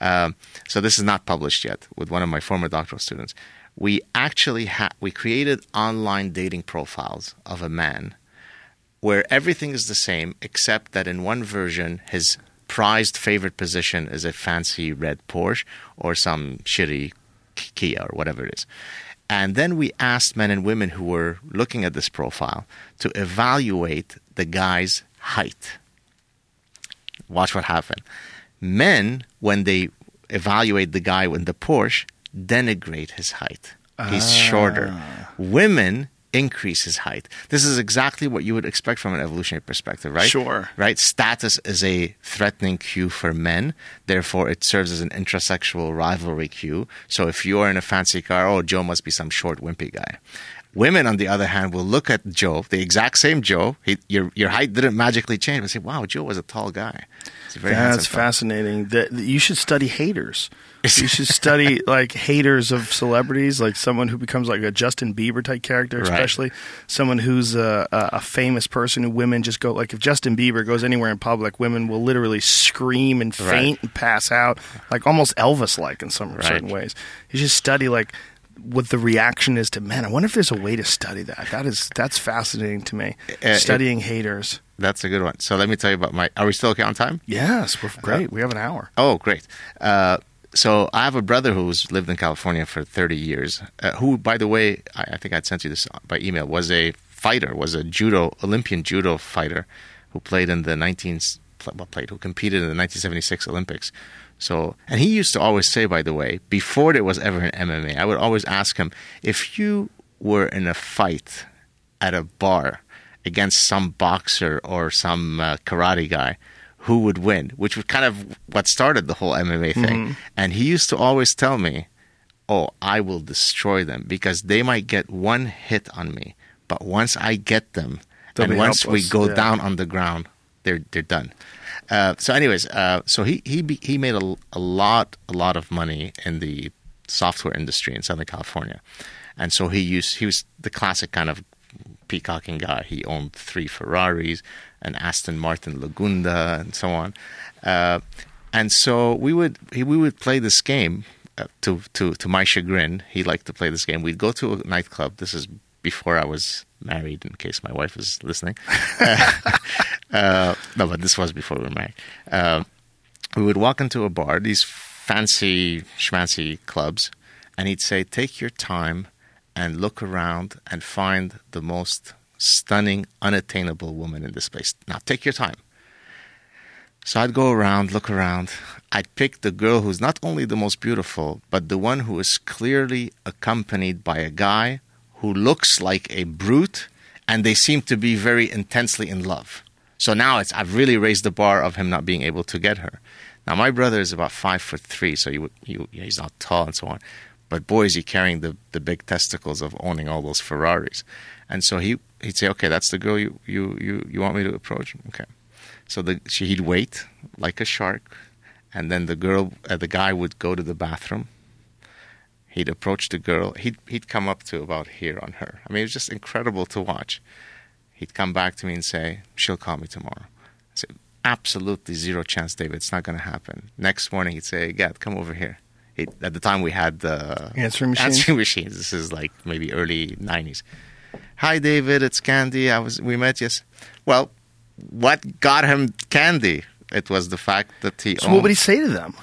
Um, so this is not published yet. With one of my former doctoral students, we actually ha- we created online dating profiles of a man, where everything is the same except that in one version his prized favorite position is a fancy red Porsche or some shitty Kia or whatever it is. And then we asked men and women who were looking at this profile to evaluate the guy's height. Watch what happened. Men, when they evaluate the guy in the Porsche, denigrate his height. He's ah. shorter. Women increase his height. This is exactly what you would expect from an evolutionary perspective, right? Sure. Right? Status is a threatening cue for men. Therefore, it serves as an intrasexual rivalry cue. So if you're in a fancy car, oh, Joe must be some short, wimpy guy. Women, on the other hand, will look at Joe, the exact same Joe. He, your your height didn't magically change, but say, "Wow, Joe was a tall guy." He's a very That's fascinating. That you should study haters. You should study like haters of celebrities, like someone who becomes like a Justin Bieber type character, Right. especially someone who's a, a, famous person who women just go like if Justin Bieber goes anywhere in public, women will literally scream and Right. faint and pass out, like almost Elvis like in some Right. certain ways. You should study like what the reaction is to men. I wonder if there's a way to study that. That is that's fascinating to me. Uh, it- Studying haters. That's a good one. So let me tell you about my. Are we still okay on time? Yes, we're great. We have an hour. Oh, great. Uh, so I have a brother who's lived in California for 30 years, uh, who, by the way, I, I think I'd sent you this by email, was a fighter, was a judo, Olympian judo fighter who played in the 19, pl- well, played, who competed in the 1976 Olympics. So, and he used to always say, by the way, before there was ever an MMA, I would always ask him, if you were in a fight at a bar against some boxer or some uh, karate guy, who would win? Which was kind of what started the whole MMA thing. And he used to always tell me, "Oh, I will destroy them because they might get one hit on me, but once I get them, They'll and once we go yeah. down on the ground, they're they're done." Uh, so, anyways, uh, so he he he made a, a lot a lot of money in the software industry in Southern California, and so he used he was the classic kind of peacocking guy. He owned three Ferraris, an Aston Martin Lagonda, and so on. Uh, and so we would we would play this game. Uh, to to to my chagrin, he liked to play this game. We'd go to a nightclub. This is before I was married, in case my wife is listening. uh, no, but this was before we were married. Uh, we would walk into a bar, these fancy schmancy clubs, and he'd say, "Take your time and look around and find the most stunning, unattainable woman in this place. Now, take your time." So I'd go around, look around. I'd pick the girl who's not only the most beautiful, but the one who is clearly accompanied by a guy who looks like a brute, and they seem to be very intensely in love. So now it's I've really raised the bar of him not being able to get her. Now my brother is about five foot three, so you, you, he's not tall and so on. But boy, is he carrying the, the big testicles of owning all those Ferraris. And so he he'd say, okay, that's the girl you you you, you want me to approach. Okay. So the she, he'd wait like a shark, and then the girl, uh, the guy would go to the bathroom. He'd approach the girl. He'd he'd come up to about here on her. I mean, it was just incredible to watch. He'd come back to me and say, "She'll call me tomorrow." I said, "Absolutely zero chance, David. It's not going to happen." Next morning, he'd say, "Gad, come over here." He, at the time, we had the Answering machines? Answering machines. This is like maybe early '90s. Hi, David. It's Candy. I was we met yes. Well, what got him Candy? It was the fact that he. So owned, what would he say to them?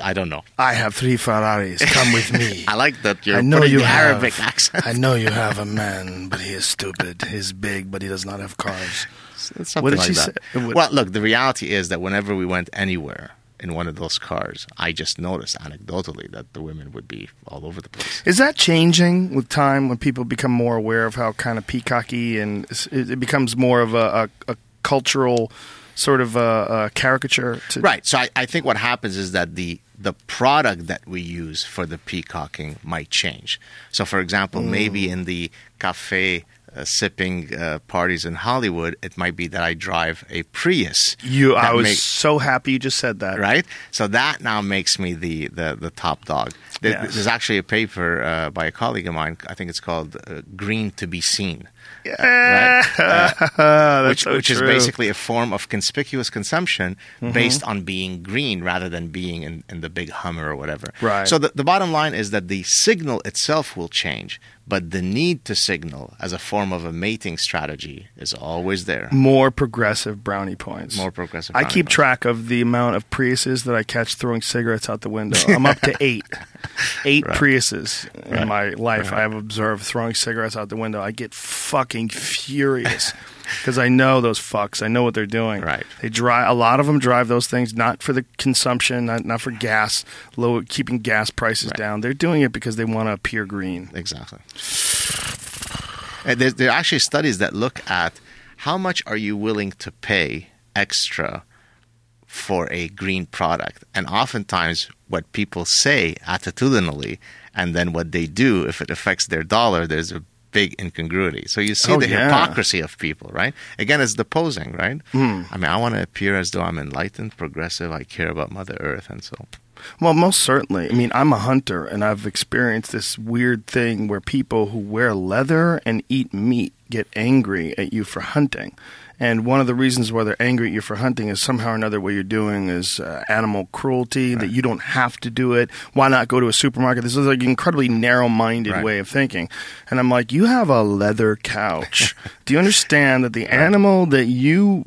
I don't know. I have three Ferraris. Come with me. I like that you're I know putting you the have, Arabic accent. I know you have a man, but he is stupid. He's big, but he does not have cars. It's something What did like she that. say? Well, look, the reality is that whenever we went anywhere in one of those cars, I just noticed anecdotally that the women would be all over the place. Is that changing with time when people become more aware of how kind of peacocky and it it becomes more of a, a, a cultural sort of a, a caricature? To, Right. So I, I think what happens is that the the product that we use for the peacocking might change. So, for example, maybe in the cafe uh, sipping uh, parties in Hollywood, it might be that I drive a Prius. You, I was make- so happy you just said that. right? So that now makes me the the, the top dog. There- Yes. There's actually a paper uh, by a colleague of mine. I think it's called uh, "Green to be Seen," right? Uh, which so which is. Mm-hmm. basically a form of conspicuous consumption based on being green rather than being in, in the big Hummer or whatever. Right. So the, the bottom line is that the signal itself will change, but the need to signal as a form of a mating strategy is always there. More progressive brownie points. More progressive. I keep points. track of the amount of Priuses that I catch throwing cigarettes out the window. I'm up to eight. Eight Right. Priuses in Right. my life Right. I have observed throwing cigarettes out the window. I get fucking furious because I know those fucks. I know what they're doing. Right. They drive. A lot of them drive those things not for the consumption, not, not for gas, low keeping gas prices Right. down. They're doing it because they want to appear green. Exactly. And there, there are actually studies that look at how much are you willing to pay extra for a green product, and oftentimes what people say attitudinally, and then what they do if it affects their dollar, there's a big incongruity. So you see Oh, the yeah. hypocrisy of people, right? Again, it's the posing, right? Hmm. I mean, I want to appear as though I'm enlightened, progressive, I care about Mother Earth, and so. Well, most certainly. I mean, I'm a hunter, and I've experienced this weird thing where people who wear leather and eat meat get angry at you for hunting. And one of the reasons why they're angry at you for hunting is somehow or another what you're doing is uh, animal cruelty, that you don't have to do it. Why not go to a supermarket? This is like an incredibly narrow minded Right. way of thinking. And I'm like, you have a leather couch. do you understand that the animal that you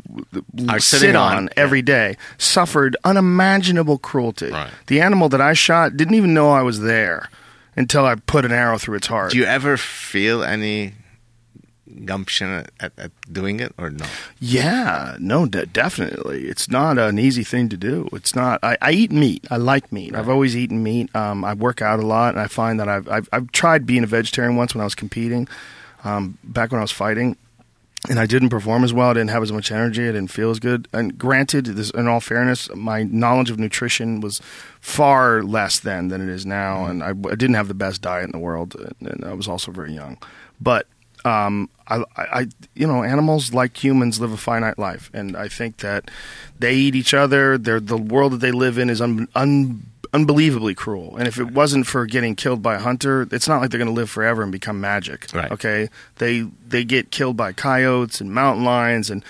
sit on, on, every day suffered unimaginable cruelty? Right. The animal that I shot didn't even know I was there until I put an arrow through its heart. Do you ever feel any gumption at, at, doing it, or no? yeah, no, de- definitely. It's not an easy thing to do. It's not. I, I eat meat. I like meat. I've always eaten meat. Um, I work out a lot, and I find that I've, I've I've tried being a vegetarian once when I was competing, um, back when I was fighting. and I didn't perform as well. I didn't have as much energy. I didn't feel as good. And granted, this, in all fairness, my knowledge of nutrition was far less then than it is now, and I, I didn't have the best diet in the world, and, and I was also very young. But um, I, I, you know, animals like humans live a finite life, and I think that they eat each other. They're, the world that they live in is un, un, unbelievably cruel. And if it wasn't for getting killed by a hunter, it's not like they're going to live forever and become magic. Right. Okay, they they get killed by coyotes and mountain lions and.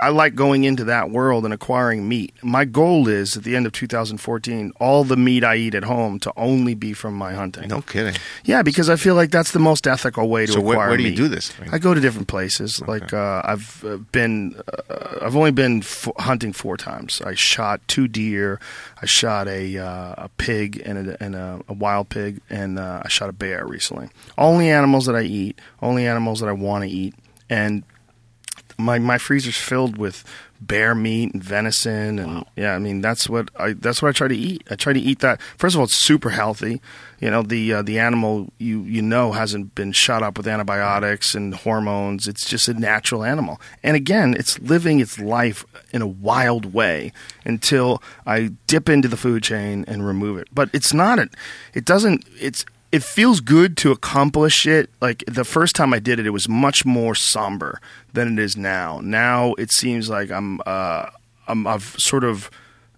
I like going into that world and acquiring meat. My goal is at the end of 2014, all the meat I eat at home to only be from my hunting. No kidding. Yeah, because I feel like that's the most ethical way to So acquire where, where do you meat. do this? I go to different places. Like uh, I've uh, been, uh, I've only been f- hunting four times. I shot two deer, I shot a uh, a pig and a, and a, a wild pig, and uh, I shot a bear recently. Only animals that I eat, only animals that I want to eat, and my my freezer's filled with bear meat and venison and yeah i mean that's what i that's what i try to eat. I try to eat that. First of all it's super healthy. You know the uh, the animal you you know hasn't been shot up with antibiotics and hormones. It's just a natural animal. And again it's living its life in a wild way until i dip into the food chain and remove it. But it's not it it doesn't it's it feels good to accomplish it. Like the first time I did it, it was much more somber than it is now. Now it seems like I'm, uh, I'm I've sort of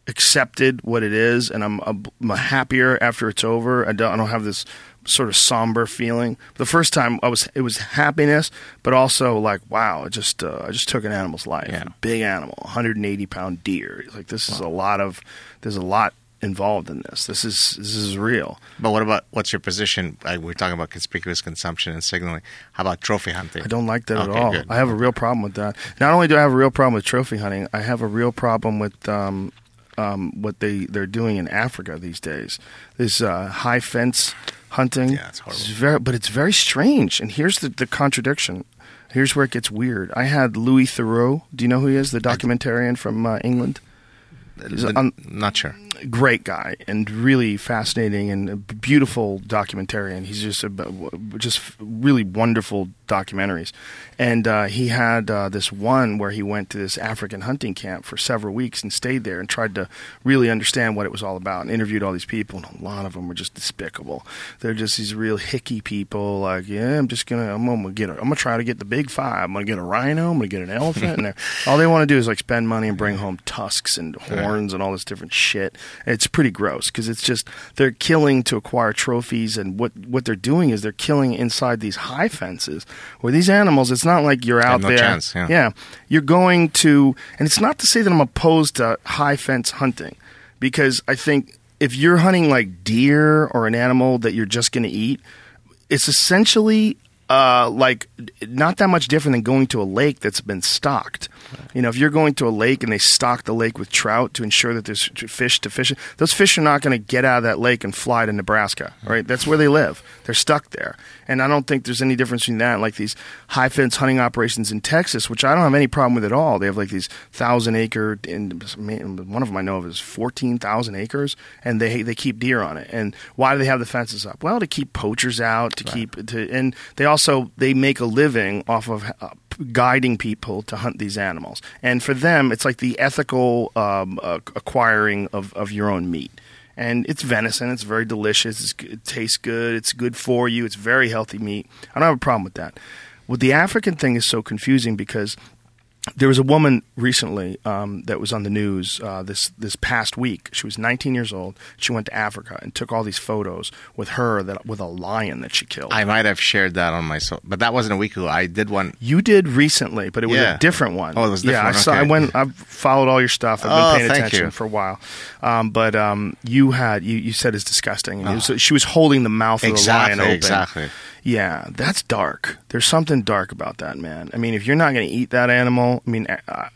accepted what it is, and I'm, I'm happier after it's over. I don't, I don't have this sort of somber feeling. The first time I was, it was happiness, but also like, wow, I just, uh, I just took an animal's life, Yeah. big animal, 180 pound deer. Like this is a lot of, there's a lot involved in this. This is, this is real. But what about what's your position? We're talking about conspicuous consumption and signaling. How about trophy hunting? I don't like that Okay, at all. good. I have a real problem with that. Not only do I have a real problem with trophy hunting, I have a real problem with um, um, what they they're doing in Africa these days. This uh, high fence hunting. Yeah, it's horrible. very, but it's very strange. And here's the, the contradiction. Here's where it gets weird. I had Louis Theroux. Do you know who he is? The documentarian from uh, England. N- on- not sure. Great guy and really fascinating and a beautiful documentarian. He's just a, just really wonderful documentaries. And uh, he had uh, this one where he went to this African hunting camp for several weeks and stayed there and tried to really understand what it was all about and interviewed all these people. And a lot of them were just despicable. They're just these real hicky people. Like, yeah, I'm just gonna, I'm gonna get, a, I'm gonna try to get the big five. I'm gonna get a rhino. I'm gonna get an elephant. and all they want to do is like spend money and bring home tusks and horns and all this different shit. It's pretty gross because it's just they're killing to acquire trophies, and what what they're doing is they're killing inside these high fences where these animals. It's not like you're out no there. chance, yeah. you're going to, and it's not to say that I'm opposed to high fence hunting because I think if you're hunting like deer or an animal that you're just going to eat, it's essentially uh, like not that much different than going to a lake that's been stocked. You know, if you're going to a lake and they stock the lake with trout to ensure that there's fish to fish, those fish are not going to get out of that lake and fly to Nebraska, right? That's where they live. They're stuck there. And I don't think there's any difference between that and like these high fence hunting operations in Texas, which I don't have any problem with at all. They have like these thousand acre, and one of them I know of is 14,000 acres, and they they keep deer on it. And why do they have the fences up? Well, to keep poachers out, to keep, to, and they also, they make a living off of uh, guiding people to hunt these animals. And for them, it's like the ethical um, uh, acquiring of, of your own meat. And it's venison. It's very delicious. It's, it tastes good. It's good for you. It's very healthy meat. I don't have a problem with that. Well, the African thing is so confusing because there was a woman recently um, that was on the news uh, this this past week. She was 19 years old. She went to Africa and took all these photos with her that with a lion that she killed. I might have shared that on my so, but that wasn't a week ago. I did one. You did recently, but it was Yeah. a different one. Oh, it was Yeah, different, I saw. I went. I've followed all your stuff. I've been Oh, paying attention you. for a while. Um, but um, you had you, you said it's disgusting. And it was- she was holding the mouth of the lion Oh. Exactly, open. exactly. Yeah, that's dark. There's something dark about that, man. I mean, if you're not going to eat that animal, I mean, I, I,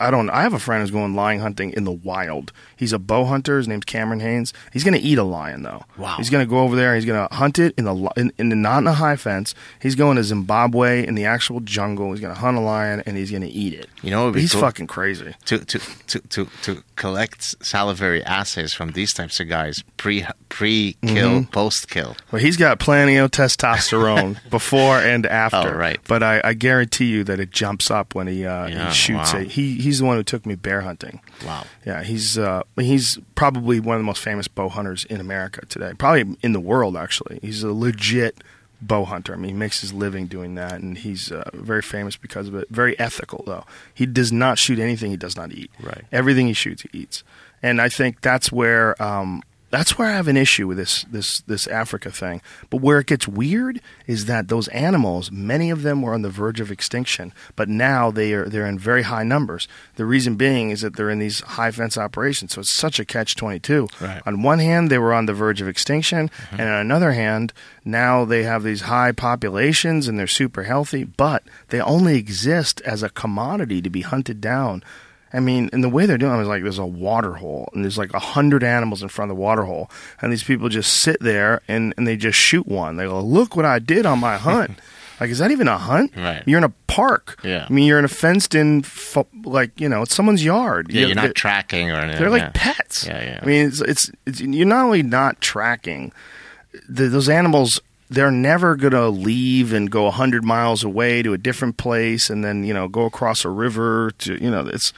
I don't. I have a friend who's going lion hunting in the wild. He's a bow hunter. His name's Cameron Hanes. He's going to eat a lion though. Wow. He's going to go over there. He's going to hunt it in the in, in the not in a high fence. He's going to Zimbabwe in the actual jungle. He's going to hunt a lion and he's going to eat it. You know what would be he's cool? fucking crazy. To, to, to, to, to collect salivary assays from these types of guys pre pre kill Mm-hmm. post kill. Well, he's got plenty of testosterone before and after. Oh, right. But I, I guarantee you that it jumps up when he, uh, Yeah, he shoots wow. it. He he's the one who took me bear hunting. Wow. Yeah, he's uh, he's probably one of the most famous bow hunters in America today. Probably in the world, actually. He's a legit bow hunter. I mean, he makes his living doing that, and he's uh, very famous because of it. Very ethical, though. He does not shoot anything he does not eat. Right. Everything he shoots, he eats. And I think that's where um, that's where I have an issue with this this this Africa thing. But where it gets weird is that those animals, many of them were on the verge of extinction, but now they are they're in very high numbers. The reason being is that they're in these high fence operations, so it's such a catch twenty two. Right. On one hand, they were on the verge of extinction, uh-huh. and on another hand, now they have these high populations and they're super healthy, but they only exist as a commodity to be hunted down. I mean, and the way they're doing it is like there's a water hole, and there's like a hundred animals in front of the water hole, and these people just sit there and, and they just shoot one. They go, "Look what I did on my hunt." like, is that even a hunt? Right. You're in a park. Yeah. I mean, you're in a fenced-in, like you know, it's someone's yard. Yeah, You- you're they- not tracking or anything. they're like yeah. pets. Yeah, yeah. I mean, it's, it's, it's you're not only not tracking the, those animals. They're never gonna leave and go hundred miles away to a different place, and then you know go across a river to you know it's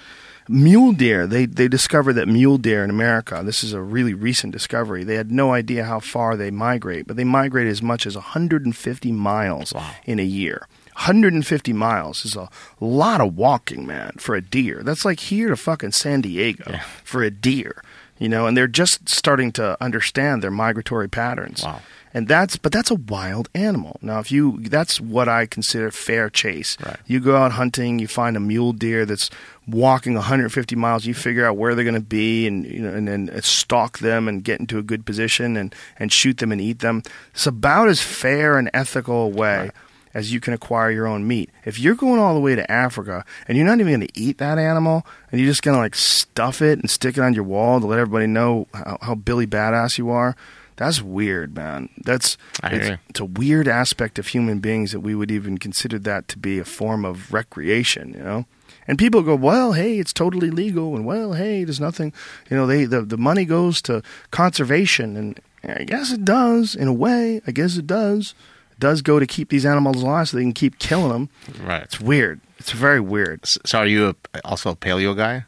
mule deer. They they discovered that mule deer in America. This is a really recent discovery. They had no idea how far they migrate, but they migrate as much as 150 miles Wow. in a year. 150 miles is a lot of walking, man, for a deer. That's like here to fucking San Diego for a deer, you know, and they're just starting to understand their migratory patterns. Wow. And that's, but that's a wild animal. Now, if you, that's what I consider fair chase. Right. You go out hunting, you find a mule deer that's walking 150 miles. You figure out where they're going to be, and you know, and then uh, stalk them and get into a good position and and shoot them and eat them. It's about as fair and ethical a way as you can acquire your own meat. If you're going all the way to Africa and you're not even going to eat that animal, and you're just going to like stuff it and stick it on your wall to let everybody know how, how Billy badass you are. That's weird, man. That's it's, it's a weird aspect of human beings that we would even consider that to be a form of recreation, you know? And people go, well, hey, it's totally legal, and well, hey, there's nothing, you know, they the, the money goes to conservation, and I guess it does in a way. I guess it does. It does go to keep these animals alive so they can keep killing them. Right. It's weird. It's very weird. So are you a, also a paleo guy?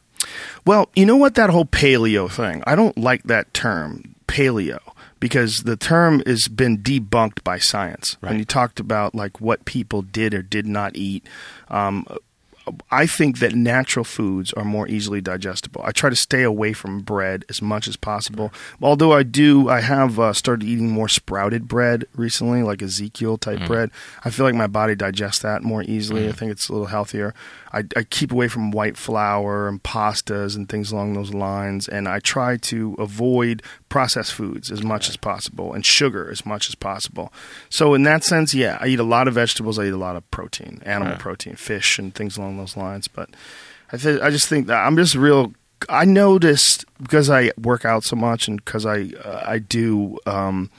Well, you know what? That whole paleo thing, I don't like that term, paleo, because the term has been debunked by science. Right. When you talked about like what people did or did not eat, um, I think that natural foods are more easily digestible. I try to stay away from bread as much as possible. Although I do, I have uh, started eating more sprouted bread recently, like Ezekiel type bread. I feel like my body digests that more easily. I think it's a little healthier. I, I keep away from white flour and pastas and things along those lines, and I try to avoid processed foods as much as possible and sugar as much as possible. So in that sense, yeah, I eat a lot of vegetables. I eat a lot of protein, animal Right. protein, fish, and things along those lines. But I th- I just think that I'm just real. I noticed because I work out so much and because I uh, I do um,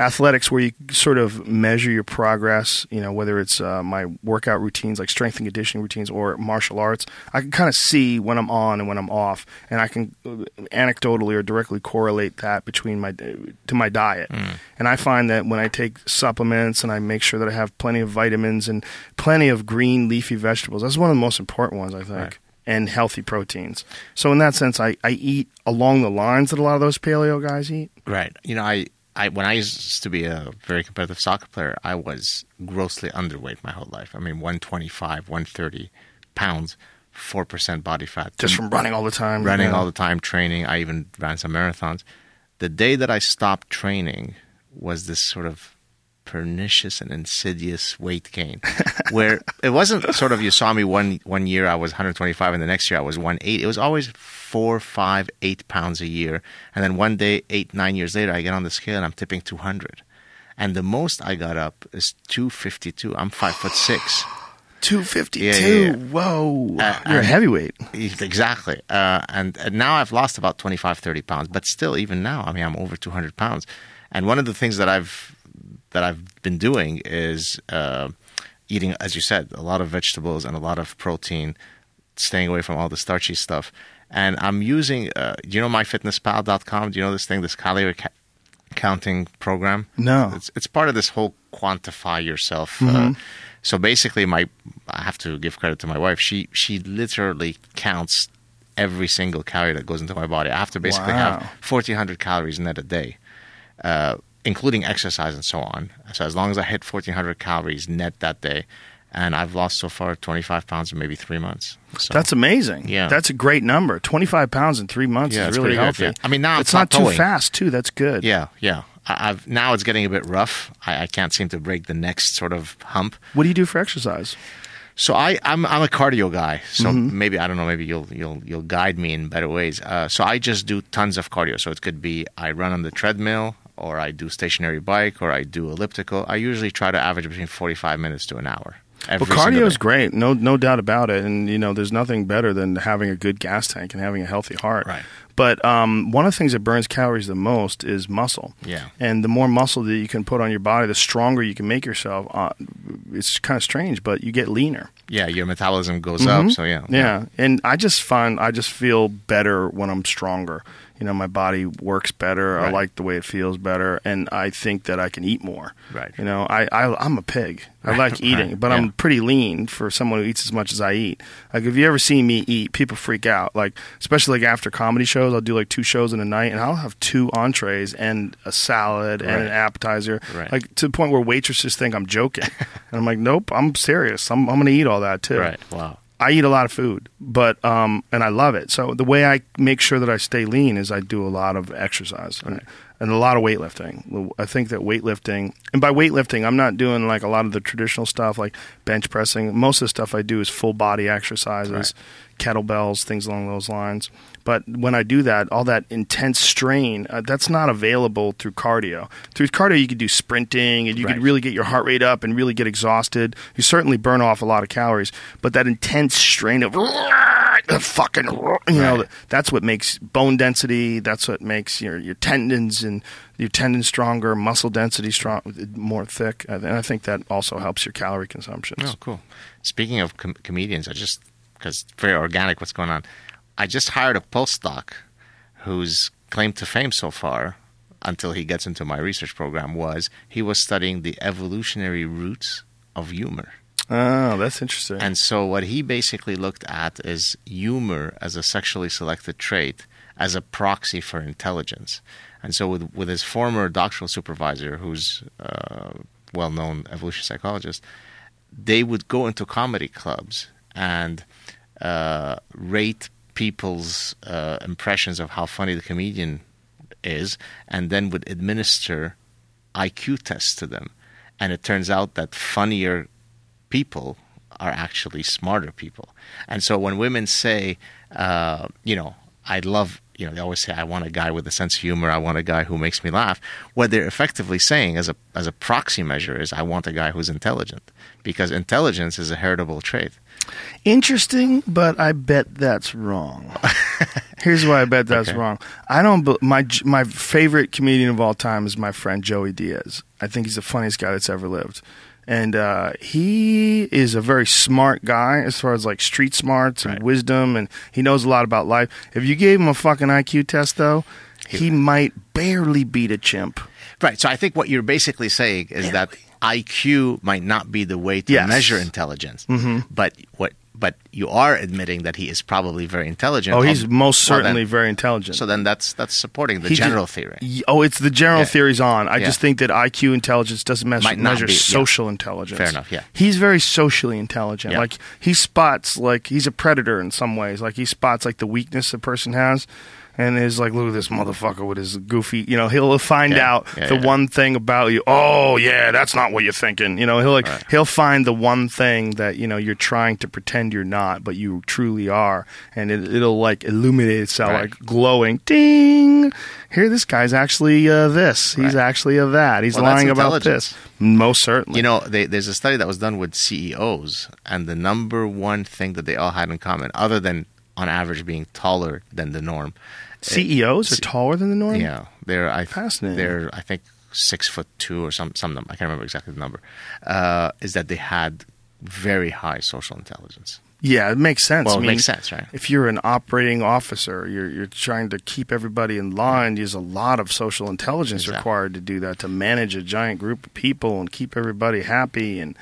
athletics where you sort of measure your progress. You know whether it's uh, my workout routines like strength and conditioning routines or martial arts. I can kind of see when I'm on and when I'm off, and I can uh, anecdotally or directly correlate that between my to my diet. And I find that when I take supplements and I make sure that I have plenty of vitamins and plenty of green leafy vegetables, that's one of the most important ones I think Right. and healthy proteins. So in that sense, I, I eat along the lines that a lot of those paleo guys eat. Right. You know, I, I when I used to be a very competitive soccer player, I was grossly underweight my whole life. I mean, 125, 130 pounds, 4% body fat. Just from running all the time. running yeah. all the time, training. I even ran some marathons. The day that I stopped training was this sort of pernicious and insidious weight gain, where it wasn't sort of you saw me one one year I was 125 and the next year I was 180. It was always four, five, eight pounds a year, and then one day, eight, nine years later, I get on the scale and I'm tipping 200. And the most I got up is 252. I'm five foot six. 252. Yeah, yeah, yeah. Whoa. Uh, You're a heavyweight. Exactly. Uh, and, and now I've lost about 25, 30 pounds, but still, even now, I mean, I'm over 200 pounds. And one of the things that I've that I've been doing is uh, eating, as you said, a lot of vegetables and a lot of protein, staying away from all the starchy stuff. And I'm using, uh, do you know myfitnesspal.com? Do you know this thing, this calorie ca- counting program? No. It's, it's part of this whole quantify yourself. Uh, so basically, my I have to give credit to my wife. She she literally counts every single calorie that goes into my body. I have to basically Wow. have 1,400 calories net a day, uh, including exercise and so on. So as long as I hit 1,400 calories net that day, and I've lost so far 25 pounds in maybe three months. So, That's amazing. Yeah. That's a great number. 25 pounds in three months Yeah, is really pretty good, healthy. yeah. I mean, now it's it's not too fast, too. That's good. yeah, yeah. I, I've now it's getting a bit rough. I, I can't seem to break the next sort of hump. What do you do for exercise? So I, I'm I'm a cardio guy. So Mm-hmm. maybe I don't know. Maybe you'll you'll you'll guide me in better ways. Uh, so I just do tons of cardio. So it could be I run on the treadmill, or I do stationary bike, or I do elliptical. I usually try to average between 45 minutes to an hour. Every Well, cardio is great, no no doubt about it. And you know, there's nothing better than having a good gas tank and having a healthy heart. Right. But um, one of the things that burns calories the most is muscle. Yeah. And the more muscle that you can put on your body, the stronger you can make yourself. Uh, it's kind of strange, but you get leaner. Yeah, your metabolism goes up. So yeah, Mm-hmm. Yeah. And I just find I just feel better when I'm stronger. You know, my body works better. I like the way it feels better, and I think that I can eat more. Right. You know, I, I I'm a pig. I like eating, right, but I'm pretty lean for someone who eats as much as I eat. Like if you ever see me eat, people freak out. Like especially like after comedy shows, I'll do like two shows in a night, and I'll have two entrees and a salad and Right. an appetizer. Right. Like to the point where waitresses think I'm joking, and I'm like, nope, I'm serious. I'm I'm gonna eat all that too. Right. Wow. I eat a lot of food, but um, and I love it. So the way I make sure that I stay lean is I do a lot of exercise and, and a lot of weightlifting. I think that weightlifting, and by weightlifting, I'm not doing like a lot of the traditional stuff like bench pressing. Most of the stuff I do is full body exercises, Right. kettlebells, things along those lines. But when I do that, all that intense strain, uh, that's not available through cardio. Through cardio, you could do sprinting and you could really get your heart rate up and really get exhausted. You certainly burn off a lot of calories, but that intense strain of fucking, you know, Right. that's what makes bone density. That's what makes your your tendons and your tendons stronger, muscle density strong, more thick. And I think that also helps your calorie consumption. Oh, cool. Speaking of com- comedians, I just because very organic, what's going on? I just hired a postdoc whose claim to fame so far, until he gets into my research program, was he was studying the evolutionary roots of humor. Oh, that's interesting. And so what he basically looked at is humor as a sexually selected trait as a proxy for intelligence. And so with with his former doctoral supervisor, who's a well-known evolution psychologist, they would go into comedy clubs and uh, rate people's uh, impressions of how funny the comedian is, and then would administer IQ tests to them. And it turns out that funnier people are actually smarter people. And so when women say, uh, you know, I love, you know, they always say, I want a guy with a sense of humor. I want a guy who makes me laugh. What they're effectively saying as a as a proxy measure is, I want a guy who's intelligent, because intelligence is a heritable trait. Interesting, but I bet that's wrong. Here's why I bet that's Okay. wrong. I don't. My my favorite comedian of all time is my friend Joey Diaz. I think he's the funniest guy that's ever lived, and uh, he is a very smart guy as far as like street smarts and Right. wisdom, and he knows a lot about life. If you gave him a fucking IQ test, though, he might barely beat a chimp. Right. So I think what you're basically saying is that IQ might not be the way to Yes. measure intelligence, mm-hmm. but what but you are admitting that he is probably very intelligent. Oh, he's Al- most well, then- certainly very intelligent. So then that's that's supporting the He general theory. Oh, it's the general Yeah. theory's on. I Yeah. just think that IQ intelligence doesn't measure, measure be, yeah. social intelligence. Fair enough, yeah. He's very socially intelligent. Yeah. Like he spots like he's a predator in some ways. Like he spots like the weakness a person has. And is like, look at this motherfucker with his goofy. You know, he'll find Yeah. out Yeah, the yeah. one thing about you. Oh yeah, that's not what you're thinking. You know, he'll like he'll find the one thing that you know you're trying to pretend you're not, but you truly are, and it, it'll like illuminate itself Right. like glowing. Ding! Here, this guy's actually uh, this. He's Right. actually a that. He's Well, lying about this. Most certainly. You know, they, there's a study that was done with CEOs, and the number one thing that they all had in common, other than on average being taller than the norm, CEOs are C- taller than the norm. yeah, they're I Fascinating. they're I think six foot two or some some of them. I can't remember exactly the number. Uh, is that they had very high social intelligence. Yeah, it makes sense. Well, I it mean, makes sense, right? If you're an operating officer, you're you're trying to keep everybody in line. There's a lot of social intelligence Exactly. required to do that to manage a giant group of people and keep everybody happy and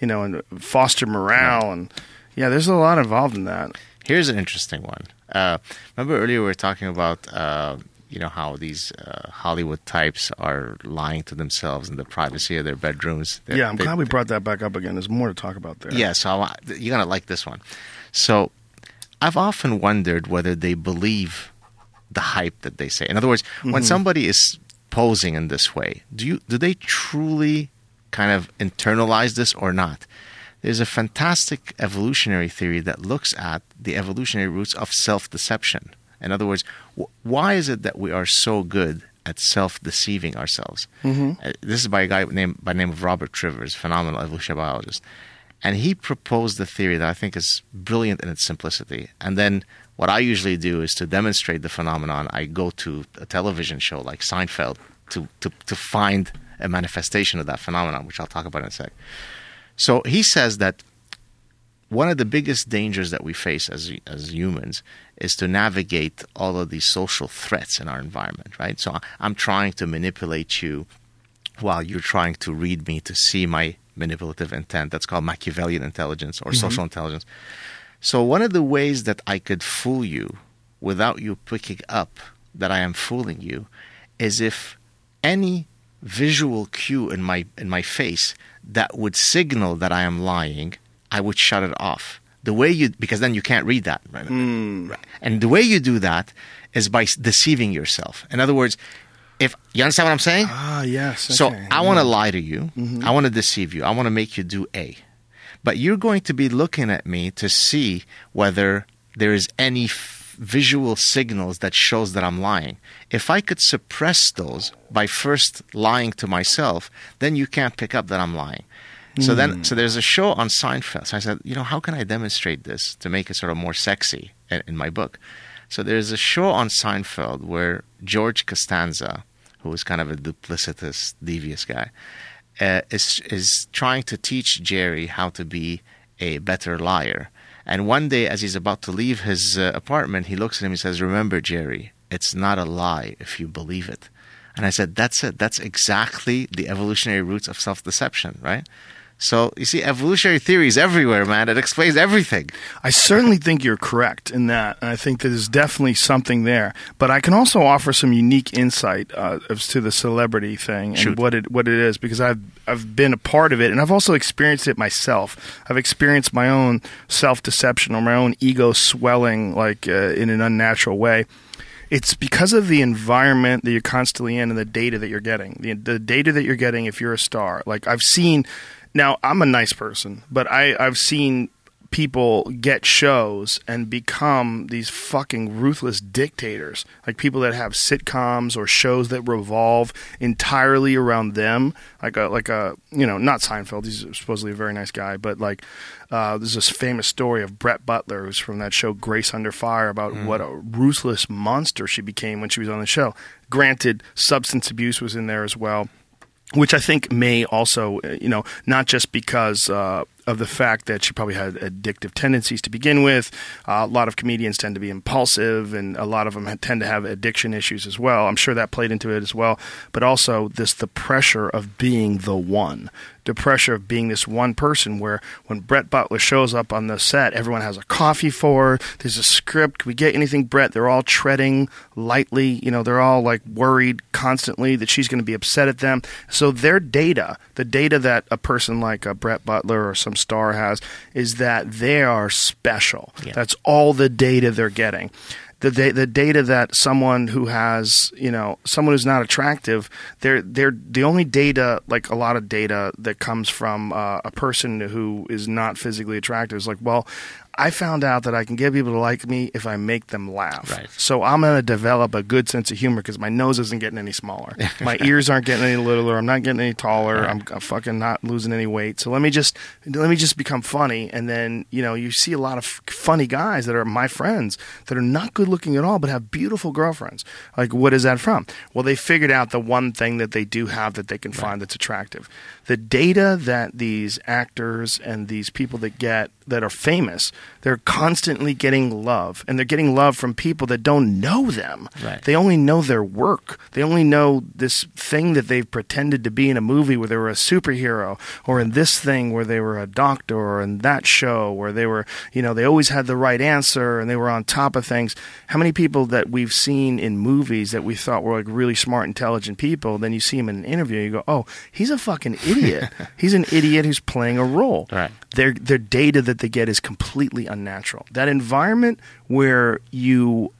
you know and foster morale and yeah, there's a lot involved in that. Here's an interesting one. Uh, remember earlier we were talking about uh, you know how these uh, Hollywood types are lying to themselves in the privacy of their bedrooms. They're- yeah, I'm they- glad we brought that back up again. There's more to talk about there. Yeah, so I, you're gonna like this one. So I've often wondered whether they believe the hype that they say. In other words, when somebody is posing in this way, do you do they truly kind of internalize this or not? There's a fantastic evolutionary theory that looks at the evolutionary roots of self-deception. In other words, wh- why is it that we are so good at self-deceiving ourselves? Uh, this is by a guy named by the name of Robert Trivers, phenomenal evolutionary biologist. And he proposed the theory that I think is brilliant in its simplicity. And then what I usually do is to demonstrate the phenomenon, I go to a television show like Seinfeld to, to, to find a manifestation of that phenomenon, which I'll talk about in a sec. So he says that one of the biggest dangers that we face as as humans is to navigate all of these social threats in our environment, right? So I'm trying to manipulate you while you're trying to read me to see my manipulative intent. That's called Machiavellian intelligence or mm-hmm. social intelligence. So one of the ways that I could fool you without you picking up that I am fooling you is if any visual cue in my in my face that would signal that I am lying, I would shut it off. The way you because then you can't read that. Right? Right. And the way you do that is by deceiving yourself. In other words, if you understand what I'm saying? Ah, yes. So I yeah. want to lie to you. I want to deceive you. I want to make you do A. But you're going to be looking at me to see whether there is any f- visual signals that shows that I'm lying. If I could suppress those by first lying to myself, then you can't pick up that I'm lying. So then, so there's a show on Seinfeld. So I said, you know, how can I demonstrate this to make it sort of more sexy in, in my book? So there's a show on Seinfeld where George Costanza, who is kind of a duplicitous, devious guy, uh, is is trying to teach Jerry how to be a better liar. And one day, as he's about to leave his uh, apartment, he looks at him and says, "Remember, Jerry, it's not a lie if you believe it." And I said, "That's it. That's exactly the evolutionary roots of self-deception, right?" So you see, evolutionary theory is everywhere, man. It explains everything. I certainly think you're correct in that, and I think that there's definitely something there. But I can also offer some unique insight uh, as to the celebrity thing and Shoot. what it what it is because I've I've been a part of it, and I've also experienced it myself. I've experienced my own self deception or my own ego swelling like uh, in an unnatural way. It's because of the environment that you're constantly in and the data that you're getting. The, the data that you're getting if you're a star. Like I've seen Now, I'm a nice person, but I, I've seen people get shows and become these fucking ruthless dictators. Like people that have sitcoms or shows that revolve entirely around them. Like a like a you know not Seinfeld. He's supposedly a very nice guy, but like uh, there's this famous story of Brett Butler, who's from that show Grace Under Fire, about what a ruthless monster she became when she was on the show. Granted, substance abuse was in there as well which I think may also, uh, you know, not just because uh, of the fact that she probably had addictive tendencies to begin with. Uh, a lot of comedians tend to be impulsive, and a lot of them tend to have addiction issues as well. I'm sure that played into it as well. But also, this the pressure of being the one, the pressure of being this one person. Where when Brett Butler shows up on the set, everyone has a coffee for. There's a script. Can we get anything, Brett? They're all treading lightly. You know, they're all like worried constantly that she's going to be upset at them. So their data, the data that a person like a Brett Butler or some star has, is that they are special. Yeah. That's all the data they're getting. The, da- the data that someone who has you know someone who's not attractive they're they're the only data like a lot of data that comes from uh, a person who is not physically attractive is like well I found out that I can get people to like me if I make them laugh. Right. So I'm going to develop a good sense of humor because my nose isn't getting any smaller. my ears aren't getting any littler. I'm not getting any taller. I'm, I'm fucking not losing any weight. So let me just let me just become funny. And then you know you see a lot of f- funny guys that are my friends that are not good looking at all, but have beautiful girlfriends. Like what is that from? Well, they figured out the one thing that they do have that they can find that's attractive. The data that these actors and these people that get that are famous, they're constantly getting love, and they're getting love from people that don't know them. Right. They only know their work. They only know this thing that they've pretended to be in a movie where they were a superhero, or in this thing where they were a doctor, or in that show where they were, you know, they always had the right answer and they were on top of things. How many people that we've seen in movies that we thought were like really smart, intelligent people, then you see them in an interview, and you go, oh, he's a fucking idiot. he's an idiot who's playing a role Right. their their data that they get is completely unnatural. That environment where you,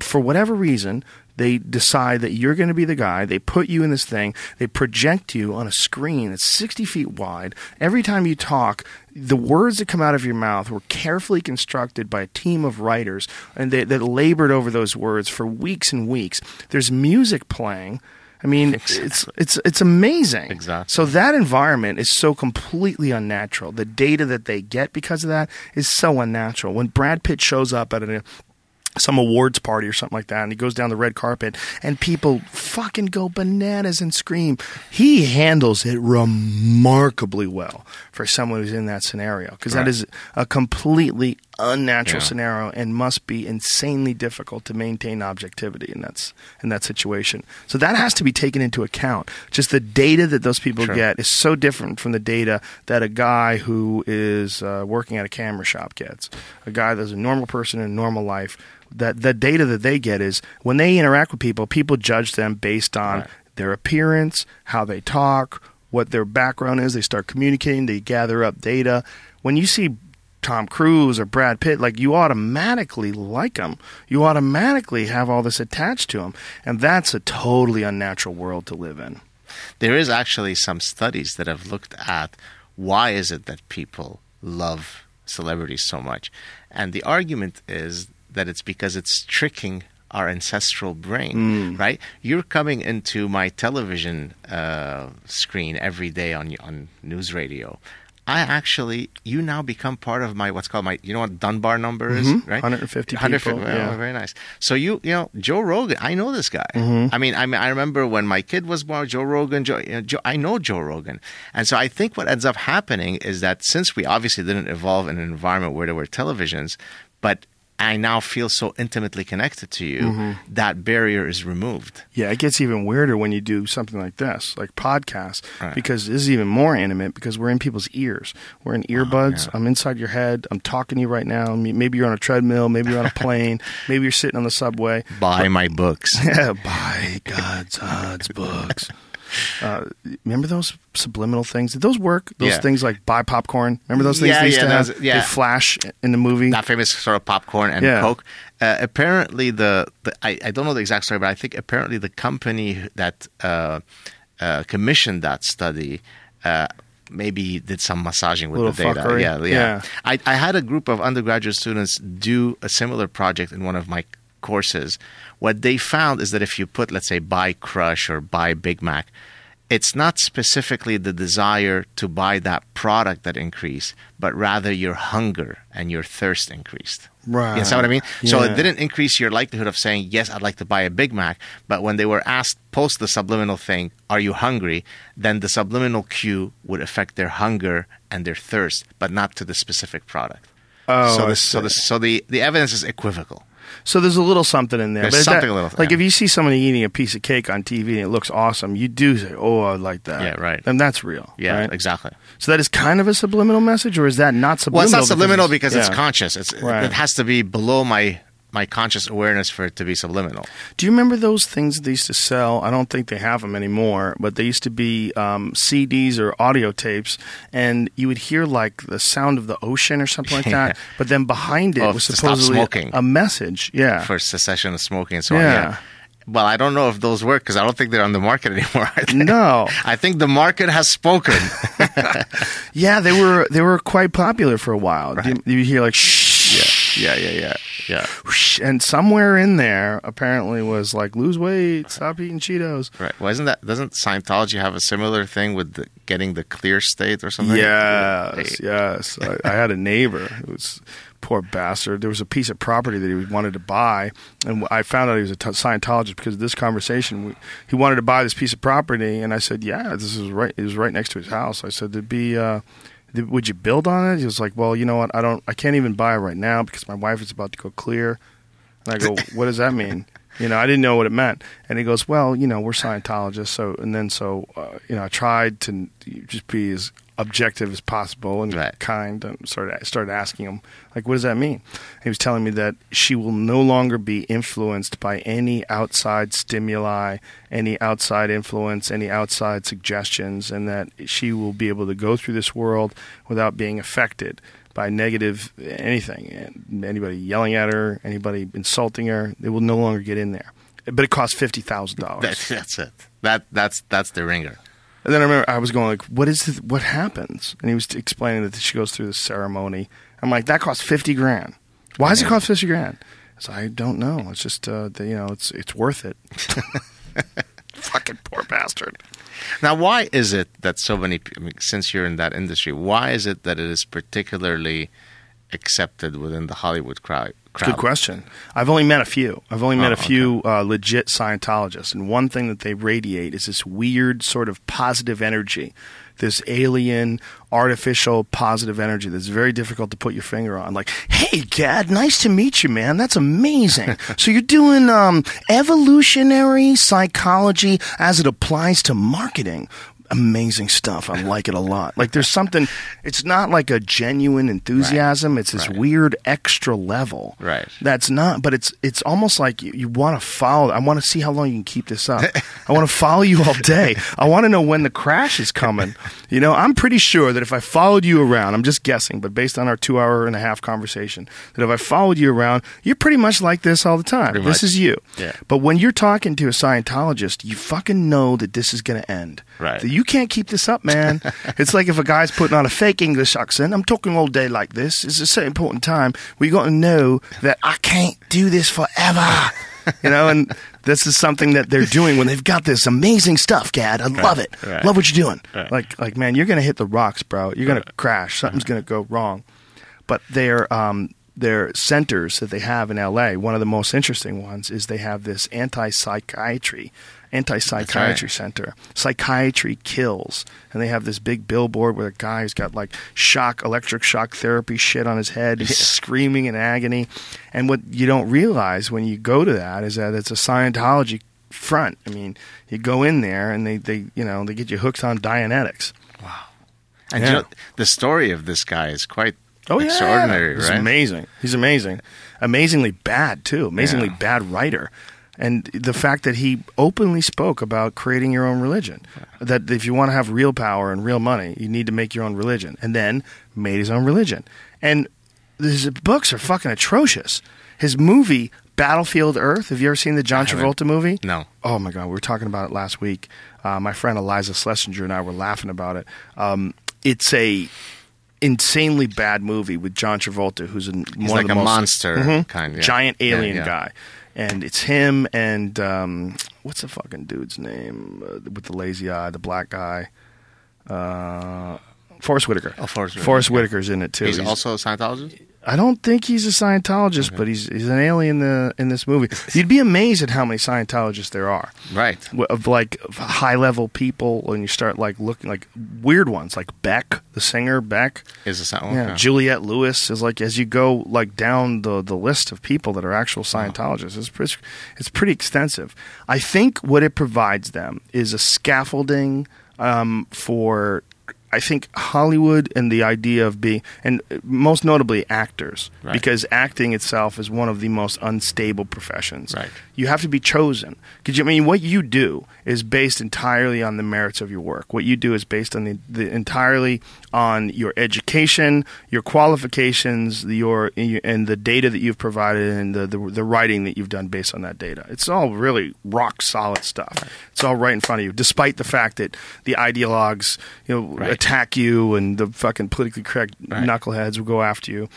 for whatever reason, they decide that you're going to be the guy. They put you in this thing. They project you on a screen that's 60 feet wide. Every time you talk, the words that come out of your mouth were carefully constructed by a team of writers, and they, that labored over those words for weeks and weeks. There's music playing. I mean, it's it's it's amazing. Exactly. So that environment is so completely unnatural. The data that they get because of that is so unnatural. When Brad Pitt shows up at a some awards party or something like that, and he goes down the red carpet, and people fucking go bananas and scream. He handles it remarkably well for someone who's in that scenario because that Right. is a completely unnatural Yeah. scenario and must be insanely difficult to maintain objectivity in that in that situation. So that has to be taken into account. Just the data that those people Sure. get is so different from the data that a guy who is uh, working at a camera shop gets. A guy that's a normal person in a normal life. That the data that they get is when they interact with people, people judge them based on Right. their appearance, how they talk, what their background is. They start communicating, they gather up data. When you see Tom Cruise or Brad Pitt, like you automatically like them. You automatically have all this attached to them. And that's a totally unnatural world to live in. There is actually some studies that have looked at why is it that people love celebrities so much, and the argument is that it's because it's tricking our ancestral brain, right? You're coming into my television uh, screen every day on on news radio. I actually, you now become part of my what's called my, you know what Dunbar number is, mm-hmm. right? 150 150 people, oh, yeah. very nice. So you, you know, Joe Rogan. I know this guy. Mm-hmm. I mean, I mean, I remember when my kid was born. Joe Rogan. Joe, you know, Joe, I know Joe Rogan, and so I think what ends up happening is that since we obviously didn't evolve in an environment where there were televisions, but I now feel so intimately connected to you, mm-hmm. that barrier is removed. Yeah, it gets even weirder when you do something like this, like podcasts, Right. because this is even more intimate because we're in people's ears. We're in oh, earbuds. I'm inside your head. I'm talking to you right now. Maybe you're on a treadmill. Maybe you're on a plane. maybe you're sitting on the subway. Buy my books. Yeah, buy Gad Saad's books. Uh, remember those subliminal things? Did those work? Those Yeah. things like buy popcorn. Remember those things Yeah, they used yeah, to have? yeah. They flash in the movie. that famous sort of popcorn and Yeah. Coke. Uh, apparently, the, the I, I don't know the exact story, but I think apparently the company that uh, uh, commissioned that study uh, maybe did some massaging with the data. fuckery. Yeah, yeah. Yeah. I, I had a group of undergraduate students do a similar project in one of my courses. What they found is that if you put, let's say, buy Crush or buy Big Mac, it's not specifically the desire to buy that product that increased, but rather your hunger and your thirst increased. Right. You know what I mean? So it didn't increase your likelihood of saying, yes, I'd like to buy a Big Mac. But when they were asked post the subliminal thing, are you hungry? Then the subliminal cue would affect their hunger and their thirst, but not to the specific product. Oh, so, the, so, the, so the, the evidence is equivocal. So there's a little something in there. There's something that- a little- Like yeah. if you see somebody eating a piece of cake on TV and it looks awesome, you do say, "Oh, I like that." Yeah, right. And that's real. Yeah, right? exactly. So that is kind of a subliminal message, or is that not subliminal? Well, it's not subliminal because it's yeah. conscious. It's, Right. It has to be below my, my conscious awareness for it to be subliminal. Do you remember those things they used to sell? I don't think they have them anymore, but they used to be um, CDs or audio tapes, and you would hear like the sound of the ocean or something like that. But then behind it Oh, was supposedly smoking. a message. Yeah. for cessation of smoking and so on. Yeah. Yeah. Well, I don't know if those work because I don't think they're on the market anymore. No. I think the market has spoken. Yeah, they were they were quite popular for a while. You, you hear like shh, yeah, yeah, yeah, yeah. whoosh, and somewhere in there apparently was like lose weight, stop eating Cheetos. Right. Well, isn't that doesn't Scientology have a similar thing with the, getting the clear state or something? Yes, yes. I, I had a neighbor who was poor bastard. There was a piece of property that he wanted to buy, and I found out he was a t- Scientologist because of this conversation. We, he wanted to buy this piece of property, and I said, "Yeah, this is right. It was right next to his house." I said, "There'd be." Uh, would you build on it? He was like, "Well, you know what? I don't. I can't even buy right now because my wife is about to go clear." And I go, "What does that mean?" You know, I didn't know what it meant. And he goes, "Well, you know, we're Scientologists, so." And then so, uh, you know, I tried to just be as objective as possible and Right. kind, and started started asking him, like, "What does that mean?" He was telling me that she will no longer be influenced by any outside stimuli, any outside influence, any outside suggestions, and that she will be able to go through this world without being affected by negative anything, anybody yelling at her, anybody insulting her, they will no longer get in there. But it costs fifty thousand dollars. that's it. That that's that's the ringer. And then I remember I was going like, "What is this, what happens?" And he was explaining that she goes through this ceremony. I'm like, "That costs fifty grand. Why does it cost fifty grand?" So I don't know. It's just uh, the, you know, it's it's worth it. Fucking poor bastard. Now, why is it that so many, I mean, since you're in that industry, why is it that it is particularly accepted within the Hollywood crowd? Crowd? Good question. I've only met a few. I've only met Oh, a few uh, legit Scientologists, and one thing that they radiate is this weird sort of positive energy, this alien, artificial positive energy that's very difficult to put your finger on. Like, hey, Gad, nice to meet you, man. That's amazing. so you're doing um, evolutionary psychology as it applies to marketing. Amazing stuff. I like it a lot. Like there's something. It's not like a genuine enthusiasm. It's this Right. weird extra level. Right. That's not, but it's it's almost like you, you want to follow. I want to see how long you can keep this up. I want to follow you all day. I want to know when the crash is coming. You know, I'm pretty sure that if I followed you around, I'm just guessing, but based on our two hour and a half conversation, that if I followed you around, you're pretty much like this all the time. Pretty this much. is you. Yeah. But when you're talking to a Scientologist, you fucking know that this is going to end. Right. That you can't keep this up, man. it's like if a guy's putting on a fake English accent. I'm talking all day like this. It's a certain in time you got to know that I can't do this forever. you know, and this is something that they're doing when they've got this amazing stuff, Gad. I love it. right. Love what you're doing. Right. Like, like, man, you're gonna hit the rocks, bro. You're gonna crash. Something's gonna go wrong. But their um, their centers that they have in LA, one of the most interesting ones is they have this anti psychiatry, anti psychiatry right. center. Psychiatry kills, and they have this big billboard where a guy who's got like shock, electric shock therapy shit on his head, he's screaming in agony. And what you don't realize when you go to that is that it's a Scientology front. I mean, you go in there and they, they you know they get you hooked on Dianetics. Wow. And Yeah. you know, the story of this guy is quite Oh yeah, extraordinary, He's right? amazing. He's amazing, amazingly bad too. Amazingly Yeah. bad writer, and the fact that he openly spoke about creating your own religion. That if you want to have real power and real money, you need to make your own religion, and then made his own religion. And his books are fucking atrocious. His movie Battlefield Earth. Have you ever seen the John. Travolta movie? No. Oh my god, we were talking about it last week. Uh, my friend Iliza Shlesinger and I were laughing about it. Um, it's a insanely bad movie with John Travolta, who's in He's one like of the a most monster Mhm. kind, yeah. giant alien yeah. guy, and it's him and um, what's the fucking dude's name uh, with the lazy eye, the black guy, uh, Forest Whitaker. Oh, Forest Whitaker, Forest yeah. Whitaker's in it too. He's also a Scientologist. I don't think he's a Scientologist, but he's he's an alien in, the, in this movie. You'd be amazed at how many Scientologists there are Right. of like high level people and you start like looking like weird ones like Beck, the singer Beck. Is a Scientologist. Yeah, Juliette Lewis is like as you go like down the the list of people that are actual Scientologists. It's pretty, it's pretty extensive. I think what it provides them is a scaffolding um, for. I think Hollywood and the idea of being, and most notably actors, Right. because acting itself is one of the most unstable professions. Right. You have to be chosen. Because I mean, what you do is based entirely on the merits of your work. What you do is based on the, the entirely on your education, your qualifications, your and the data that you've provided, and the, the the writing that you've done based on that data. It's all really rock solid stuff. It's all right in front of you, despite the fact that the ideologues, you know, Right. Attack you and the fucking politically correct Right. knuckleheads will go after you.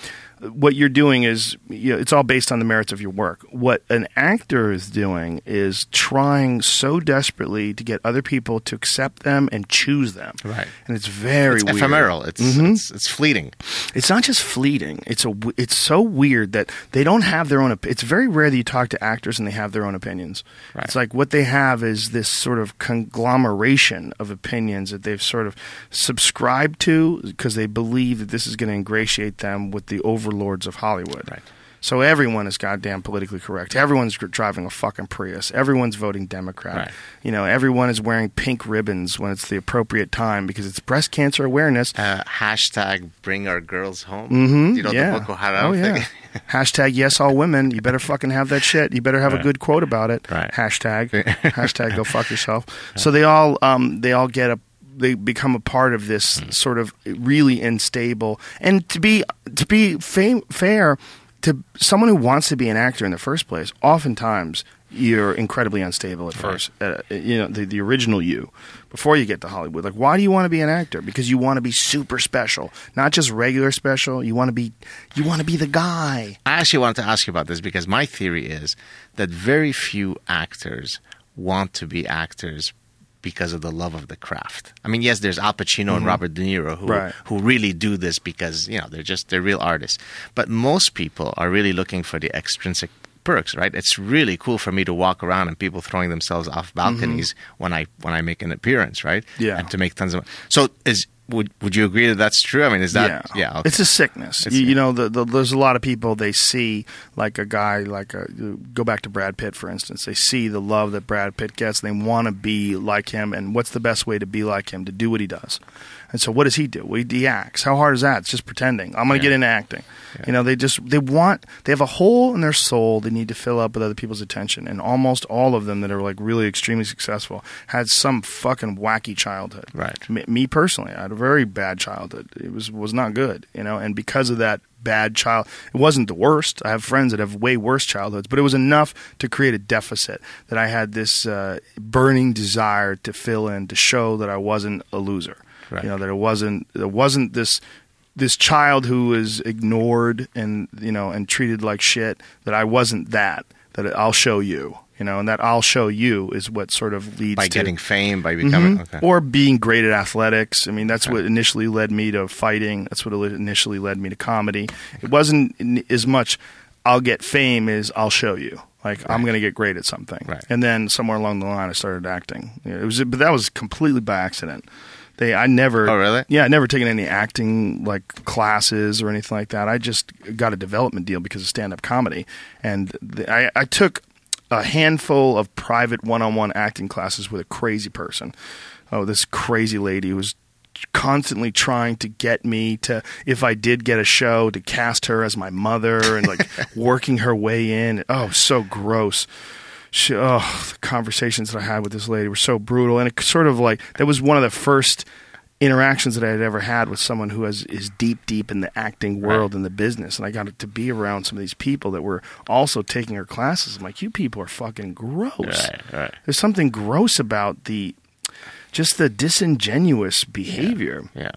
What you're doing is, you know, it's all based on the merits of your work. What an actor is doing is trying so desperately to get other people to accept them and choose them. Right. And it's very It's weird. ephemeral. It's, Mhm. it's it's fleeting. It's not just fleeting. It's a. It's so weird that they don't have their own. Op- it's very rare that you talk to actors and they have their own opinions. Right. It's like what they have is this sort of conglomeration of opinions that they've sort of subscribed to because they believe that this is going to ingratiate them with the overlords of Hollywood. Right. So everyone is goddamn politically correct. Everyone's driving a fucking Prius. Everyone's voting Democrat. Right. You know, everyone is wearing pink ribbons when it's the appropriate time because it's breast cancer awareness. Uh, hashtag bring our girls home. Mm-hmm. You know yeah. the Boko Haram oh, yeah. Hashtag yes all women. You better fucking have that shit. You better have a good quote about it. Right. Hashtag. hashtag go fuck yourself. So they all um they all get a they become a part of this Hmm. sort of really unstable and to be to be fa- fair to someone who wants to be an actor in the first place oftentimes you're incredibly unstable at first uh, you know the, the original you before you get to hollywood. Like why do you want to be an actor? Because you want to be super special not just regular special. You want to be you want to be the guy. I actually wanted to ask you about this because my theory is that very few actors want to be actors because of the love of the craft. I mean, yes, there's Al Pacino and Robert De Niro who Mm-hmm. Right. who really do this because you know they're just they're real artists. But most people are really looking for the extrinsic perks, right? It's really cool for me to walk around and people throwing themselves off balconies when I when I make an appearance, right? Mm-hmm. Yeah. and to make tons of. So is would would you agree that that's true? I mean, is that yeah? okay. It's a sickness. It's- you, you know, the, the, there's a lot of people they see like a guy like a, go back to Brad Pitt for instance. They see the love that Brad Pitt gets. They want to be like him. And what's the best way to be like him? To do what he does. And so, what does he do? Well, he, acts. How hard is that? It's just pretending. I'm going to Yeah. get into acting. You know, they just they want they have a hole in their soul they need to fill up with other people's attention. And almost all of them that are like really extremely successful had some fucking wacky childhood. Right. Me, me personally, I had a very bad childhood. It was was not good, you know. And because of that bad child, it wasn't the worst. I have friends that have way worse childhoods, but it was enough to create a deficit that I had this uh, burning desire to fill in to show that I wasn't a loser. Right. You know that it wasn't it wasn't this this child who was ignored and you know and treated like shit. That I wasn't that. That I'll show you. You know, and that I'll show you is what sort of leads by to getting fame, by becoming Mhm. okay. or being great at athletics. I mean, that's Okay. what initially led me to fighting. That's what initially led me to comedy. It wasn't as much I'll get fame as I'll show you. Like I'm going to get great at something. Right. And then somewhere along the line, I started acting. It was, but that was completely by accident. They, I never. Oh, really? Yeah, I never taken any acting like classes or anything like that. I just got a development deal because of stand-up comedy, and the, I, I took a handful of private one-on-one acting classes with a crazy person. Oh, this crazy lady who was constantly trying to get me to if I did get a show to cast her as my mother and like working her way in. Oh, so gross. She, oh, the conversations that I had with this lady were so brutal, and it sort of like that was one of the first interactions that I had ever had with someone who has, is deep, deep in the acting world and the business. And I got to be around some of these people that were also taking her classes. I'm like, you people are fucking gross. Right, right. There's something gross about the just the disingenuous behavior. Yeah.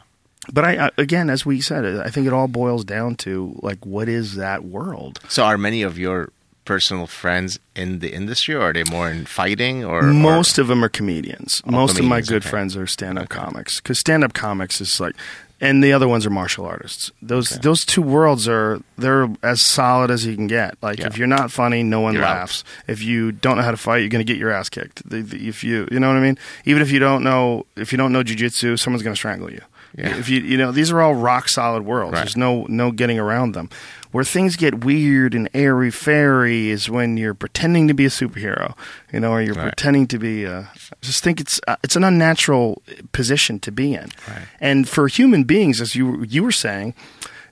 but I, I again, as we said, I think it all boils down to like, what is that world? So, are many of your personal friends in the industry, or are they more in fighting? Or Most or, of them are comedians. Oh, Most of my good okay. friends are stand-up comics because stand-up comics is like, and the other ones are martial artists. Those those two worlds are they're as solid as you can get. Like Yeah. if you're not funny, no one You're out. laughs. If you don't know how to fight, you're going to get your ass kicked. If you you know what I mean. Even if you don't know if you don't know jujitsu, someone's going to strangle you. Yeah. If you you know these are all rock solid worlds. Right. There's no no getting around them. Where things get weird and airy fairy is when you're pretending to be a superhero, you know, or you're Right. pretending to be. A, I just think it's uh, it's an unnatural position to be in. Right. And for human beings, as you you were saying,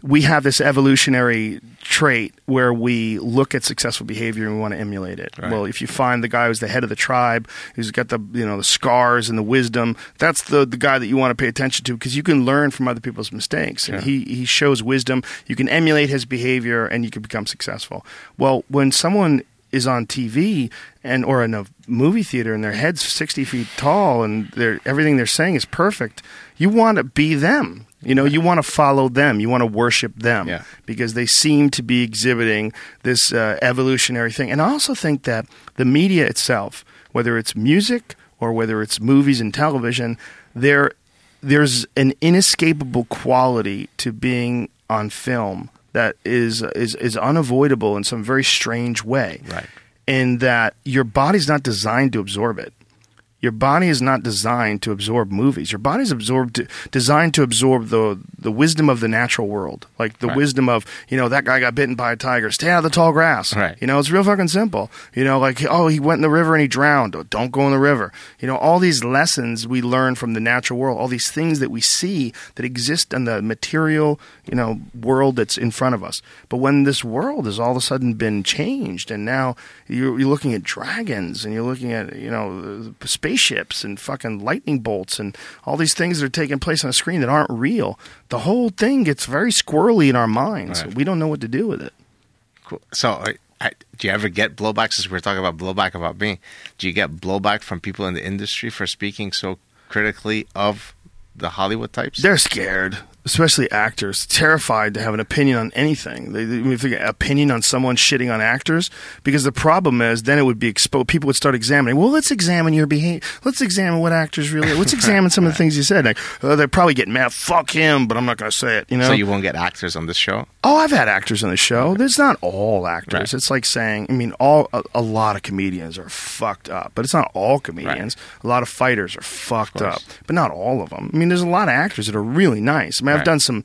we have this evolutionary trait where we look at successful behavior and we want to emulate it. Right. Well, if you find the guy who's the head of the tribe, who's got the you know the scars and the wisdom, that's the the guy that you want to pay attention to because you can learn from other people's mistakes. And Yeah. he he shows wisdom. You can emulate his behavior and you can become successful. Well, when someone is on TV and or in a movie theater and their head's sixty feet tall and they're, everything they're saying is perfect, you want to be them. You know, you want to follow them. You want to worship them Yeah. because they seem to be exhibiting this uh, evolutionary thing. And I also think that the media itself, whether it's music or whether it's movies and television, there there's an inescapable quality to being on film that is is is unavoidable in some very strange way. Right. In that your body's not designed to absorb it. Your body is not designed to absorb movies. Your body's absorbed to, designed to absorb the the wisdom of the natural world, like the Right. wisdom of you know that guy got bitten by a tiger. Stay out of the tall grass. Right. You know it's real fucking simple. You know like oh he went in the river and he drowned. Oh, Don't go in the river. You know all these lessons we learn from the natural world. All these things that we see that exist in the material you know world that's in front of us. But when this world has all of a sudden been changed and now you're, you're looking at dragons and you're looking at you know uh, spaceships and fucking lightning bolts and all these things that are taking place on a screen that aren't real. The whole thing gets very squirrely in our minds. Right. We don't know what to do with it. Cool. So, I, I, do you ever get blowback? Since we we're talking about blowback about me, do you get blowback from people in the industry for speaking so critically of the Hollywood types? They're scared, especially actors, terrified to have an opinion on anything. They, they they opinion on someone shitting on actors, because the problem is then it would be exposed. People would start examining. Well, let's examine your behavior. Let's examine what actors really. Let's examine some of the things you said. Like, uh, they're probably getting mad. Fuck him, but I'm not going to say it. You know. so you won't get actors on this show. Oh, I've had actors on the show. There's not all actors. Right. It's like saying, I mean, all a, a lot of comedians are fucked up, but it's not all comedians. A lot of fighters are fucked up, but not all of them. I mean, there's a lot of actors that are really nice. I mean, I've done some.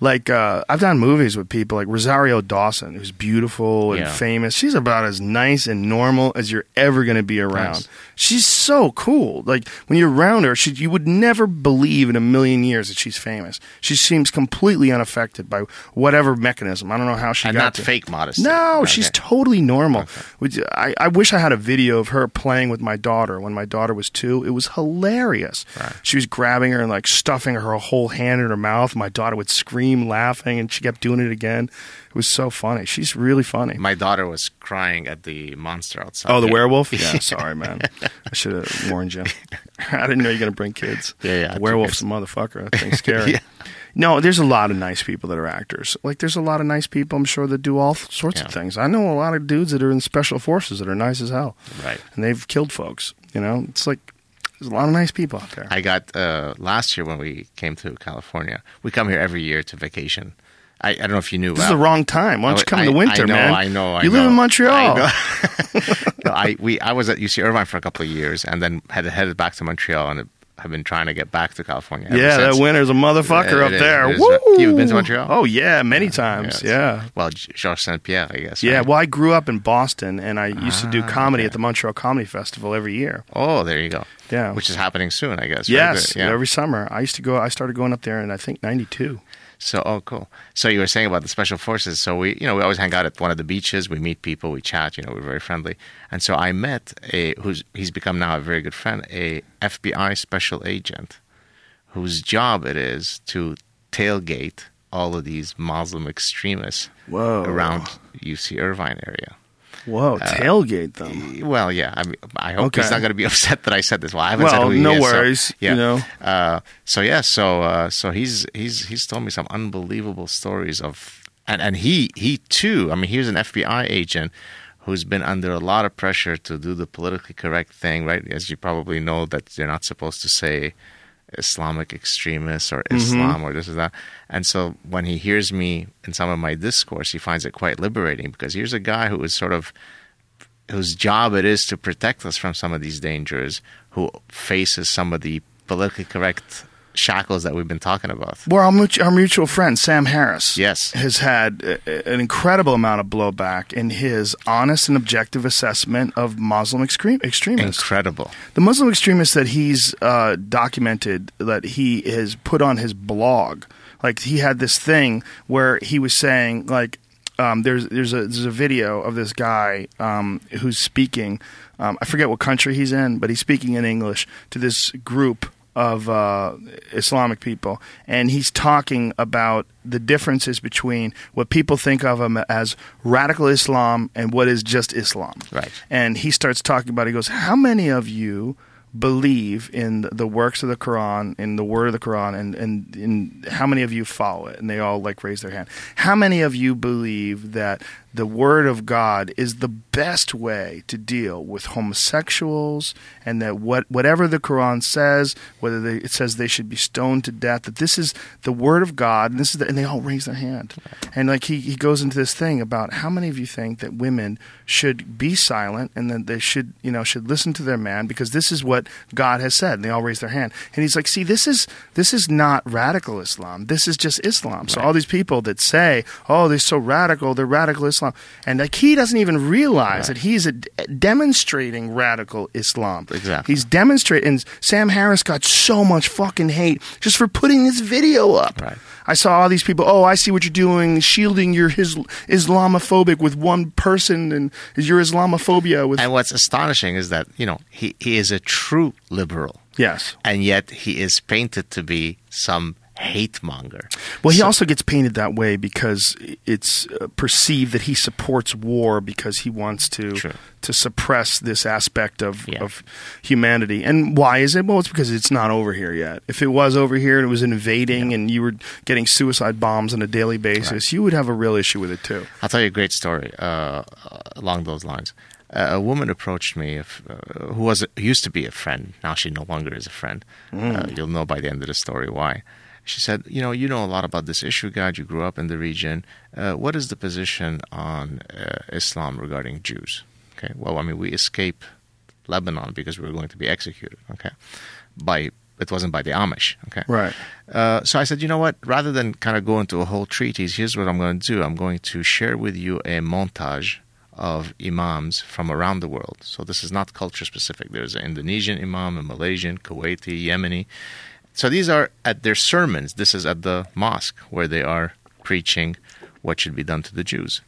Like uh, I've done movies with people like Rosario Dawson, who's beautiful and Yeah. famous. She's about as nice and normal as you're ever going to be around. Nice. She's so cool. Like when you're around her, she, you would never believe in a million years that she's famous. She seems completely unaffected by whatever mechanism. I don't know how she And got not to- fake modesty. No, Okay. she's totally normal. Which I, I wish I had a video of her playing with my daughter when my daughter was two. It was hilarious. Right. She was grabbing her and like stuffing her whole hand in her mouth. My daughter would scream, laughing, and she kept doing it again. It was so funny. She's really funny. My daughter was crying at the monster outside. Oh, the Yeah. werewolf? Yeah, sorry, man. I should have warned you. I didn't know you were going to bring kids. Yeah, yeah. The werewolf's a motherfucker. That thing's scary. Yeah. No, there's a lot of nice people that are actors. Like, there's a lot of nice people, I'm sure, that do all sorts of things. I know a lot of dudes that are in special forces that are nice as hell. Right. And they've killed folks. You know, it's like there's a lot of nice people out there. I got uh, last year when we came to California. We come here every year to vacation. I, I don't know if you knew. this is the wrong time. Why don't you come in the I- winter, I know, man? I know. I know. you know. live in Montreal. I. No, I we I was at UC Irvine for a couple of years, and then had headed back to Montreal, and have been trying to get back to California. Yeah, that winter's a motherfucker Yeah, up is. there. It is. Woo! You've been to Montreal? Oh yeah, many times. Yes. Yeah. Well, Georges Saint Pierre, I guess. Yeah, right? well, I grew up in Boston, and I used to do Ah, comedy okay. at the Montreal Comedy Festival every year. Oh, there you go. Yeah. Which is happening soon, I guess. right? Yes, Yeah. every summer. I used to go. I started going up there in I think '92. So, oh, cool. So you were saying about the special forces. So we, you know, we always hang out at one of the beaches. We meet people, we chat. You know, we're very friendly. And so I met a who's he's become now a very good friend, a FBI special agent, whose job it is to tailgate all of these Muslim extremists Whoa. around UC Irvine area. Whoa, tailgate them. Well, yeah. I mean, I hope he's not going to be upset that I said this. Well, I haven't said Well, who he no is, so- worries, yeah. you know. Uh, so yeah. So uh, so he's he's he's told me some unbelievable stories of, and and he he too. I mean, here's an FBI agent who's been under a lot of pressure to do the politically correct thing, right? As you probably know, that you're not supposed to say Islamic extremists or Mm-hmm. Islam or this or that. And so when he hears me in some of my discourse, he finds it quite liberating because here's a guy who is sort of whose job it is to protect us from some of these dangers, who faces some of the politically correct shackles that we've been talking about. Well, our, mut- our mutual friend Sam Harris, Yes. has had a- an incredible amount of blowback in his honest and objective assessment of Muslim extreme extremists. Incredible. The Muslim extremists that he's uh, documented that he has put on his blog, like he had this thing where he was saying like. Um, there's there's a there's a video of this guy um, who's speaking. Um, I forget what country he's in, but he's speaking in English to this group of uh, Islamic people, and he's talking about the differences between what people think of him as radical Islam and what is just Islam. Right. And he starts talking about. He goes, "How many of you believe in the- works of the Quran, in the word of the Quran, and and in how many of you follow it?" And they all like raise their hand. How many of you believe that the word of God is the best way to deal with homosexuals, and that what whatever the Quran says, whether they, it says they should be stoned to death, that this is the word of God, and this is the, and they all raise their hand, and like he he goes into this thing about how many of you think that women should be silent and that they should you know should listen to their man because this is what God has said, and they all raise their hand, and he's like, see, this is this is not radical Islam, this is just Islam. So all these people that say, oh, they're so radical, they're radical Islam, and like he doesn't even realize that he's a, demonstrating radical Islam. Exactly. He's demonstrating. And Sam Harris got so much fucking hate just for putting this video up. Right. I saw all these people. Oh, I see what you're doing, shielding your his Islamophobic with one person, and your Islamophobia with And what's astonishing is that, you know, he, he is a true liberal. yes. And yet he is painted to be some hate monger. Well, he So- also gets painted that way because it's uh, perceived that he supports war because he wants to True. to suppress this aspect of, Yeah. of humanity. And why is it? Well, it's because it's not over here yet. If it was over here and it was invading and you were getting suicide bombs on a daily basis, you would have a real issue with it too. I'll tell you a great story uh, uh, along those lines. Uh, a woman approached me if, uh, who was who used to be a friend. Now she no longer is a friend. Uh, you'll know by the end of the story why. She said, "You know, you know a lot about this issue, Gad. You grew up in the region. Uh, what is the position on uh, Islam regarding Jews?" Okay. Well, I mean, we escaped Lebanon because we were going to be executed. Okay. By it wasn't by the Amish. Okay. Right. Uh, so I said, you know what? Rather than kind of go into a whole treatise, here's what I'm going to do. I'm going to share with you a montage of imams from around the world. So this is not culture specific. There's an Indonesian imam, a Malaysian, Kuwaiti, Yemeni. So these are at their sermons. This is at the mosque where they are preaching what should be done to the Jews.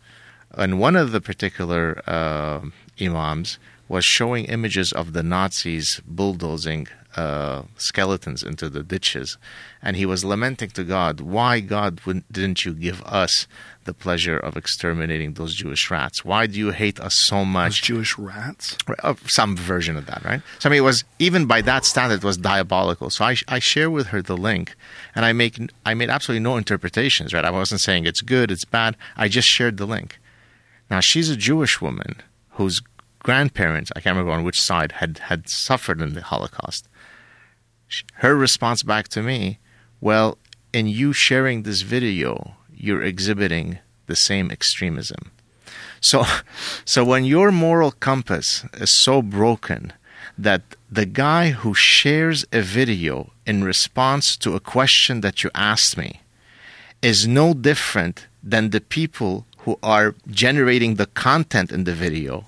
And one of the particular uh, imams was showing images of the Nazis bulldozing uh, skeletons into the ditches, and he was lamenting to God, "Why, God, wouldn't- didn't you give us the pleasure of exterminating those Jewish rats? Why do you hate us so Those much?" Jewish rats. uh, some version of that, right? So I mean, it was even by that standard, it was diabolical. So I, I share with her the link, and I make I made absolutely no interpretations, right? I wasn't saying it's good, it's bad. I just shared the link. Now she's a Jewish woman whose grandparents, I can't remember on which side, had had suffered in the Holocaust. Her response back to me, well, in you sharing this video, you're exhibiting the same extremism. So, so when your moral compass is so broken that the guy who shares a video in response to a question that you asked me is no different than the people who are generating the content in the video,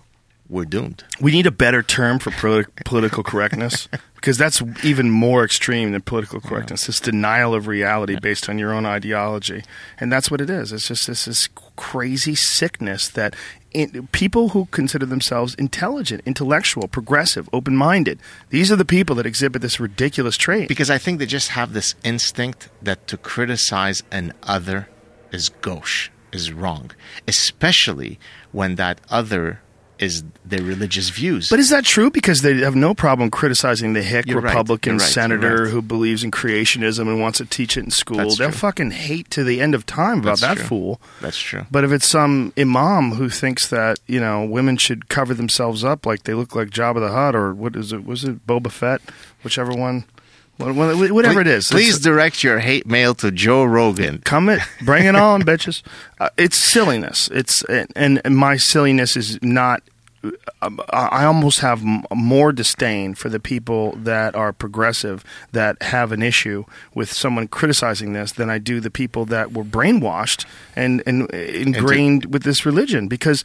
we're doomed. We need a better term for politi- political correctness because that's even more extreme than political correctness. It's denial of reality based on your own ideology, and that's what it is. It's just this, this crazy sickness that in, people who consider themselves intelligent, intellectual, progressive, open-minded. These are the people that exhibit this ridiculous trait. Because I think they just have this instinct that to criticize an other is gauche, is wrong, especially when that other is their religious views. But is that true? Because they have no problem criticizing the hick You're right. Republican right. You're senator right. who believes in creationism and wants to teach it in school. That's They'll true. fucking hate to the end of time about That's that true. fool. That's true. But if it's some imam who thinks that you know women should cover themselves up like they look like Jabba the Hutt or what is it? Was it Boba Fett? Whichever one, whatever it is. Please direct your hate mail to Joe Rogan. come it, bring it on, bitches. Uh, it's silliness. It's and, and my silliness is not. um, I almost have m- more disdain for the people that are progressive that have an issue with someone criticizing this than I do the people that were brainwashed and, and ingrained with this religion because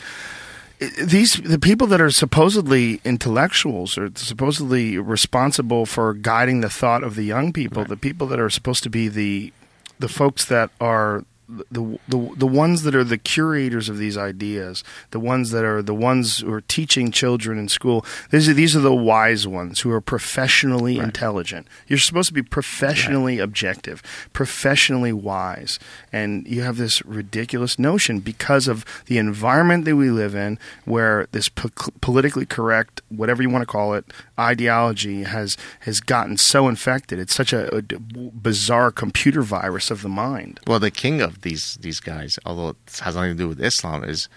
these the people that are supposedly intellectuals or supposedly responsible for guiding the thought of the young people, the people that are supposed to be the the folks that are the, the the ones that are the curators of these ideas, the ones that are the ones who are teaching children in school. These are these are the wise ones who are professionally intelligent. You're supposed to be professionally objective, professionally wise, and you have this ridiculous notion because of the environment that we live in, where this po- politically correct, whatever you want to call it, ideology has has gotten so infected. It's such a bizarre computer virus of the mind. Well, the king of these these guys, although it has nothing to do with Islam, is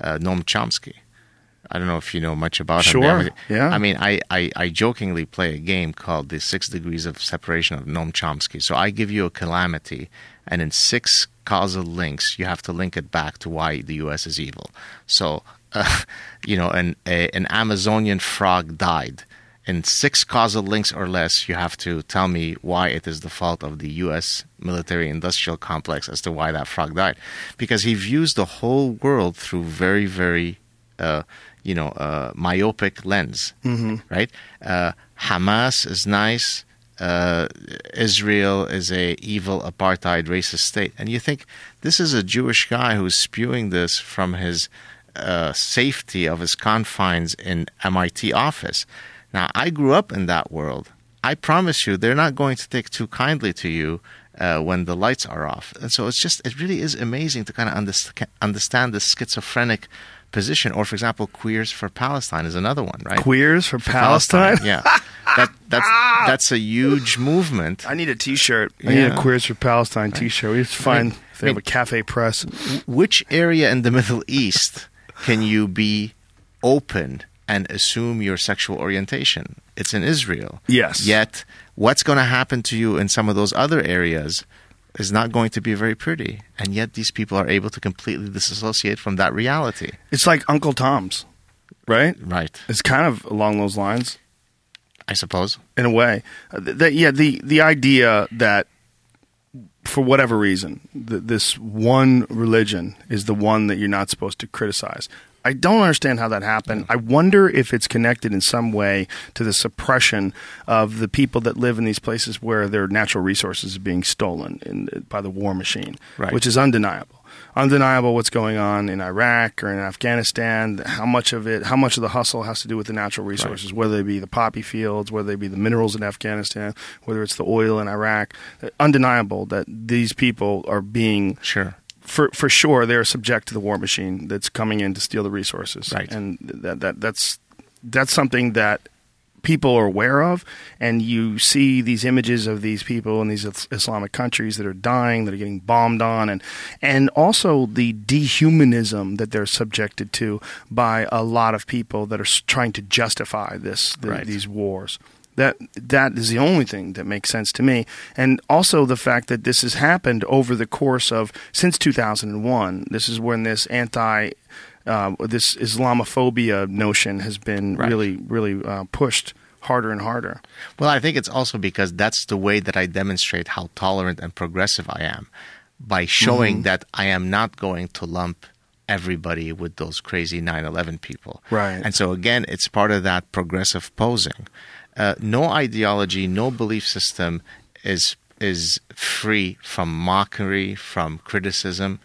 uh, Noam Chomsky. I don't know if you know much about him. Sure, yeah. I mean, I, I, I jokingly play a game called the Six Degrees of Separation of Noam Chomsky. So I give you a calamity, and in six causal links, you have to link it back to why the U.S. is evil. So, uh, you know, an a, an Amazonian frog died. In six causal links or less, you have to tell me why it is the fault of the U.S. military industrial complex as to why that frog died. Because he views the whole world through very, very, uh, you know, uh, myopic lens, right? Uh, Hamas is nice. Uh, Israel is a evil apartheid racist state, and you think this is a Jewish guy who's spewing this from his uh, safety of his confines in MIT office. Now, I grew up in that world. I promise you, they're not going to take too kindly to you uh, when the lights are off. And so it's just, it really is amazing to kind of underst- understand this schizophrenic position. Or, for example, Queers for Palestine is another one, right? Queers for, Palestine. yeah. That, that's, that's a huge movement. I need a T-shirt. I need a Queers for Palestine T-shirt. We have to find if they have a cafe press. which area in the Middle East can you be open and assume your sexual orientation? It's in Israel. Yes. Yet, what's going to happen to you in some of those other areas is not going to be very pretty. And yet, these people are able to completely disassociate from that reality. It's like Uncle Tom's, right? Right. It's kind of along those lines. I suppose. in a way. Uh, th- that- yeah, the the idea that for whatever reason, th- this one religion is the one that you're not supposed to criticize. I don't understand how that happened. I wonder if it's connected in some way to the suppression of the people that live in these places where their natural resources are being stolen in, by the war machine, Right. which is undeniable. Undeniable what's going on in Iraq or in Afghanistan. How much of it, how much of the hustle has to do with the natural resources, whether they be the poppy fields, whether they be the minerals in Afghanistan, whether it's the oil in Iraq. Undeniable that these people are being Sure. For for sure they're subject to the war machine that's coming in to steal the resources. Right. And that that that's that's something that people are aware of and you see these images of these people in these Islamic countries that are dying, that are getting bombed on and and also the dehumanism that they're subjected to by a lot of people that are trying to justify this the, Right. these wars. That that is the only thing that makes sense to me, and also the fact that this has happened over the course of since 2001. This is when this anti, uh, this Islamophobia notion has been Right. really, really uh, pushed harder and harder. Well, I think it's also because that's the way that I demonstrate how tolerant and progressive I am by showing that I am not going to lump everybody with those crazy 9 11 people. Right. And so, again, it's part of that progressive posing. Uh, no ideology, no belief system is is free from mockery, from criticism.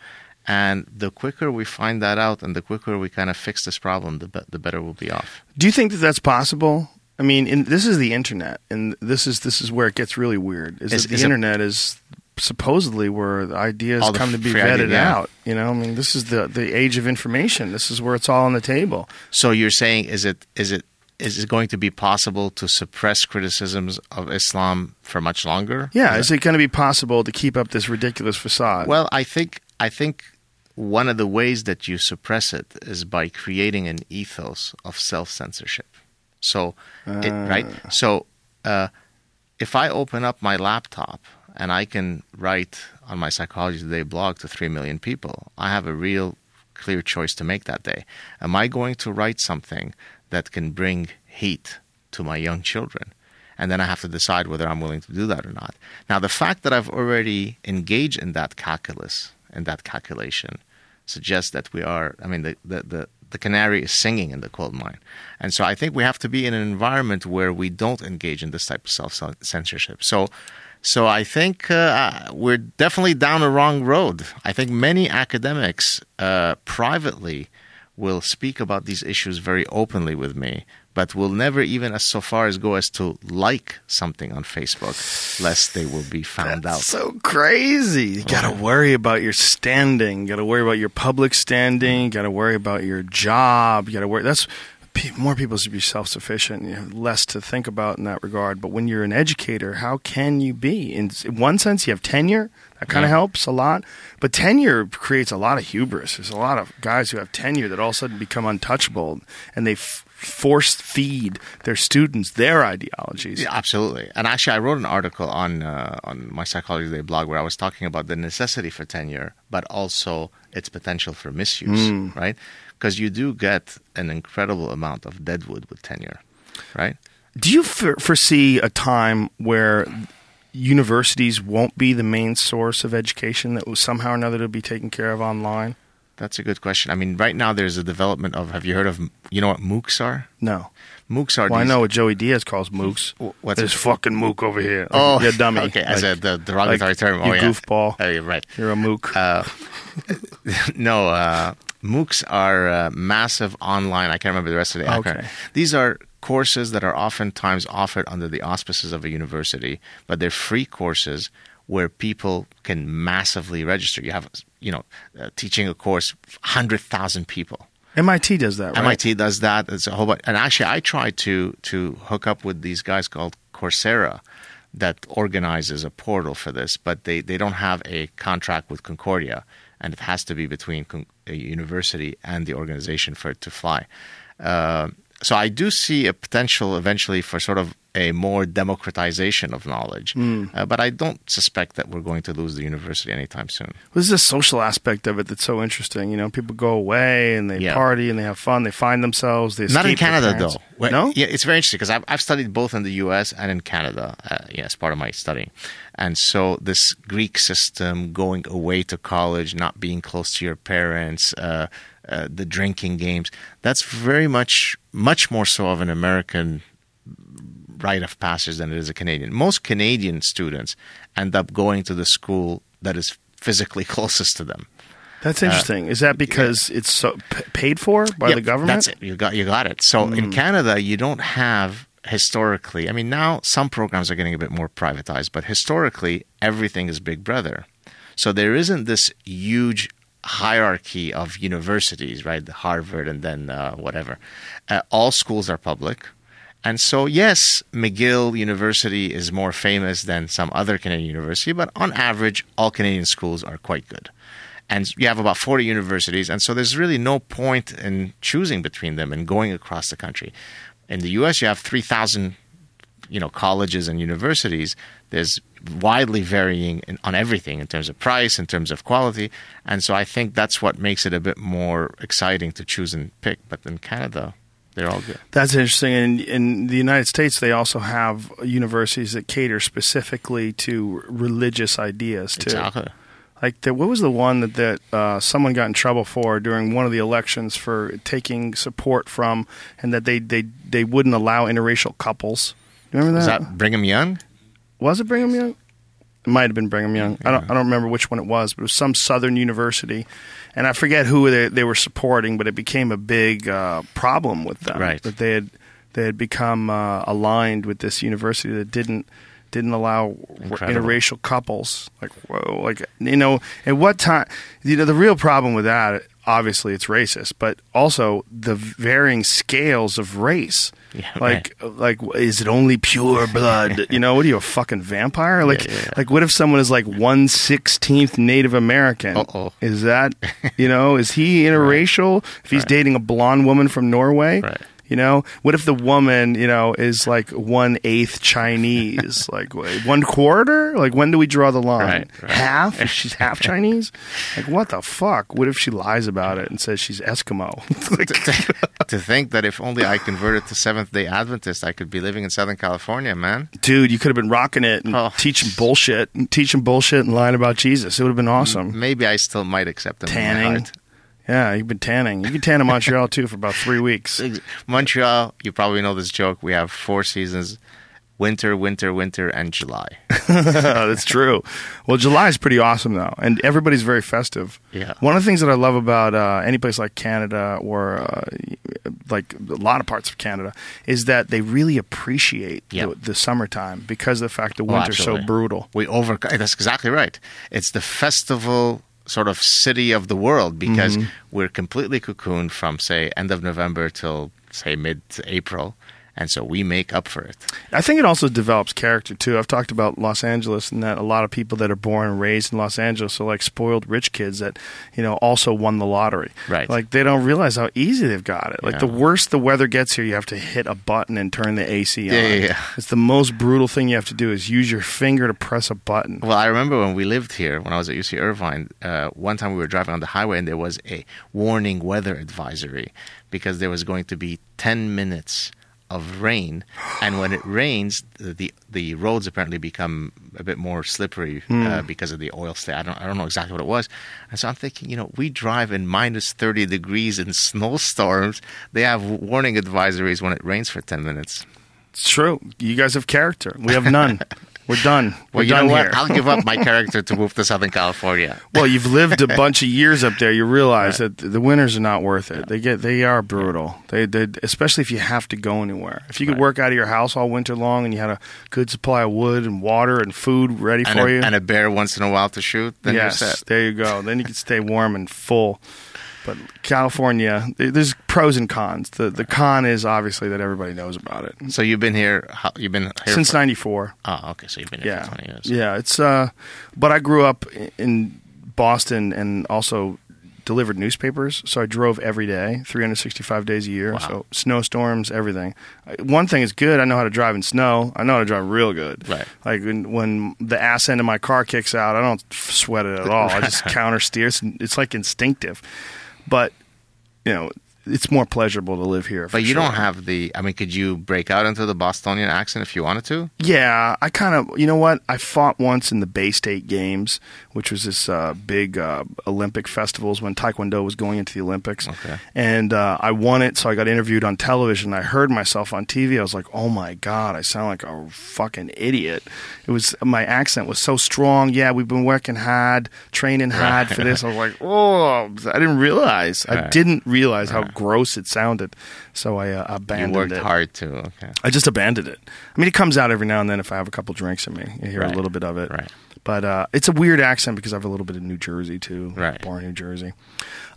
And the quicker we find that out and the quicker we kind of fix this problem, the, be- the better we'll be off. Do you think that that's possible? I mean, in, this is the internet, and this is this is where it gets really weird. Is, Is- the is internet is supposedly where the ideas the come to be vetted idea, yeah. out. You know, I mean, this is the the age of information. This is where it's all on the table. So you're saying is it is it is it going to be possible to suppress criticisms of Islam for much longer? Yeah, is it going to be possible to keep up this ridiculous facade? Well, I think I think one of the ways that you suppress it is by creating an ethos of self censorship. So, it, right? So, uh, if I open up my laptop and I can write on my Psychology Today blog to three million people, I have a real clear choice to make that day. Am I going to write something that can bring heat to my young children? And then I have to decide whether I'm willing to do that or not. Now, the fact that I've already engaged in that calculus and that calculation suggests that we are, I mean, the, the, the, the canary is singing in the coal mine. And so I think we have to be in an environment where we don't engage in this type of self censorship. So, so I think uh, we're definitely down a wrong road. I think many academics uh, privately will speak about these issues very openly with me, but will never even as so far as go as to like something on Facebook, lest they will be found out. so crazy. You got to worry about your standing. You got to worry about your public standing. You got to worry about your job. You got to worry. That's more people should be self-sufficient. You have less to think about in that regard. But when you're an educator, how can you be? In one sense, you have tenure. That kind of Yeah. helps a lot. But tenure creates a lot of hubris. There's a lot of guys who have tenure that all of a sudden become untouchable, and they f- force feed their students their ideologies. Yeah, absolutely. And actually, I wrote an article on uh, on my Psychology Today blog where I was talking about the necessity for tenure, but also its potential for misuse, right? Because you do get an incredible amount of deadwood with tenure, right? Do you f- foresee a time where universities won't be the main source of education that will somehow or another to be taken care of online? That's a good question. I mean, right now there's a development of. Have you heard of? You know what MOOCs are? No. MOOCs are. Well, I know what Joey Diaz calls MOOCs. What's this fucking mook over here. Like, Oh, yeah, dummy. Okay, as a the derogatory like, term. Oh, you yeah. goofball. Oh, you're right. You're a mook. Uh, no, uh, MOOCs are uh, massive online. I can't remember the rest of the acronym. Okay. These are courses that are oftentimes offered under the auspices of a university, but they're free courses where people can massively register. You have, you know, uh, teaching a course, hundred thousand people. MIT does that, right? MIT does that. It's a whole bunch. And actually, I tried to to hook up with these guys called Coursera that organizes a portal for this, but they, they don't have a contract with Concordia, and it has to be between con- a university and the organization for it to fly. Uh, so I do see a potential eventually for sort of a more democratization of knowledge, uh, but I don't suspect that we're going to lose the university anytime soon. This is a social aspect of it that's so interesting. You know, people go away and they Yeah. party and they have fun. They find themselves. They Not in Canada, though. Well, No, Yeah, it's very interesting because I've, I've studied both in the U.S. and in Canada. Uh, yeah, as part of my studying, and so this Greek system, going away to college, not being close to your parents, uh, uh, the drinking games, that's very much, much more so of an American rite of passage than it is a Canadian. Most Canadian students end up going to the school that is physically closest to them. that's uh, interesting. is that because it's so p- paid for by Yeah, the government? That's it. You got you got it. So in hmm. Canada, you don't have historically. I mean, now some programs are getting a bit more privatized, but historically, everything is Big Brother. So there isn't this huge hierarchy of universities, right? The Harvard and then uh, whatever. Uh, all schools are public. And so, yes, McGill University is more famous than some other Canadian university, but on average, all Canadian schools are quite good and you have about 40 universities and so there's really no point in choosing between them and going across the country in the us you have 3000 you know colleges and universities there's widely varying in, on everything in terms of price in terms of quality and so i think that's what makes it a bit more exciting to choose and pick but in canada they're all good That's interesting. And in the United States, they also have universities that cater specifically to religious ideas too. exactly Like, the, what was the one that that uh, someone got in trouble for during one of the elections for taking support from, and that they they they wouldn't allow interracial couples. Remember is that? that brigham young was it Brigham Young? It might have been Brigham Young. I don't I don't remember which one it was, but it was some Southern university, and I forget who they they were supporting, but it became a big uh, problem with them. Right. That they had they had become uh, aligned with this university that didn't didn't allow Incredible. interracial couples. Like whoa, like you know, at what time? You know, the real problem with that, obviously, it's racist, but also the varying scales of race. Yeah, like, like, is it only pure blood? you know, what are you, a fucking vampire? Like, yeah, yeah. like, what if someone is like one sixteenth Native American? Uh-oh. Is that, you know, is he interracial? If he's dating a blonde woman from Norway, Right. You know, what if the woman, you know, is like one eighth Chinese, like wait, one quarter? Like when do we draw the line? Right, right. Half? She's half Chinese? Like what the fuck? What if she lies about it and says she's Eskimo? like, to think that if only I converted to Seventh Day Adventist, I could be living in Southern California, man. dude, you could have been rocking it and Oh. teaching bullshit, and teaching bullshit and lying about Jesus. It would have been awesome. Maybe I still might accept my Tanning. Yeah, you've been tanning. You can tan in Montreal too for about three weeks. Montreal, you probably know this joke. We have four seasons: winter, winter, winter, and July. That's true. Well, July is pretty awesome though, and everybody's very festive. Yeah. One of the things that I love about uh, any place like Canada or uh, like a lot of parts of Canada is that they really appreciate Yeah. the, the summertime because of the fact the Oh, winter's so brutal. We over. That's exactly right. It's the festival sort of city of the world because Mm-hmm. we're completely cocooned from say end of November till say mid April, and so we make up for it. I think it also develops character too. I've talked about Los Angeles and that a lot of people that are born and raised in Los Angeles are like spoiled rich kids that, you know, also won the lottery. Right. Like they don't realize how easy they've got it. Like Yeah. the worse the weather gets here, you have to hit a button and turn the AC on. Yeah, yeah, yeah. It's the most brutal thing you have to do is use your finger to press a button. Well, I remember when we lived here, when I was at UC Irvine, uh, one time we were driving on the highway and there was a warning weather advisory because there was going to be 10 minutes of rain. And when it rains, the, the, roads apparently become a bit more slippery uh, because of the oil stain. I don't, I don't know exactly what it was. And so I'm thinking, you know, we drive in minus 30 degrees in snowstorms. They have warning advisories when it rains for 10 minutes. It's true. You guys have character. We have none. We're done. We're Well, done here. I'll give up my character to move to Southern California. Well, you've lived a bunch of years up there. You realize that the winters are not worth it. They get they are brutal. They, they especially if you have to go anywhere. If you could Right. work out of your house all winter long and you had a good supply of wood and water and food ready and for a, you, and a bear once in a while to shoot, then yes, you're set. there you go. Then you can stay warm and full. But California, there's pros and cons. The the con is obviously that everybody knows about it. So you've been here. You've been here Since '94. Oh, okay. So you've been here yeah, for twenty years. Yeah, it's uh, but I grew up in Boston and also delivered newspapers, so I drove every day, 365 days a year. Wow. So snowstorms, everything. One thing is good. I know how to drive in snow. I know how to drive real good. Right. Like when, when the ass end of my car kicks out, I don't sweat it at all. I just counter steer. It's, it's like instinctive. But you know, it's more pleasurable to live here. But you sure. don't have the. I mean, could you break out into the Bostonian accent if you wanted to? Yeah, I kind of, you know what? I fought once in the Bay State Games, which was this uh, big uh, Olympic festivals when Taekwondo was going into the Olympics. Okay. And uh, I won it, so I got interviewed on television. I heard myself on TV. I was like, oh my God, I sound like a fucking idiot. It was, my accent was so strong. Yeah, we've been working hard, training hard for this. I was like, oh, I didn't realize. I Right. didn't realize how gross it sounded. So I uh, You abandoned worked it. hard too. Okay. I just abandoned it. I mean, it comes out every now and then if I have a couple drinks in me. You hear Right. a little bit of it. Right. But uh, it's a weird accent because I have a little bit of New Jersey too. Right. Born in New Jersey.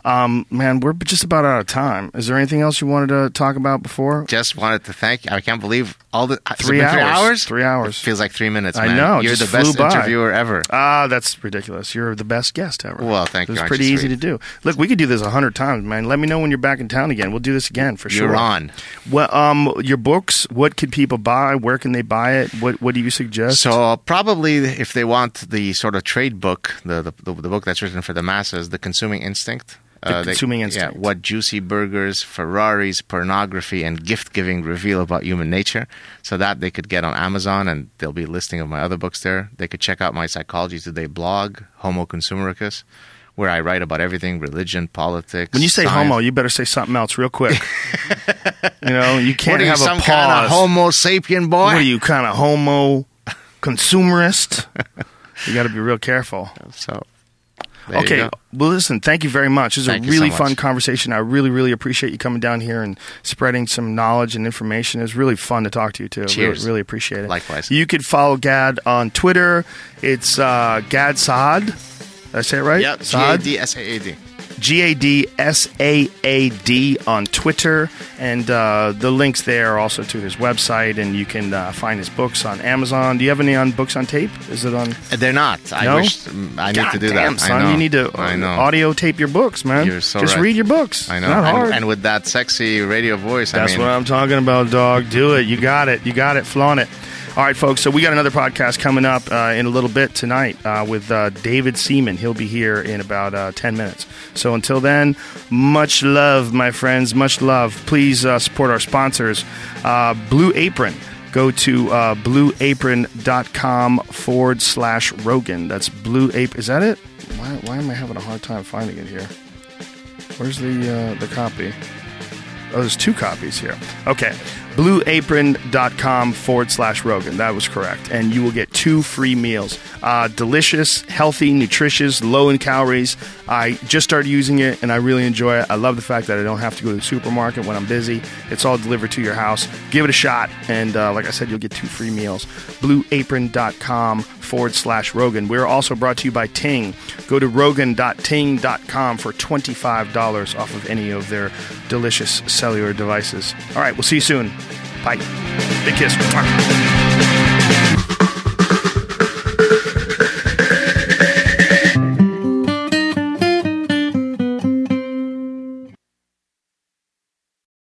Um, man, we're just about out of time. Is there anything else you wanted to talk about before? Just wanted to thank you. I can't believe all the Three been Three hours. hours. Three hours. It feels like three minutes. I man. know, it You're the best by. interviewer ever. Ah, that's ridiculous. You're the best guest ever. Well, thank it you. was Aren't pretty easy to do. Look, we could do this a hundred times, man. Let me know when you're back in town again. We'll do this again for sure. You're on. Well, um, your books. What could people buy? Where can they buy it? What What do you suggest? So uh, probably if they want the sort of trade book, the the, the, the book that's written for the masses, the Consuming Instinct. Uh, The Consuming Yeah, Instinct. what juicy burgers, Ferraris, pornography, and gift giving reveal about human nature. So that they could get on Amazon, and there'll be a listing of my other books there. They could check out my Psychology Today blog, Homo Consumericus, where I write about everything: religion, politics. When you say science. homo, you better say something else real quick. you know, you can't what are you, have a kind of Homo sapien boy? what are you, kind of homo consumerist? you got to be real careful. So There okay. Well, listen, thank you very much. Is Thank a you so really fun conversation. I really, really appreciate you coming down here and spreading some knowledge and information. It was really fun to talk to you, too. Cheers. Really, really appreciate it. Likewise. You could follow Gad on Twitter. It's uh, Gad Saad. Did I say it right? Yep. G A? D S A A D. G A D S A A D on Twitter, and uh, the links there are also to his website, and you can uh, find his books on Amazon. Do you have any on books on tape? Is it on? They're not. I No? wish mm, I need Gad to do damn, that. son, I know. you need to uh, I know. audio tape your books, man. You're so Just right. read your books. I know. Not hard. And, and with that sexy radio voice, That's I mean, what I'm talking about, dog. Do it. You got it. You got it. Flaunt it. All right, folks. So we got another podcast coming up uh, in a little bit tonight uh, with uh, David Seaman. He'll be here in about uh, 10 minutes. So until then, much love, my friends. Much love. Please uh, support our sponsors. Uh, Blue Apron. Go to uh, blueapron.com forward slash Rogan. That's Blue Apron. Is that it? Why, why am I having a hard time finding it here? Where's the the copy? Oh, there's two copies here. Okay. Blueapron.com forward slash Rogan. That was correct. And you will get two free meals. Uh, delicious, healthy, nutritious, low in calories. I just started using it and I really enjoy it. I love the fact that I don't have to go to the supermarket when I'm busy. It's all delivered to your house. Give it a shot. And uh, like I said, you'll get two free meals. Blueapron.com forward slash Rogan. We're also brought to you by Ting. Go to rogan.ting.com for $25 off of any of their delicious cellular devices. All right, we'll see you soon. Bye. Big kiss.